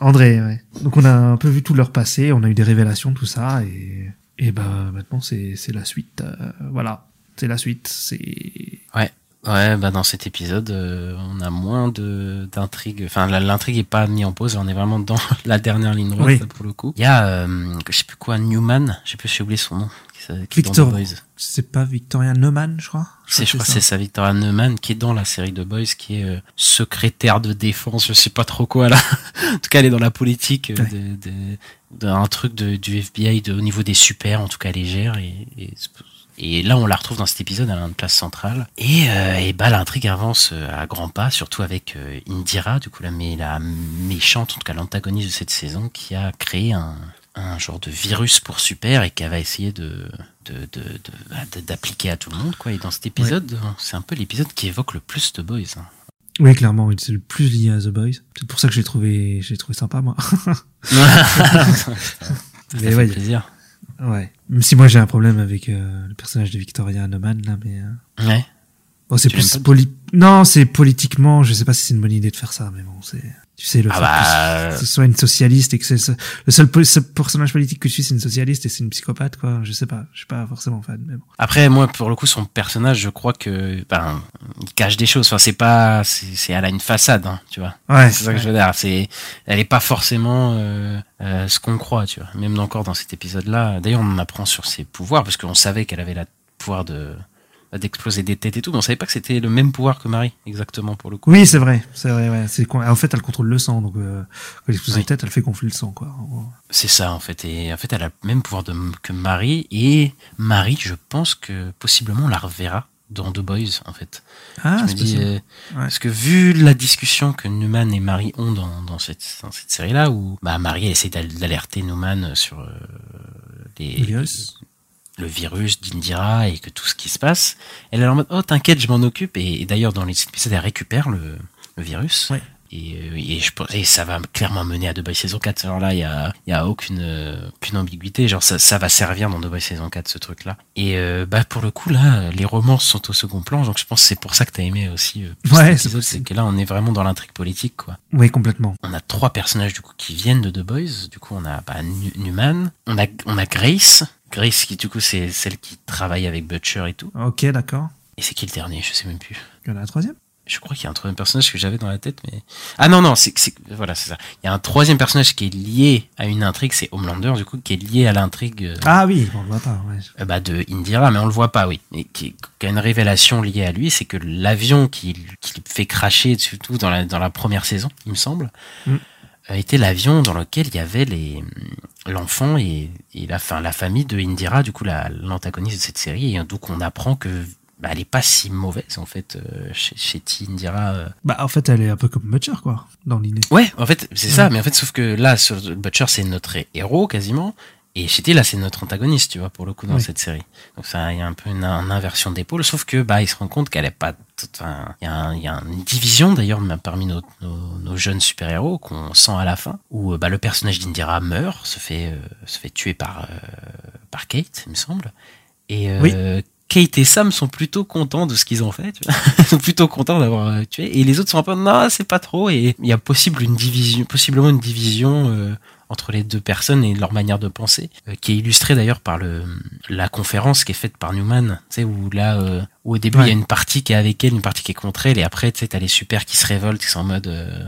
André, ouais. Donc on a un peu vu tout leur passé, on a eu des révélations, tout ça, et, et bah maintenant c'est c'est la suite. euh, voilà, c'est la suite. C'est Ouais, bah dans cet épisode, euh, on a moins de d'intrigue. Enfin, l'intrigue est pas mise en pause. On est vraiment dans la dernière ligne droite Oui. pour le coup. Il y a, euh, je sais plus quoi, Newman. Je sais plus, j'ai oublié son nom. Qui, Victor. C'est pas Victoria Neumann, je crois? C'est, je crois que c'est ça, Victoria Neumann, qui est dans la série The Boys, qui est euh, secrétaire de défense, je sais pas trop quoi là. en tout cas, elle est dans la politique euh, Ouais. de, de- d'un truc de, du FBI de, au niveau des super, en tout cas légère. Et, et, et là, on la retrouve dans cet épisode, elle a une place centrale. Et, euh, et bah, l'intrigue avance euh, à grands pas, surtout avec euh, Indira, du coup la, mé- la méchante, en tout cas l'antagoniste de cette saison, qui a créé un, un genre de virus pour super et qu'elle va essayer de bah, d'appliquer à tout le monde quoi et dans cet épisode c'est un peu l'épisode qui évoque le plus de Boys hein. Oui, clairement, c'est le plus lié à The Boys. C'est pour ça que j'ai trouvé, j'ai trouvé sympa moi. ça Mais fait ouais, plaisir ouais. Même si moi j'ai un problème avec euh, le personnage de Victoria Neumann là, mais euh, ouais bon, c'est Tu l'aimes plus poli. Non, c'est politiquement, je sais pas si c'est une bonne idée de faire ça, mais bon, c'est. Tu sais, le Ah fait bah, que ce soit une socialiste et que c'est ce- le seul ce personnage politique que je suis, c'est une socialiste et c'est une psychopathe, quoi. Je sais pas, je suis pas forcément fan, mais bon. après moi pour le coup son personnage je crois que ben il cache des choses enfin c'est pas c'est, c'est elle a une façade hein, tu vois Ouais. c'est ça que je veux dire c'est elle est pas forcément euh, euh, ce qu'on croit tu vois même encore dans cet épisode là d'ailleurs on en apprend sur ses pouvoirs parce qu'on savait qu'elle avait le pouvoir de d'exploser des têtes et tout mais on savait pas que c'était le même pouvoir que Marie exactement pour le coup Oui, c'est vrai, c'est vrai, ouais. C'est con- en fait, elle contrôle le sang, donc euh, quand elle explose Oui. la tête, elle fait gonfler le sang, quoi. C'est ça en fait et en fait elle a le même pouvoir de, que Marie et Marie je pense que possiblement on la reverra dans The Boys en fait Ah, je me dis euh, Ouais. parce que vu la discussion que Newman et Marie ont dans, dans cette dans cette série là où bah Marie essaie d'al- d'alerter Newman sur euh, les, Le virus. Le virus d'Indira et que tout ce qui se passe. Elle est en mode oh t'inquiète je m'en occupe. Et, et d'ailleurs dans les épisodes elle récupère le, le virus. Ouais. et, euh, et, je, et ça va clairement mener à The Boys saison 4 alors là il y a, y a aucune euh, aucune ambiguïté. Genre ça, ça va servir dans The Boys saison 4 ce truc là et euh, bah pour le coup là les romances sont au second plan. Donc je pense que c'est pour ça que t'as aimé aussi euh, Ouais, c'est que là on est vraiment dans l'intrigue politique quoi. Oui, complètement. on a trois personnages du coup qui viennent de The Boys. Du coup, on a bah, Newman, on a on a Grace. Grace qui du coup c'est celle qui travaille avec Butcher et tout. Ok, d'accord. Et c'est qui le dernier? Je sais même plus. Il y en a un troisième? Je crois qu'il y a un troisième personnage que j'avais dans la tête, mais ah non non c'est voilà c'est ça. Il y a un troisième personnage qui est lié à une intrigue, c'est Homelander du coup qui est lié à l'intrigue. euh, Ah oui, on le voit pas, ouais. euh, bah, de Indira, mais on le voit pas, oui. Et qui, qui a une révélation liée à lui, c'est que l'avion qui, qui fait cracher, surtout dans la, dans la première saison, il me semble, Mm. Était l'avion dans lequel il y avait les l'enfant et, et la, fin, la famille de Indira, du coup la- l'antagoniste de cette série. Et donc on apprend que bah, elle est pas si mauvaise en fait euh, chez, chez T. Indira. euh. Bah, en fait, elle est un peu comme Butcher, quoi, dans l'idée. Ouais, en fait c'est ça, mais en fait sauf que là sur Butcher c'est notre héros quasiment. Et Shetty, là, c'est notre antagoniste, tu vois, pour le coup, dans Oui. cette série. Donc, ça, il y a un peu une, une inversion d'épaule, sauf que, bah, il se rend compte qu'elle est pas, toute- enfin, il y a, un- il y a une division, d'ailleurs, parmi nos, nos, nos jeunes super-héros, qu'on sent à la fin, où, euh, bah, le personnage d'Indira meurt, se fait, euh, se fait tuer par, euh, par Kate, il me semble. Et, euh, Kate et Sam sont plutôt contents de ce qu'ils ont fait, tu vois. Ils sont plutôt contents d'avoir euh, tué. Et les autres sont un peu, non, c'est pas trop. Et il y a possible une division, possiblement une division, euh, entre les deux personnes et leur manière de penser, euh, qui est illustrée d'ailleurs par le la conférence qui est faite par Newman, tu sais où là euh, où au début il Ouais. y a une partie qui est avec elle, une partie qui est contre elle et après tu sais t'as les super qui se révoltent, qui sont en mode euh,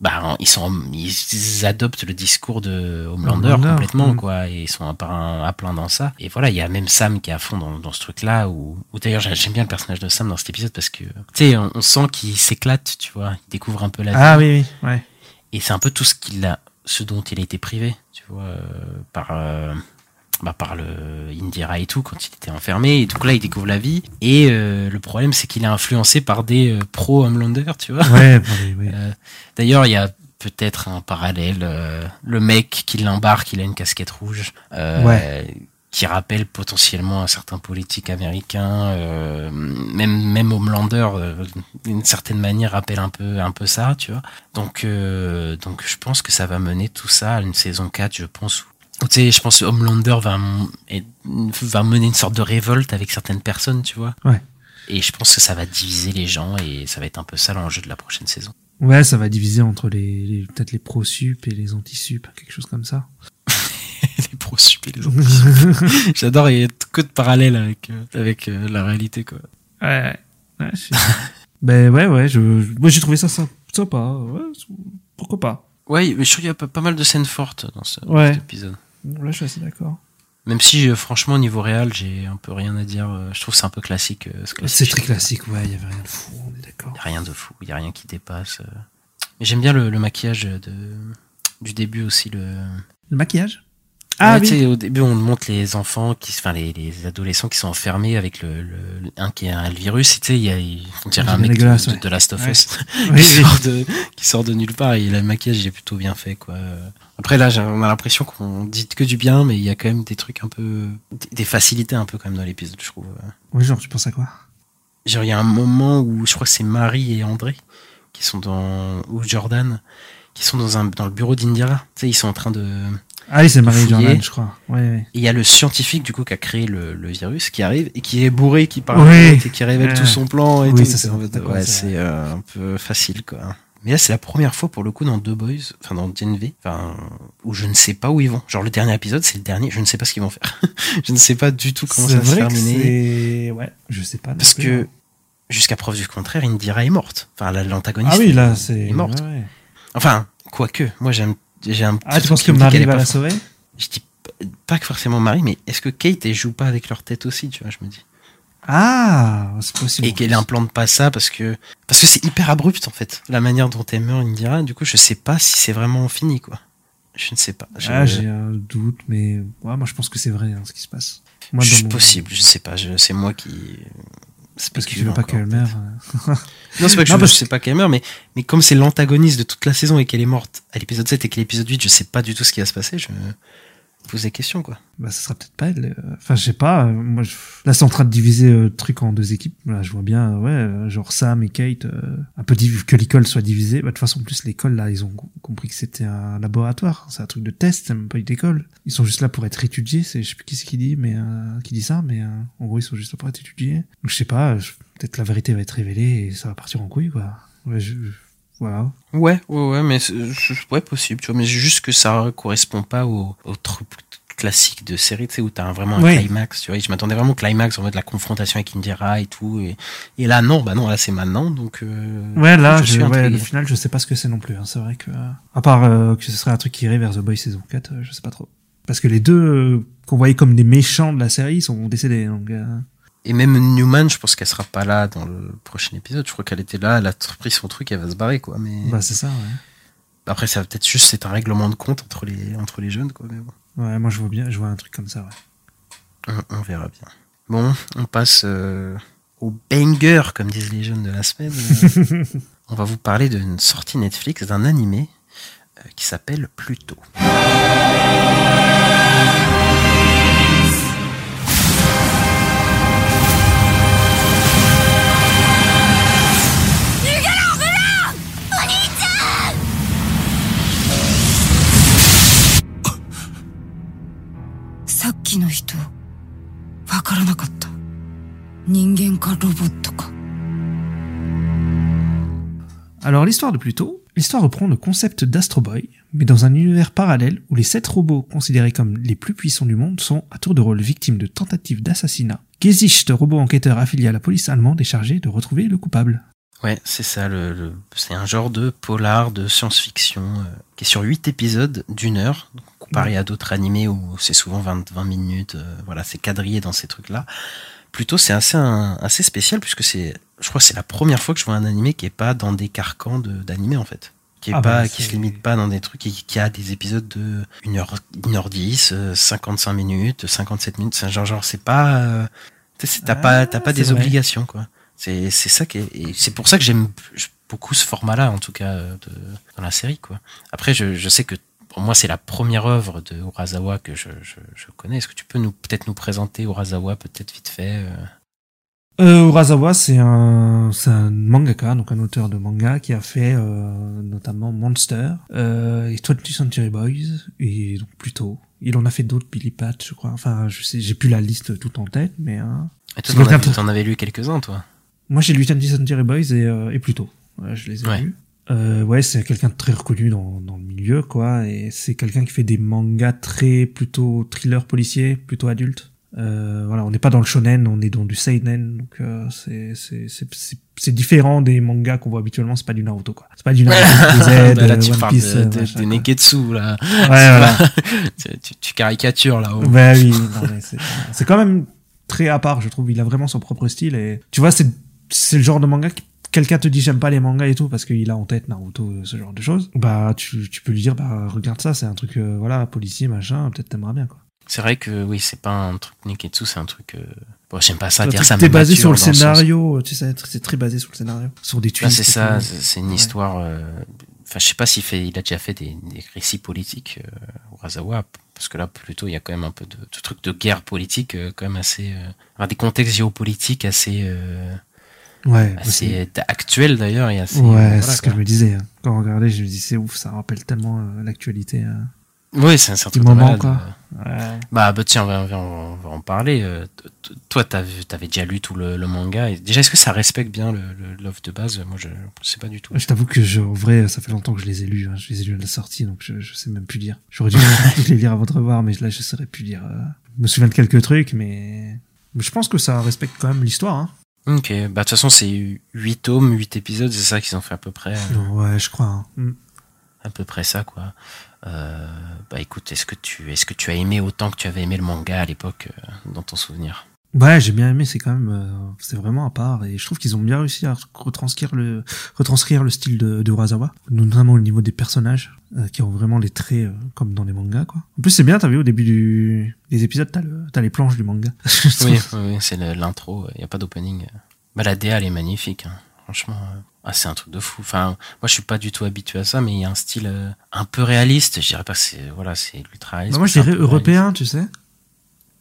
bah ils sont ils adoptent le discours de Homelander, Homelander, complètement mm. quoi et ils sont à, plein- à plein dans ça et voilà il y a même Sam qui est à fond dans, dans ce truc là où, où d'ailleurs j'ai- j'aime bien le personnage de Sam dans cet épisode parce que tu sais on, on sent qu'il s'éclate tu vois il découvre un peu la vie Ah oui, oui, ouais. et c'est un peu tout ce qu'il a, ce dont il a été privé, tu vois, euh, par, euh, bah, par le Indira et tout, quand il était enfermé. Et donc là, il découvre la vie. Et euh, le problème, c'est qu'il est influencé par des euh, pro-Homelander, tu vois. Ouais, bon, oui, oui. Euh, D'ailleurs, il y a peut-être un parallèle. euh, le mec qui l'embarque, il a une casquette rouge. euh, Ouais. Qui rappelle potentiellement un certain politique américain, euh, même même Homelander, d'une certaine manière rappelle un peu un peu ça, tu vois. Donc euh, donc je pense que ça va mener tout ça à une saison 4, je pense. où- Tu sais, je pense que Homelander va va mener une sorte de révolte avec certaines personnes, tu vois. Ouais. Et je pense que ça va diviser les gens et ça va être un peu ça l'enjeu de la prochaine saison. Ouais, ça va diviser entre les, les- peut-être les pro-sup et les anti-sup, quelque chose comme ça. les pro-sup et les anti J'adore, il y a que de parallèles avec, euh, avec euh, la réalité, quoi. Ouais, ouais. ben ouais, ouais, je, moi j'ai trouvé ça sympa, ouais, pourquoi pas. Ouais, mais je trouve qu'il y a pas, pas mal de scènes fortes dans, ce, dans Ouais. cet épisode. Là, je suis assez d'accord. Même si, euh, franchement, au niveau réel, j'ai un peu rien à dire. euh, Je trouve que c'est un peu classique. euh, ce C'est très classique, ouais, il y avait rien de fou, on est d'accord. Il y a rien de fou, il y a rien qui dépasse. Mais j'aime bien le, le maquillage de, du début aussi. Le... Le maquillage? Ah Ouais, tu oui. sais, au début, on montre les enfants, qui, enfin les, les adolescents qui sont enfermés avec le, le, un qui a le virus. Tu sais, il y a, on dirait un mec de, ouais. de Last of. Us qui, sort de, qui sort de nulle part. Et le maquillage, il est plutôt bien fait, quoi. Après, là, on a l'impression qu'on dit que du bien, mais il y a quand même des trucs un peu, des facilités un peu quand même dans l'épisode, je trouve. Oui, genre, tu penses à quoi? Genre, il y a un moment où je crois que c'est Marie et André qui sont dans, ou Jordan, qui sont dans un, dans le bureau d'Indira. Tu sais, ils sont en train de, Ah oui, c'est fouiller. Jordan, je crois. Ouais, ouais. Et il y a le scientifique du coup qui a créé le, le virus qui arrive et qui est bourré, qui parle Oui. et qui révèle tout son plan et Oui, tout. ça, c'est ouais, euh, un peu facile quoi. Mais là c'est la première fois pour le coup dans deux boys, enfin dans DNV, enfin où je ne sais pas où ils vont. Genre le dernier épisode c'est le dernier, je ne sais pas ce qu'ils vont faire. je ne sais pas du tout comment ça va se terminer. Ouais, je sais pas. Parce que hein. jusqu'à preuve du contraire, Indira est morte. Enfin la- l'antagoniste. Ah oui, là, c'est... est morte. ouais, ouais. Enfin quoique, moi j'aime j'ai un. Ah, petit tu truc penses que me Marie va pas la sauver? Je dis pas que forcément Marie, mais est-ce que Kate elle joue pas avec leur tête aussi, tu vois, je me dis. Ah, c'est possible. et qu'elle implante pas ça parce que parce que c'est hyper abrupt en fait la manière dont elle meurt Indira du coup je sais pas si c'est vraiment fini quoi je ne sais pas Je- Ah, j'ai un doute, mais ouais, moi je pense que c'est vrai hein, ce qui se passe. Moi, dans mon- possible je sais pas je c'est moi qui Parce que tu veux pas qu'elle meure. non c'est pas que je, Non, parce- je sais pas qu'elle meurt mais mais comme c'est l'antagoniste de toute la saison et qu'elle est morte à l'épisode 7 et qu'à l'épisode 8 je sais pas du tout ce qui va se passer je me pose des questions quoi Bah, ça sera peut-être pas elle. euh, Enfin, je sais pas. euh, Moi, je... là, c'est en train de diviser euh, le truc en deux équipes. Là, je vois bien, ouais, genre Sam et Kate, un peu que l'école soit divisée. Bah, de toute façon, en plus, l'école, là, ils ont co- compris que c'était un laboratoire. C'est un truc de test, c'est même pas une école. Ils sont juste là pour être étudiés. C'est, je sais plus qui c'est qui dit, mais euh, qui dit ça, mais euh, en gros, ils sont juste là pour être étudiés. Donc, je sais pas. je- Peut-être la vérité va être révélée et ça va partir en couille, quoi. Ouais, je... Voilà. ouais ouais ouais mais ouais possible tu vois mais juste que ça correspond pas au, au truc classique de série tu sais où t'as vraiment un Oui. climax tu vois je m'attendais vraiment au climax en mode la confrontation avec Indira et tout et, et là non bah non là c'est maintenant donc euh, Ouais, là, je je suis ouais, le final, je sais pas ce que c'est non plus. hein. C'est vrai que, à part euh, que ce serait un truc qui irait vers The Boys saison 4, euh, je sais pas trop. Parce que les deux euh, qu'on voyait comme des méchants de la série sont décédés. Donc, euh, et même Newman je pense qu'elle sera pas là dans le prochain épisode je crois qu'elle était là elle a pris son truc elle va se barrer quoi mais bah, c'est ça, ouais. après ça va peut-être juste c'est un règlement de compte entre les entre les jeunes quoi mais bon Ouais, moi, je vois bien, je vois un truc comme ça, ouais. on, on verra bien bon on passe euh, au banger comme disent les jeunes de la semaine on va vous parler d'une sortie Netflix d'un animé euh, qui s'appelle Pluto. Alors, l'histoire de Pluto, l'histoire reprend le concept d'Astro Boy, mais dans un univers parallèle où les sept robots considérés comme les plus puissants du monde sont à tour de rôle victimes de tentatives d'assassinat. Gesicht, robot enquêteur affilié à la police allemande, est chargé de retrouver le coupable. Ouais, c'est ça, le, le- c'est un genre de polar de science-fiction euh, qui est sur 8 épisodes d'une heure, comparé à d'autres animés où c'est souvent 20, 20 minutes, euh, voilà, c'est quadrillé dans ces trucs-là. Plutôt, c'est assez, un- assez spécial puisque c'est, je crois que c'est la première fois que je vois un animé qui est pas dans des carcans de- d'animé en fait. Qui est Ah pas, bah, qui se limite pas dans des trucs, qui, qui a des épisodes de 1h, 1h10, euh, 55 minutes, 57 minutes, c'est un genre, genre, c'est pas, euh, c'est- t'as Ah, pas, t'as pas des vrai. obligations, quoi. C'est, c'est ça qui est, c'est pour ça que j'aime beaucoup ce format-là, en tout cas, euh, de, dans la série, quoi. Après, je, je sais que pour moi, c'est la première œuvre de Urasawa que je, je, je connais. Est-ce que tu peux nous, peut-être nous présenter Urasawa, peut-être vite fait? euh? Euh, Urasawa, c'est un, c'est un mangaka, donc un auteur de manga qui a fait euh, notamment Monster euh, et 20th Century Boys et donc plutôt. Il en a fait d'autres, Billy Pat, je crois. Enfin, je sais, j'ai plus la liste toute en tête, mais euh, Et toi, avais, t'en avais lu quelques-uns, toi? Moi j'ai lu 20th Century Boys et, euh, et plutôt. Ouais, je les ai Ouais. lus. Euh, ouais, c'est quelqu'un de très reconnu dans, dans le milieu, quoi. Et c'est quelqu'un qui fait des mangas très plutôt thriller policier, plutôt adulte. Euh, voilà, on n'est pas dans le shonen, on est dans du seinen, donc euh, c'est c'est différent des mangas qu'on voit habituellement. C'est pas du Naruto, quoi. C'est pas du Naruto, Z, Bah là, euh, tu One Piece, de, euh, de- machin. Neketsu, là. Ouais, voilà. tu, tu- tu caricatures, là. Bah oui, c'est quand même très à part, je trouve. Il a vraiment son propre style et tu vois, c'est c'est le genre de manga que quelqu'un te dit j'aime pas les mangas et tout parce qu'il a en tête Naruto, ce genre de choses. Bah tu, tu peux lui dire bah regarde ça, c'est un truc euh, voilà policier machin, peut-être t'aimeras bien quoi. C'est vrai que, oui, c'est pas un truc Neketsu, c'est un truc... euh, Bon, j'aime pas ça, dire ça qui est me basé sur le scénario, tu sais, c'est très basé sur le scénario, sur des twists. c'est ça, c'est c'est une histoire. euh, Enfin, je sais pas s'il fait, il a déjà fait des, des récits politiques, euh, Urasawa, parce que là, plutôt, il y a quand même un peu de, de trucs de guerre politique, euh, quand même assez, euh, enfin, des contextes géopolitiques assez, euh, Ouais, assez actuels d'ailleurs, et assez. Ouais, voilà, c'est ce que je me disais. hein. Quand on regardait, je me dis c'est ouf, ça rappelle tellement euh, l'actualité euh, Oui, c'est un de moment malade, quoi. Ouais. Bah, bah tiens, on va, on va- en parler. euh, Toi, t'avais déjà lu tout le, le manga. Et déjà, est-ce que ça respecte bien le, le l'offre de base? Moi, je sais pas du tout. Je t'avoue que je, en vrai, ça fait longtemps que je les ai lus. hein. Je les ai lus à la sortie, donc je, je sais même plus dire. J'aurais dû les lire avant de revoir, mais là, je saurais plus dire. euh. Je me souviens de quelques trucs, mais mais je pense que ça respecte quand même l'histoire. Hein. Ok, bah de toute façon, c'est 8 tomes, 8 épisodes, c'est ça qu'ils ont fait à peu près. euh, Ouais, je crois. hein. Mm. à peu près ça quoi. Euh, bah écoute, est-ce que tu est-ce que tu as aimé autant que tu avais aimé le manga à l'époque euh, dans ton souvenir? Ouais, j'ai bien aimé. C'est quand même, euh, c'est vraiment à part, et je trouve qu'ils ont bien réussi à retranscrire le retranscrire le style de, de Urasawa, notamment au niveau des personnages, euh, qui ont vraiment les traits euh, comme dans les mangas, quoi. En plus, c'est bien. T'as vu au début du, des épisodes, t'as le, t'as les planches du manga. Oui, c'est l'intro, il y a pas d'opening. Bah la DA elle est magnifique, hein. franchement. euh, Ah, c'est un truc de fou. Enfin, moi je suis pas du tout habitué à ça, mais il y a un style euh, un peu réaliste. Je dirais pas que c'est voilà, c'est ultra réaliste. Bah, moi, je dirais réaliste. européen, tu sais.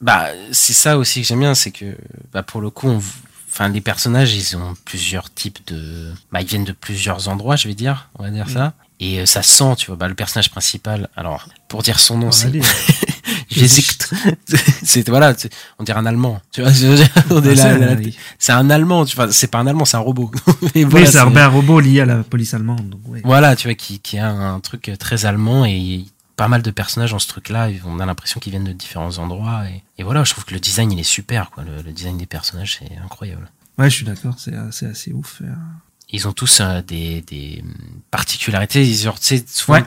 Bah, c'est ça aussi que j'aime bien, c'est que, bah, pour le coup, on, enfin, les personnages, ils ont plusieurs types de, bah, ils viennent de plusieurs endroits, je vais dire, on va dire ça. Et euh, ça sent, tu vois, bah, le personnage principal. Alors, pour dire son nom, va c'est. Gesicht. c'est voilà, on dirait un allemand. Tu vois, Ah, c'est un allemand. Tu vois, c'est pas un allemand, c'est un robot. Mais Oui, voilà, c'est un, c'est- ben, un robot lié à la police allemande. Donc, ouais. voilà, tu vois, qui, qui a un truc très allemand et pas mal de personnages dans ce truc-là. On a l'impression qu'ils viennent de différents endroits. Et, et voilà, je trouve que le design, il est super, quoi. Le, le design des personnages, c'est incroyable. Ouais, je suis d'accord, c'est c'est assez ouf. euh. Ils ont tous euh, des, des particularités. Ils, genre, tu sais, souvent,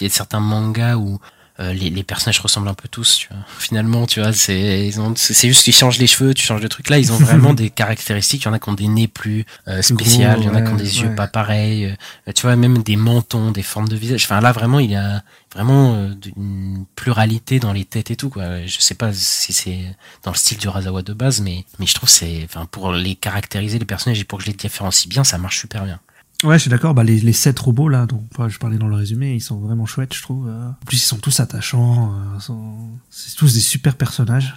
il y a certains mangas où euh, les, les personnages ressemblent un peu tous, tu vois. Finalement, tu vois, c'est ils ont- c'est juste qu'ils changent les cheveux, tu changes de truc. Là, ils ont vraiment des caractéristiques. Il y en a qui ont des nez plus euh, spéciales, il y en a qui ont ouais, des yeux ouais. pas pareils. euh, tu vois, même des mentons, des formes de visage. Enfin, là, vraiment, il y a vraiment euh, une pluralité dans les têtes et tout, quoi. Je sais pas si c'est dans le style du Razawa de base, mais, mais je trouve c'est, enfin, pour les caractériser, les personnages, et pour que je les différencie bien, ça marche super bien. Ouais, je suis d'accord. Bah, les, les sept robots là, dont enfin, je parlais dans le résumé, ils sont vraiment chouettes, je trouve. euh. En plus, ils sont tous attachants. euh, sont- C'est tous des super personnages.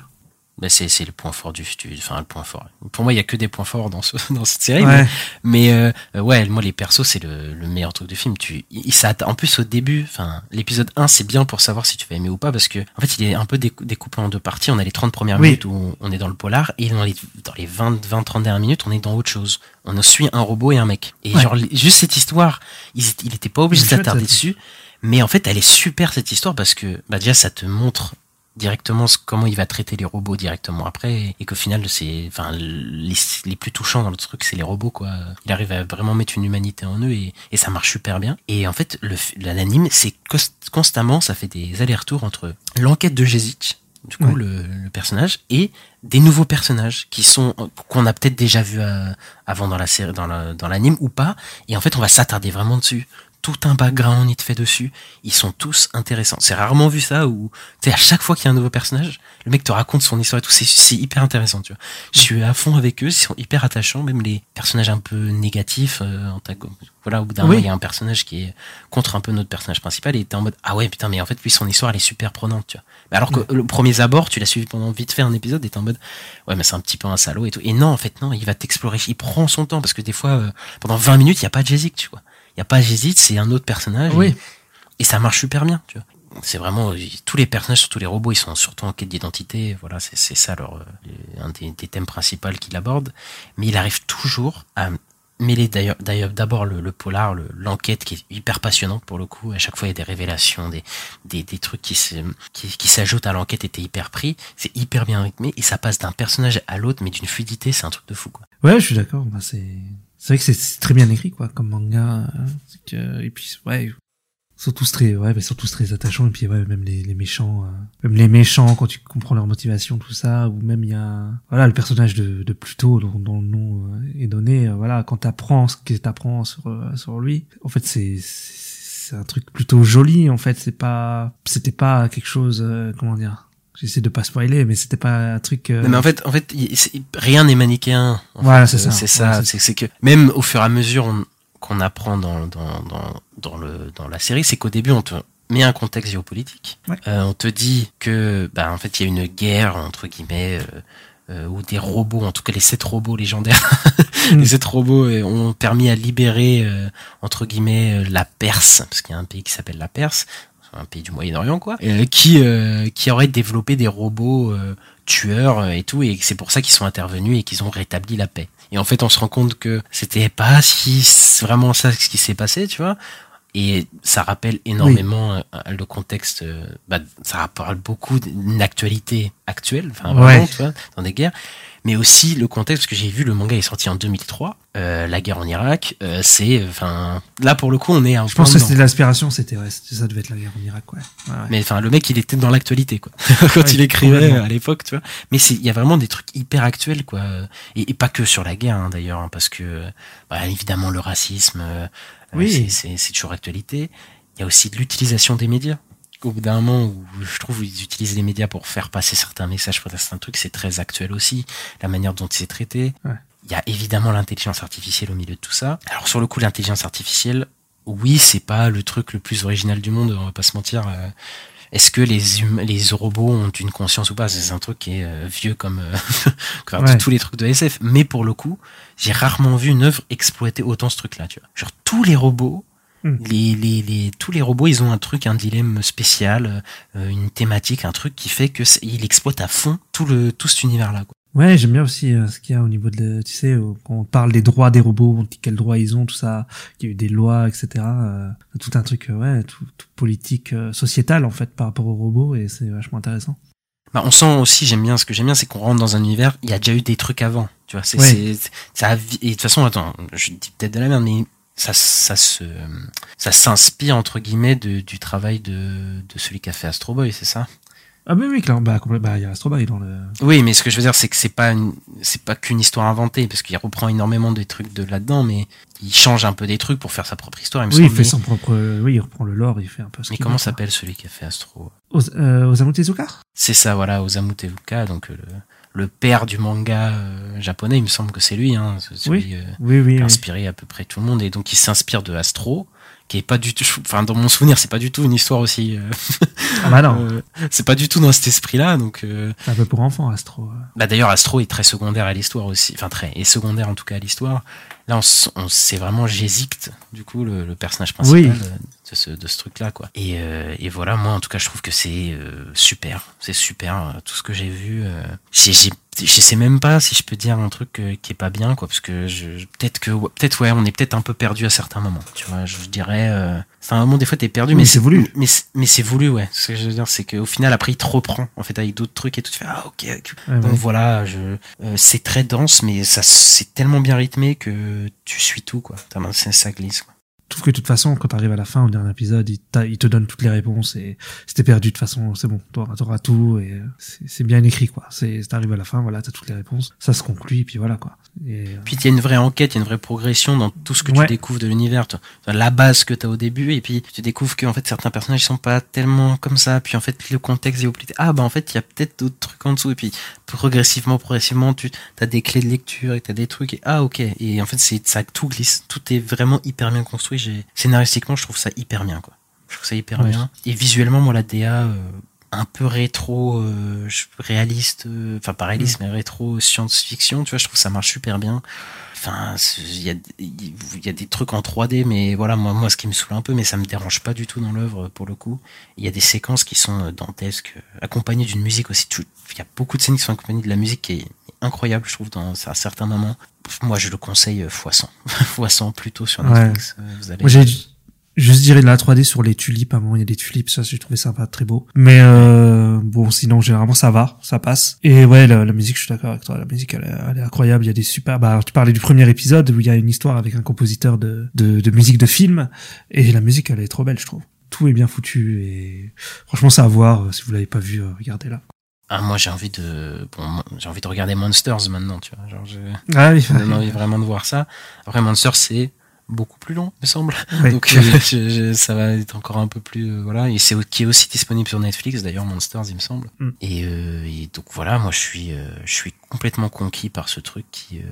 Ben, c'est, c'est le point fort du, du, enfin, le point fort. Pour moi, il y a que des points forts dans ce, dans cette série. Ouais. Mais, mais euh, ouais, moi, les persos, c'est le, le meilleur truc du film. Tu, il, ça, en plus, au début, enfin, l'épisode 1, c'est bien pour savoir si tu vas aimer ou pas, parce que, en fait, il est un peu décou- découpé en deux parties. On a les 30 premières Oui. minutes où on, est dans le polar, et dans les, dans les 20, 20, 30 dernières minutes, on est dans autre chose. On suit un robot et un mec. Et Ouais. genre, juste cette histoire, il, il était pas obligé de s'attarder dessus. Mais en fait, elle est super, cette histoire, parce que, bah, déjà, ça te montre directement comment il va traiter les robots directement après et qu'au final c'est enfin les, les plus touchants dans le truc c'est les robots quoi. Il arrive à vraiment mettre une humanité en eux et, et ça marche super bien. Et en fait l'anime c'est constamment ça fait des allers-retours entre l'enquête de Jesic du coup Ouais. le, le personnage et des nouveaux personnages qui sont qu'on a peut-être déjà vu euh, avant dans la série dans la- dans l'anime ou pas. Et en fait on va s'attarder vraiment dessus tout un background il te fait dessus. Ils sont tous intéressants. C'est rarement vu ça où tu sais à chaque fois qu'il y a un nouveau personnage le mec te raconte son histoire et tout. C'est c'est hyper intéressant tu vois. Je suis à fond avec eux ils sont hyper attachants même les personnages un peu négatifs euh, antago- voilà au bout d'un Oui. moment il y a un personnage qui est contre un peu notre personnage principal et t'es en mode ah ouais putain mais en fait lui son histoire elle est super prenante tu vois. Mais alors que le premier abord tu l'as suivi pendant vite fait un épisode et t'es en mode ouais mais c'est un petit peu un salaud et tout. Et non en fait non il va t'explorer. Il prend son temps parce que des fois euh, pendant 20 minutes il y a pas de Jésic tu vois y a pas Jésic c'est un autre personnage Oui. et, et ça marche super bien tu vois c'est vraiment tous les personnages surtout les robots ils sont surtout en quête d'identité voilà c'est ça leur un des, des thèmes principaux qu'il aborde mais il arrive toujours à les d'ailleurs d'abord le, le polar, le- l'enquête qui est hyper passionnante pour le coup. À chaque fois il y a des révélations, des des, des trucs qui se qui, qui s'ajoutent à l'enquête. Et t'es hyper pris. C'est hyper bien rythmé et ça passe d'un personnage à l'autre, mais d'une fluidité, c'est un truc de fou quoi. Ouais, je suis d'accord. Bah, c'est c'est vrai que c'est- très bien écrit, quoi, comme manga. c'est que- Et puis, ouais, sont tous très, ouais, mais sont tous très attachants. Et puis, ouais, même les, les méchants, euh, même les méchants, quand tu comprends leur motivation, tout ça, ou même il y a, voilà, le personnage de, de Pluto, dont, dont le nom euh, est donné. euh, voilà, quand t'apprends ce que t'apprends sur euh, sur lui, en fait, c'est c'est un truc plutôt joli. En fait, c'est pas, c'était pas quelque chose, euh, comment dire. J'essaie de pas spoiler, mais c'était pas un truc. euh, Non, mais en fait, en fait, rien n'est manichéen. en Voilà, c'est ça. C'est ça. Ouais, c'est que même au fur et à mesure on- qu'on apprend dans, dans, dans, dans, le, dans la série, c'est qu'au début, on te met un contexte géopolitique. Ouais. Euh, on te dit que, bah, en fait, il y a une guerre, entre guillemets, euh, euh, où des robots, en tout cas les sept robots légendaires, les sept robots euh, ont permis à libérer, euh, entre guillemets, euh, la Perse, parce qu'il y a un pays qui s'appelle la Perse, un pays du Moyen-Orient, quoi, euh, qui, euh, qui aurait développé des robots euh, tueurs et tout, et c'est pour ça qu'ils sont intervenus et qu'ils ont rétabli la paix. Et en fait, on se rend compte que c'était pas si vraiment ça ce qui s'est passé, tu vois. Et ça rappelle énormément le contexte. bah, ça parle beaucoup d'une actualité actuelle, enfin vraiment, Ouais. tu vois, dans des guerres. Mais aussi le contexte, parce que j'ai vu le manga est sorti en 2003, euh, la guerre en Irak. euh, c'est, enfin, là pour le coup, on est un Je pense que c'était l'inspiration, c'était ouais, ça devait être la guerre en Irak, ouais. ouais, ouais. Mais enfin, le mec, il était dans l'actualité, quoi. Quand il écrivait à l'époque, tu vois. Mais c'est, il y a vraiment des trucs hyper actuels, quoi. Et, et pas que sur la guerre, hein, d'ailleurs, hein, parce que, bah, évidemment, le racisme, euh, Oui. c'est toujours actualité. Il y a aussi de l'utilisation des médias. Au bout d'un moment où je trouve ils utilisent les médias pour faire passer certains messages, pour certains trucs, c'est très actuel aussi. La manière dont c'est traité. Ouais. Il y a évidemment l'intelligence artificielle au milieu de tout ça. Alors sur le coup, l'intelligence artificielle, oui, c'est pas le truc le plus original du monde, on va pas se mentir. euh, Est-ce que les hum- les robots ont une conscience ou pas? C'est un truc qui est euh, vieux comme, euh, comme Ouais. tous les trucs de SF. Mais pour le coup, j'ai rarement vu une œuvre exploiter autant ce truc-là. Tu vois, genre tous les robots. Hmm. Les, les, les, tous les robots, ils ont un truc, un dilemme spécial, euh, une thématique, un truc qui fait que il exploite à fond tout le tout cet univers-là. Ouais, j'aime bien aussi euh, ce qu'il y a au niveau de, tu sais, euh, quand on parle des droits des robots, on dit quels droits ils ont, tout ça, qu'il y a eu des lois, etc. euh, tout un truc, ouais, tout, tout politique, sociétal en fait par rapport aux robots, et c'est vachement intéressant. Bah, on sent aussi, j'aime bien, ce que j'aime bien, c'est qu'on rentre dans un univers, il y a déjà eu des trucs avant, tu vois, c'est, Ouais. c'est, ça et de toute façon, attends, je dis peut-être de la merde, mais ça, ça se, ça s'inspire, entre guillemets, de, du travail de, de celui qui a fait Astro Boy, c'est ça? Ah mais oui, clairement, bah, bah, il y a Astro Boy dans le... Oui, mais ce que je veux dire, c'est que c'est pas c'est pas qu'une histoire inventée, parce qu'il reprend énormément des trucs de là-dedans, mais il change un peu des trucs pour faire sa propre histoire, il me Oui, il fait son propre, oui, il reprend le lore, il fait un peu ce Mais comment s'appelle celui qui a fait Astro? Os- euh, Osamu Tezuka? C'est ça, voilà, Osamu Tezuka, donc euh, le, le père du manga euh, japonais, il me semble que c'est lui, hein, celui Oui. euh, Oui, oui, qui a inspiré à peu près tout le monde, et donc il s'inspire de Astro, qui est pas du tout, enfin dans mon souvenir, c'est pas du tout une histoire aussi, euh, Ah bah non, c'est pas du tout dans cet esprit-là, donc c'est un peu pour enfants, Astro. bah d'ailleurs Astro est très secondaire à l'histoire aussi, enfin très, est secondaire en tout cas à l'histoire. Là, on, on c'est vraiment Jésict, du coup, le, le personnage principal Oui. De ce, de ce truc-là, quoi. Et, euh, et voilà, moi, en tout cas, je trouve que c'est euh, super. C'est super, euh, tout ce que j'ai vu. Euh, j'ai, j'ai- je sais même pas si je peux dire un truc euh, qui est pas bien, quoi, parce que je, peut-être que, peut-être, ouais, on est peut-être un peu perdu à certains moments, tu vois. Je dirais, euh, c'est un moment, des fois, t'es perdu, mais c'est voulu. Mais, c'est- mais c'est voulu, ouais. Ce que je veux dire, c'est qu'au final, après, il te reprend, en fait, avec d'autres trucs et tout. Tu fais, ah, ok, ok. Ouais, Donc ouais. voilà, je, euh, c'est très dense, mais ça, c'est tellement bien rythmé que tu suis tout, quoi. Ça glisse, quoi. Je trouve que de toute façon, quand t'arrives à la fin, au dernier épisode, il, te donne toutes les réponses et si t'es perdu, de toute façon, c'est bon, t'auras, tout et c'est, bien écrit, quoi. C'est, t'arrives à la fin, voilà, t'as toutes les réponses, ça se conclut et puis voilà, quoi. Et, euh, Puis il y a une vraie enquête, il y a une vraie progression dans tout ce que Ouais. tu découvres de l'univers. La base que tu as au début, et puis tu découvres que en fait certains personnages ils sont pas tellement comme ça. Puis en fait le contexte géopolitique, ah bah en fait il y a peut-être d'autres trucs en dessous. Et puis progressivement, progressivement, tu as des clés de lecture et tu as des trucs. Et ah ok. Et en fait c'est ça tout glisse, tout est vraiment hyper bien construit. J'ai scénaristiquement je trouve ça hyper bien quoi. Je trouve ça hyper Ouais. bien. Et visuellement moi la DA, euh, un peu rétro euh, réaliste, euh, enfin pas réaliste, mais rétro science-fiction, tu vois, je trouve que ça marche super bien. Enfin, il y a, il y a des trucs en 3D, mais voilà, moi, moi, ce qui me saoule un peu, mais ça me dérange pas du tout dans l'œuvre pour le coup. Il y a des séquences qui sont euh, dantesques, euh, accompagnées d'une musique aussi. Il y a beaucoup de scènes qui sont accompagnées de la musique qui est incroyable, je trouve, dans à certains moments. Moi, je le conseille euh, fois 100, fois 100 plutôt sur. Netflix. Vous allez. Moi, juste dirais de la 3D sur les tulipes. À il y a des tulipes, ça, j'ai trouvé ça pas très beau. Mais euh, bon, sinon, généralement, ça va, ça passe. Et ouais, la, la musique, je suis d'accord avec toi. La musique, elle, est- elle est incroyable. Il y a des super. Bah, tu parlais du premier épisode où il y a une histoire avec un compositeur de, de, de musique de film, et la musique, elle est trop belle, je trouve. Tout est bien foutu et franchement, c'est à voir. euh, Si vous l'avez pas vu, euh, regardez-la. Ah, moi, j'ai envie de, bon, j'ai envie de regarder Monsters maintenant, tu vois. Genre, j'ai Ah oui, j'ai envie vraiment de voir ça. Après, Monsters, c'est beaucoup plus long, me semble. Donc, euh, je- je- ça va être encore un peu plus, euh, voilà. Et c'est qui est aussi disponible sur Netflix, d'ailleurs, Monsters, il me semble. Mm. Et, euh, et donc, voilà, moi, je suis, euh, je suis complètement conquis par ce truc qui, euh,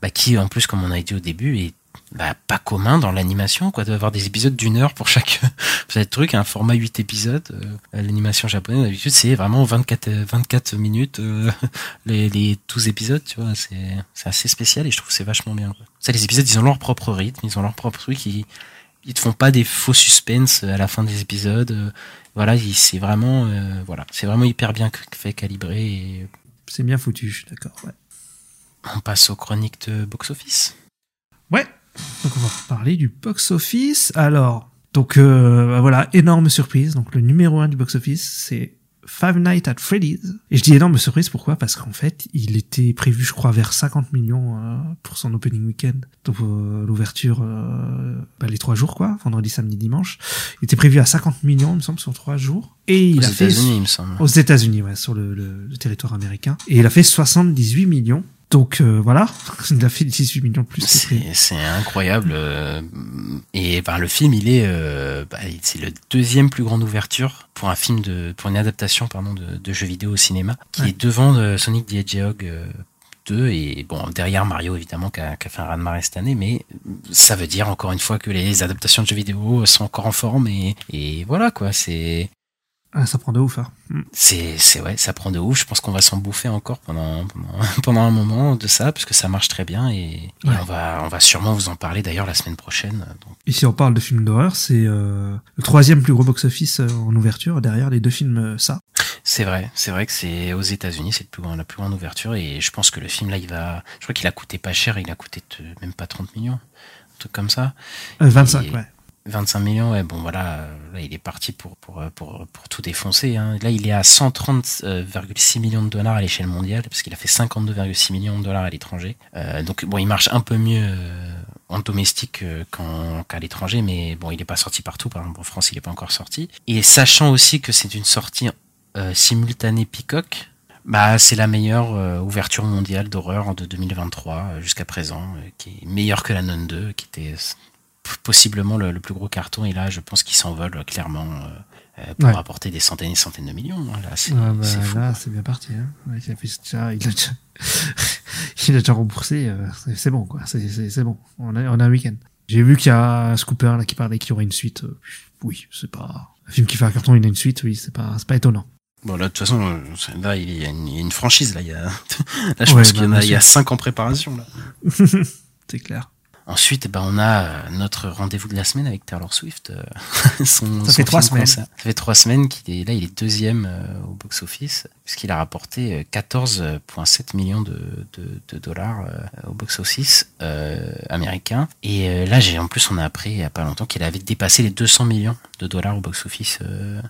bah, qui, en plus, comme on a dit au début, est bah, pas commun dans l'animation, quoi, d'avoir des épisodes d'une heure pour chaque, truc, un format 8 épisodes. Euh, l'animation japonaise, d'habitude, c'est vraiment 24, euh, 24 minutes, euh, les, les 12 épisodes, tu vois, c'est, c'est assez spécial et je trouve que c'est vachement bien. Quoi. Ça, les épisodes, ils ont leur propre rythme, ils ont leur propre truc, ils, ils te font pas des faux suspens à la fin des épisodes. euh, voilà, il- c'est vraiment, euh, voilà, c'est vraiment hyper bien fait, calibré et C'est bien foutu, je suis d'accord. Ouais. on passe aux chroniques de box-office. Ouais. Donc on va parler du box-office. Alors, donc euh, bah voilà, énorme surprise. Donc le numéro 1 du box-office, c'est Five Nights at Freddy's. Et je dis énorme surprise, pourquoi? Parce qu'en fait, il était prévu, je crois, vers 50 millions euh, pour son opening weekend. Donc euh, l'ouverture, euh, bah, les trois jours, quoi, vendredi, samedi, dimanche. Il était prévu à 50 millions, il me semble, sur trois jours. Et il Aux a fait États-Unis, il me semble. aux États-Unis, ouais, sur le, le- le territoire américain. Et il a fait 78 millions. Donc euh, voilà, il a fait 18 millions de plus. C'est incroyable. euh, Et ben, le film, il est, euh, bah, c'est le deuxième plus grande ouverture pour un film de, pour une adaptation pardon de, de jeux vidéo au cinéma, qui Ouais. est devant euh, Sonic the Hedgehog euh, 2 et bon derrière Mario évidemment qui a, fait un raz de marée cette année, mais ça veut dire encore une fois que les adaptations de jeux vidéo sont encore en forme et, et voilà quoi. C'est Ah, ça prend de ouf, hein. Mm. c'est c'est ouais, ça prend de ouf. Je pense qu'on va s'en bouffer encore pendant, pendant pendant un moment de ça parce que ça marche très bien et, et Ouais. on va on va sûrement vous en parler d'ailleurs la semaine prochaine. Donc Ici, on parle de films d'horreur. C'est euh, le troisième plus gros box-office euh, en ouverture, derrière les deux films euh, ça. c'est vrai, c'est vrai que c'est aux États-Unis, c'est le plus grand, la plus grande ouverture et je pense que le film là, il va, je crois qu'il a coûté pas cher, il a coûté même pas 30 millions, un truc comme ça. Euh, 25, Et- ouais. 25 millions, ouais, bon voilà, euh, là il est parti pour pour euh, pour, pour tout défoncer. Hein. Là il est à 130,6 millions de dollars à l'échelle mondiale parce qu'il a fait 52,6 millions de dollars à l'étranger. Euh, donc bon, il marche un peu mieux euh, en domestique euh, qu'en- qu'à l'étranger, mais bon, il n'est pas sorti partout. Par exemple, en France, il n'est pas encore sorti. Et sachant aussi que c'est une sortie euh, simultanée Peacock. Bah, c'est la meilleure euh, ouverture mondiale d'horreur de 2023 euh, jusqu'à présent, euh, qui est meilleure que la Non 2, qui était euh, possiblement le, le plus gros carton. Et là, je pense qu'il s'envole euh, clairement euh, euh, pour Ouais. rapporter des centaines et des centaines de millions. hein. Là, c'est Ah, bah, c'est fou. là, c'est bien parti. Hein. Ouais, il, a fait déjà, il, a déjà, il a déjà remboursé. euh, c'est- bon, quoi. C'est bon. On a, on a un week-end. J'ai vu qu'il y a Scooper là, qui parlait qu'il y aurait une suite. oui, c'est pas. Un film qui fait un carton, il a une suite, oui, c'est pas, c'est pas étonnant. Bon, là, de toute façon, c'est- là, il y a une, il y a une franchise. Là, il y a, là je Ouais, pense qu'il y en bah, a, bien il y a cinq en préparation. Là. C'est clair. Ensuite, ben, on a euh, notre rendez-vous de la semaine avec Taylor Swift. euh, son, Ça son fait trois semaines. Ça fait trois semaines qu'il est là, il est deuxième euh, au box-office, puisqu'il a rapporté euh, 14,7 millions de, de, de dollars au box-office euh, américain. Et là, j'ai en plus, on a appris il y a pas longtemps qu'il avait dépassé les 200 millions de dollars au box-office. euh,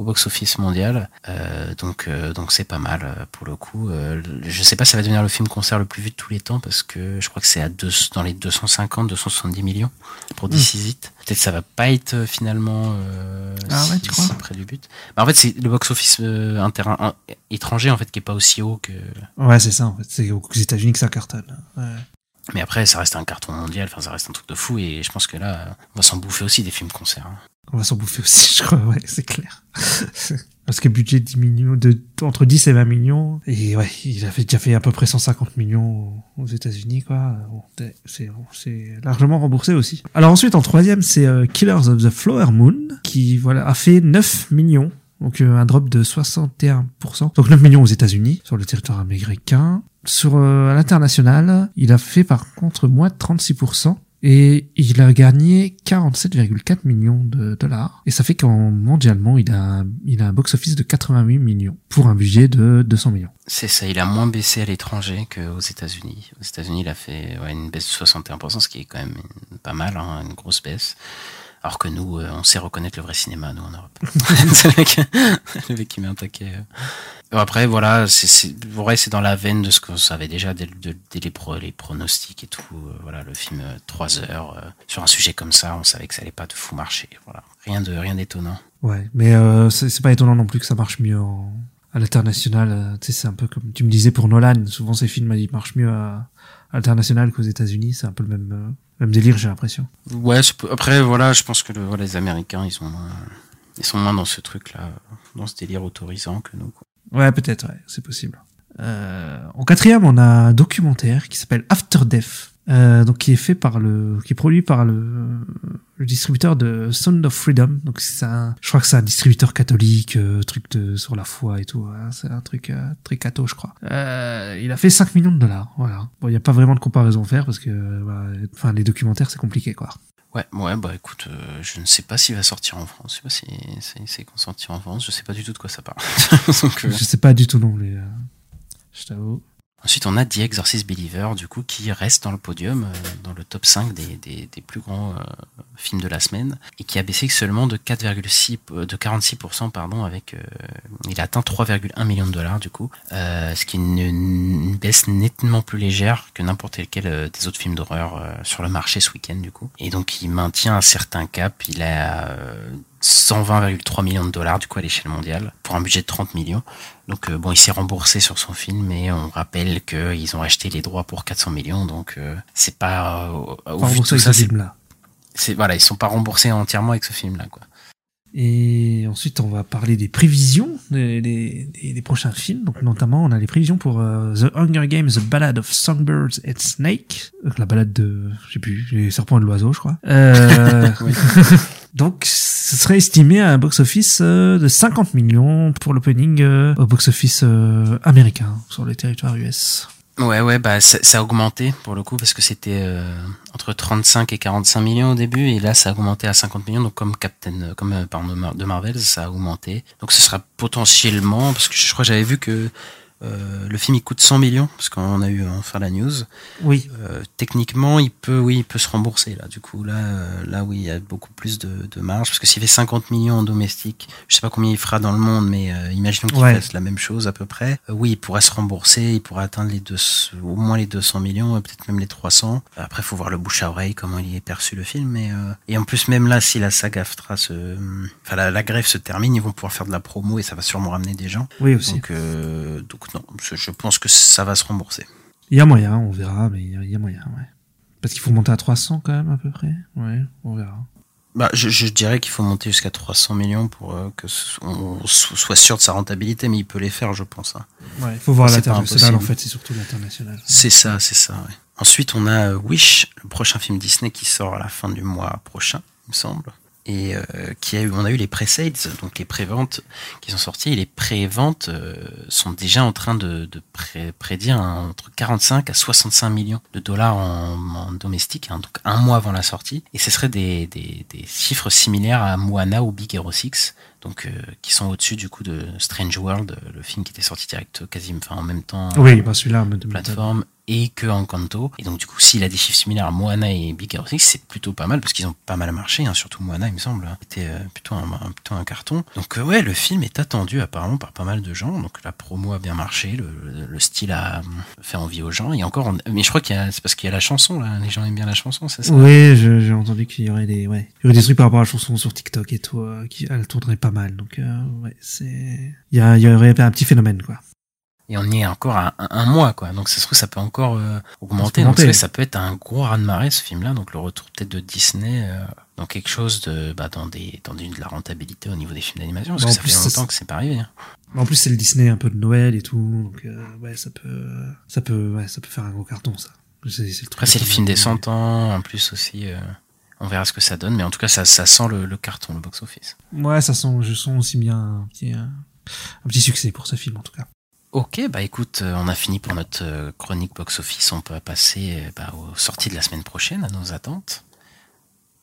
au box-office mondial, Euh, donc euh, donc c'est pas mal euh, pour le coup. Euh, je sais pas si ça va devenir le film concert le plus vu de tous les temps parce que je crois que c'est à deux, dans les 250, 270 millions pour Mm. This Is It. Peut-être ça va pas être euh, finalement euh, Ah ouais, si- tu crois si près du but. Bah, en fait, c'est le box-office euh, un- étranger en fait qui est pas aussi haut que. Ouais, c'est ça, en fait. C'est aux États-Unis que ça cartonne. Ouais. Mais après, ça reste un carton mondial. Enfin, ça reste un truc de fou et je pense que là, on va s'en bouffer aussi des films concerts. hein. On va s'en bouffer aussi, je crois, ouais, c'est clair. Parce que budget 10 millions, de, entre 10 et 20 millions. Et ouais, il a fait, déjà fait à peu près 150 millions aux États-Unis, quoi. Bon, c'est- c'est bon, c'est largement remboursé aussi. Alors ensuite, en troisième, c'est euh, Killers of the Flower Moon, qui voilà, a fait 9 millions donc euh, un drop de 61%. Donc 9 millions aux États-Unis sur le territoire américain. Sur euh, l'international, il a fait par contre moins de 36%. Et il a gagné 47,4 millions de dollars. Et ça fait qu'en mondialement, il a, il a un box-office de 88 millions pour un budget de 200 millions. C'est ça, il a moins baissé à l'étranger qu'aux États-Unis. Aux États-Unis, il a fait ouais, une baisse de 61%, ce qui est quand même pas mal, hein, une grosse baisse. Alors que nous, euh, on sait reconnaître le vrai cinéma, nous, en Europe. le, mec, le mec qui met un taquet. euh. Après, voilà, c'est, c'est, vrai, c'est dans la veine de ce qu'on savait déjà dès, dès- dès les, pro, les pronostics et tout. Euh, Voilà, le film euh, 3 heures, euh, sur un sujet comme ça, on savait que ça allait pas de fou marcher. Voilà, rien de rien d'étonnant. Ouais, mais euh, c'est pas étonnant non plus que ça marche mieux en, à l'international. euh, Tu sais, c'est un peu comme tu me disais pour Nolan. Souvent, ses films ils marchent mieux à, à l'international qu'aux États-Unis. C'est un peu le même, même délire, j'ai l'impression. Ouais, après, voilà, je pense que le, voilà, les Américains, ils sont moins, ils sont moins dans ce truc-là, dans ce délire autorisant que nous. Quoi. Ouais, peut-être, ouais, c'est possible. Euh, en quatrième, on a un documentaire qui s'appelle After Death, euh, donc qui est fait par le, qui est produit par le, le distributeur de Sound of Freedom. Donc c'est un, je crois que c'est un distributeur catholique, euh, truc de sur la foi et tout. hein. C'est un truc euh, très catho, je crois. Euh, il a fait 5 millions de dollars. Voilà. Bon, il n'y a pas vraiment de comparaison à faire parce que, bah, enfin, les documentaires c'est compliqué, quoi. Ouais, ouais, bah écoute, euh, je ne sais pas s'il va sortir en France. Je sais pas si c'est qu'on en France. Je sais pas du tout de quoi ça parle. Euh, Je sais pas du tout non plus. euh, je t'avoue. Ensuite, on a The Exorcist Believer, du coup, qui reste dans le podium, euh, dans le top 5 des, des, des plus grands euh, films de la semaine, et qui a baissé seulement de 4,6, euh, de 46%, pardon, avec, euh, il a atteint 3,1 millions de dollars, du coup, euh, ce qui est une, une baisse nettement plus légère que n'importe lequel euh, des autres films d'horreur sur le marché ce week-end, du coup. Et donc, il maintient un certain cap, il a 120,3 millions de dollars, du coup, à l'échelle mondiale, pour un budget de 30 millions. Donc euh, bon, il s'est remboursé sur son film, mais on rappelle qu'ils ont acheté les droits pour 400 millions, donc euh, c'est pas euh, au- vu de tout ça, ce film-là. c'est- voilà, ils sont pas remboursés entièrement avec ce film-là, quoi. Et ensuite, on va parler des prévisions des, des, des- des prochains films. Donc, notamment, on a les prévisions pour euh, The Hunger Games, The Ballad of Songbirds and Snake. La balade de, je sais plus, les serpents et de l'oiseau, je crois. Euh. donc, ce serait estimé à un box-office euh, de 50 millions pour l'opening euh, au box-office euh, américain sur le territoire US. Ouais, ouais, bah ça, a augmenté pour le coup parce que c'était entre 35 et 45 millions au début et là ça a augmenté à 50 millions donc comme Captain, comme euh, pardon, de Marvel ça a augmenté donc ce sera potentiellement parce que je crois j'avais vu que euh, le film il coûte 100 millions parce qu'on a eu enfin la news Oui. Euh, techniquement, il peut, oui, il peut se rembourser là. Du coup, là, euh, là, oui, il y a beaucoup plus de, de marge parce que s'il fait 50 millions en domestique, je sais pas combien il fera dans le monde, mais imaginons qu'il Ouais. fasse la même chose à peu près. Oui, il pourrait se rembourser, il pourrait atteindre les deux, au moins les 200 millions, peut-être même les 300. Après, faut voir le bouche à oreille, comment il est perçu le film. Mais euh, et en plus, même là, si la saga Aftra se, enfin la, la grève se termine, ils vont pouvoir faire de la promo et ça va sûrement ramener des gens. Oui, aussi. Donc, euh, donc non, je, je pense que ça va se rembourser. Il y a moyen, on verra, mais il y a- il y a moyen, ouais. Parce qu'il faut monter à 300 quand même, à peu près. Ouais, on verra. Bah, je, je dirais qu'il faut monter jusqu'à 300 millions pour euh, que on so- soit sûr de sa rentabilité, mais il peut les faire, je pense. hein. Ouais, il faut voir l'international, en fait, c'est surtout l'international. C'est ça, c'est ça. ouais. Ensuite, on a euh, Wish, le prochain film Disney qui sort à la fin du mois prochain, il me semble. Et euh, qui a eu, on a eu les pre-sales, donc les préventes qui sont sorties. Et les préventes euh, sont déjà en train de, de pré- prédire un- entre 45 à 65 millions de dollars en, en domestique, hein, donc un mois avant la sortie. Et ce serait des, des, des chiffres similaires à Moana ou Big Hero 6, donc euh, qui sont au-dessus du coup de Strange World, le film qui était sorti direct quasiment enfin, en même temps Oui, bah celui-là, me plateforme et que Encanto. Et donc du coup, s'il a des chiffres similaires à Moana et Big Hero 6, c'est plutôt pas mal parce qu'ils ont pas mal marché, hein, surtout Moana, il me semble. C'était euh, plutôt, un, plutôt un carton. Donc euh, ouais, le film est attendu apparemment par pas mal de gens. Donc la promo a bien marché, le, le- le style a euh, fait envie aux gens. Et encore, on- mais je crois qu'il y a, c'est parce qu'il y a la chanson là. Les gens aiment bien la chanson, c'est ça? Oui, j'ai entendu qu'il y aurait des, ouais, il y aurait des trucs par rapport à la chanson sur TikTok et tout, euh, qui, elle tournerait pas mal. Donc, euh, ouais, c'est, il y, a- il y aurait un petit phénomène, quoi. Et on y est encore à un, un mois, quoi. Donc ça se trouve, ça peut encore euh, augmenter. Ça peut Donc ça, ça peut être un gros raz-de-marée, ce film-là. Donc le retour peut-être de Disney euh, dans quelque chose de, bah, dans des, dans une- de la rentabilité au niveau des films d'animation. Parce Bah, que ça plus, fait longtemps que c'est pas arrivé. hein. En plus, c'est le Disney un peu de Noël et tout, donc, euh, ouais, ça peut, ça peut, ouais, ça peut faire un gros carton, ça. C'est, le truc Après, c'est le film des 100 ans, en plus aussi. euh, On verra ce que ça donne, mais en tout cas, ça, ça sent le, le carton, le box-office. Ouais, ça sent, je sens aussi bien un petit, un, un petit succès pour ce film en tout cas. Ok, bah écoute, euh, on a fini pour notre euh, chronique box-office. On peut passer euh, bah, aux sorties de la semaine prochaine, à nos attentes.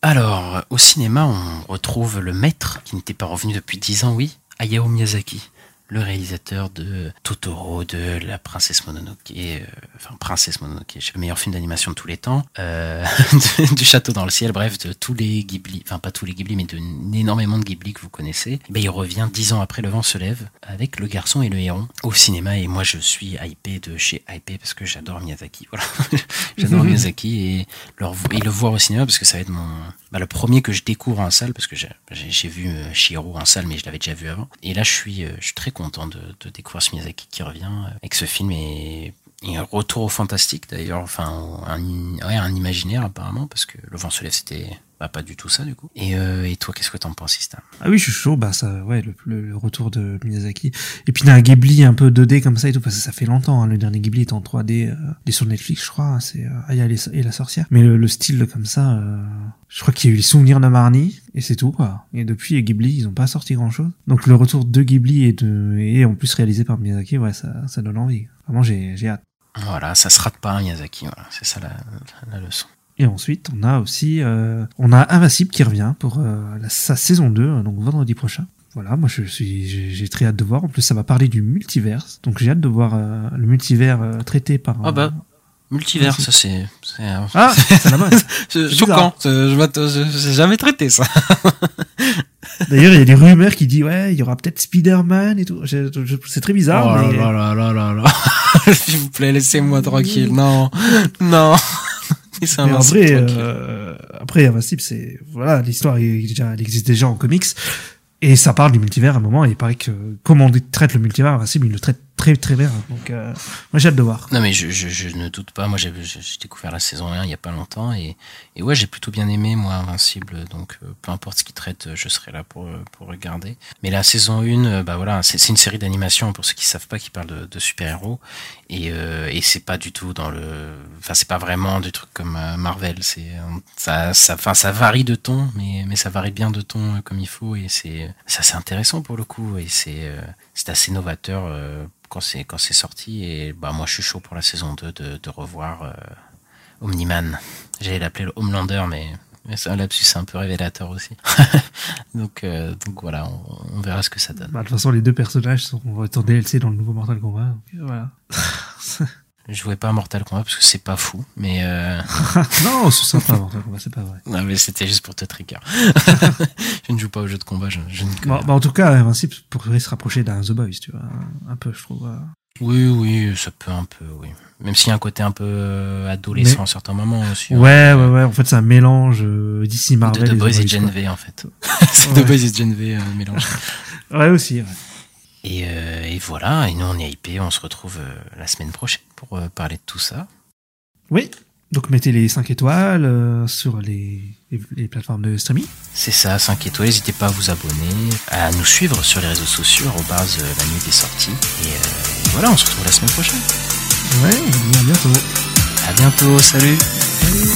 Alors, au cinéma, on retrouve le maître qui n'était pas revenu depuis 10 ans, oui, Hayao Miyazaki, le réalisateur de Totoro, de La Princesse Mononoke, euh, enfin Princesse Mononoke, le meilleur film d'animation de tous les temps, euh, du Château dans le ciel, bref, de tous les Ghibli, enfin pas tous les Ghibli, mais d'énormément de Ghibli que vous connaissez. Ben, il revient 10 ans après Le Vent se lève avec Le Garçon et le Héron au cinéma, et moi je suis hypé de chez hypé parce que j'adore Miyazaki, voilà. j'adore Miyazaki et, leur, et le voir au cinéma parce que ça va être mon, bah, le premier que je découvre en salle parce que j'ai vu euh, Shiro en salle, mais je l'avais déjà vu avant. Et là, je suis, je suis très content de, découvrir ce Miyazaki qui revient euh, avec ce film et, et un retour au fantastique d'ailleurs, enfin un, un imaginaire apparemment parce que Le vent se lève c'était bah, pas du tout ça du coup. Et, euh, et toi, qu'est-ce que t'en penses, Ista Ah oui, je suis chaud. Bah ça, ouais, le, le, le retour de Miyazaki. Et puis il y a un Ghibli un peu 2D comme ça et tout, parce que ça fait longtemps. Hein. Le dernier Ghibli est en 3D, euh, sur Netflix, je crois. hein, C'est euh, Aya et la sorcière. Mais le, le style comme ça, euh, je crois qu'il y a eu les souvenirs de Marnie et c'est tout quoi. Et depuis Ghibli, ils ont pas sorti grand chose. Donc le retour de Ghibli et de et en plus réalisé par Miyazaki, ouais, ça, ça donne envie. Vraiment, j'ai j'ai hâte. Voilà, ça se rate pas, hein, Miyazaki. Voilà, c'est ça la, la, leçon. Et ensuite, on a aussi, euh, on a Invincible qui revient pour euh, la, sa saison 2, donc vendredi prochain. Voilà, moi je suis, j'ai très hâte de voir. En plus, ça va parler du multiverse, donc j'ai hâte de voir euh, le multivers euh, traité par. Ah bah, euh, multivers, ça c'est. Ah, c'est la mode. choquant. J'ai jamais traité ça. D'ailleurs, il y a des rumeurs qui disent ouais, il y aura peut-être Spider-Man et tout. C'est très bizarre, oh mais là là là là là. S'il vous plaît, laissez-moi tranquille. Non, non. C'est Mais en vrai, euh, après Invincible, c'est voilà, l'histoire elle existe déjà en comics et ça parle du multivers à un moment et il paraît que comment on traite le multivers, Invincible, il le traite très très bien. Donc euh, moi j'ai hâte de voir. Non mais je, je, ne doute pas, moi j'ai découvert la saison 1 il y a pas longtemps et, et ouais j'ai plutôt bien aimé moi Invincible donc euh, peu importe ce qu'il traite euh, je serai là pour, pour regarder. Mais la saison 1 euh, bah voilà c'est une série d'animation pour ceux qui savent pas qui parle de, super-héros et, euh, et c'est pas du tout dans le enfin c'est pas vraiment du truc comme Marvel c'est ça ça enfin ça varie de ton mais mais ça varie bien de ton comme il faut et c'est assez intéressant pour le coup et c'est c'est assez novateur quand c'est quand c'est sorti et bah moi je suis chaud pour la saison 2 de, de revoir euh, Omniman. J'allais l'appeler le Homelander mais mais c'est un lapsus un peu révélateur aussi. donc euh, donc voilà, on, on verra ce que ça donne. Bah, de toute façon, les deux personnages sont en DLC dans le nouveau Mortal Kombat. Donc, euh, voilà. Je jouais pas à Mortal Kombat parce que c'est pas fou, mais euh... non, c'est sympa Mortal Kombat, c'est pas vrai. non mais c'était juste pour te trigger. je ne joue pas aux jeux de combat, je, je ne connais Bon, bah, en tout cas, Invincible pourrait se rapprocher d'un The Boys, tu vois, un peu, je trouve. Oui, oui, ça peut un peu, oui. Même s'il y a un côté un peu euh, adolescent Mais- à certains moments aussi. hein. Ouais, ouais, ouais. En fait, c'est un mélange euh, d'ici De Marvel The et The Boys et Gen. V en fait. c'est Ouais. The Boys et Gen V euh, mélangés. Ouais, aussi. ouais. Et, euh, et voilà, et nous on est hypés, on se retrouve euh, la semaine prochaine pour euh, parler de tout ça. Oui. Donc mettez les 5 étoiles sur les, les, les plateformes de streaming. C'est ça, 5 étoiles, n'hésitez pas à vous abonner, à nous suivre sur les réseaux sociaux, arrobase, euh, la nuit des sorties. Et voilà, on se retrouve la semaine prochaine. Ouais, on vous dit à bientôt. À bientôt, salut Salut.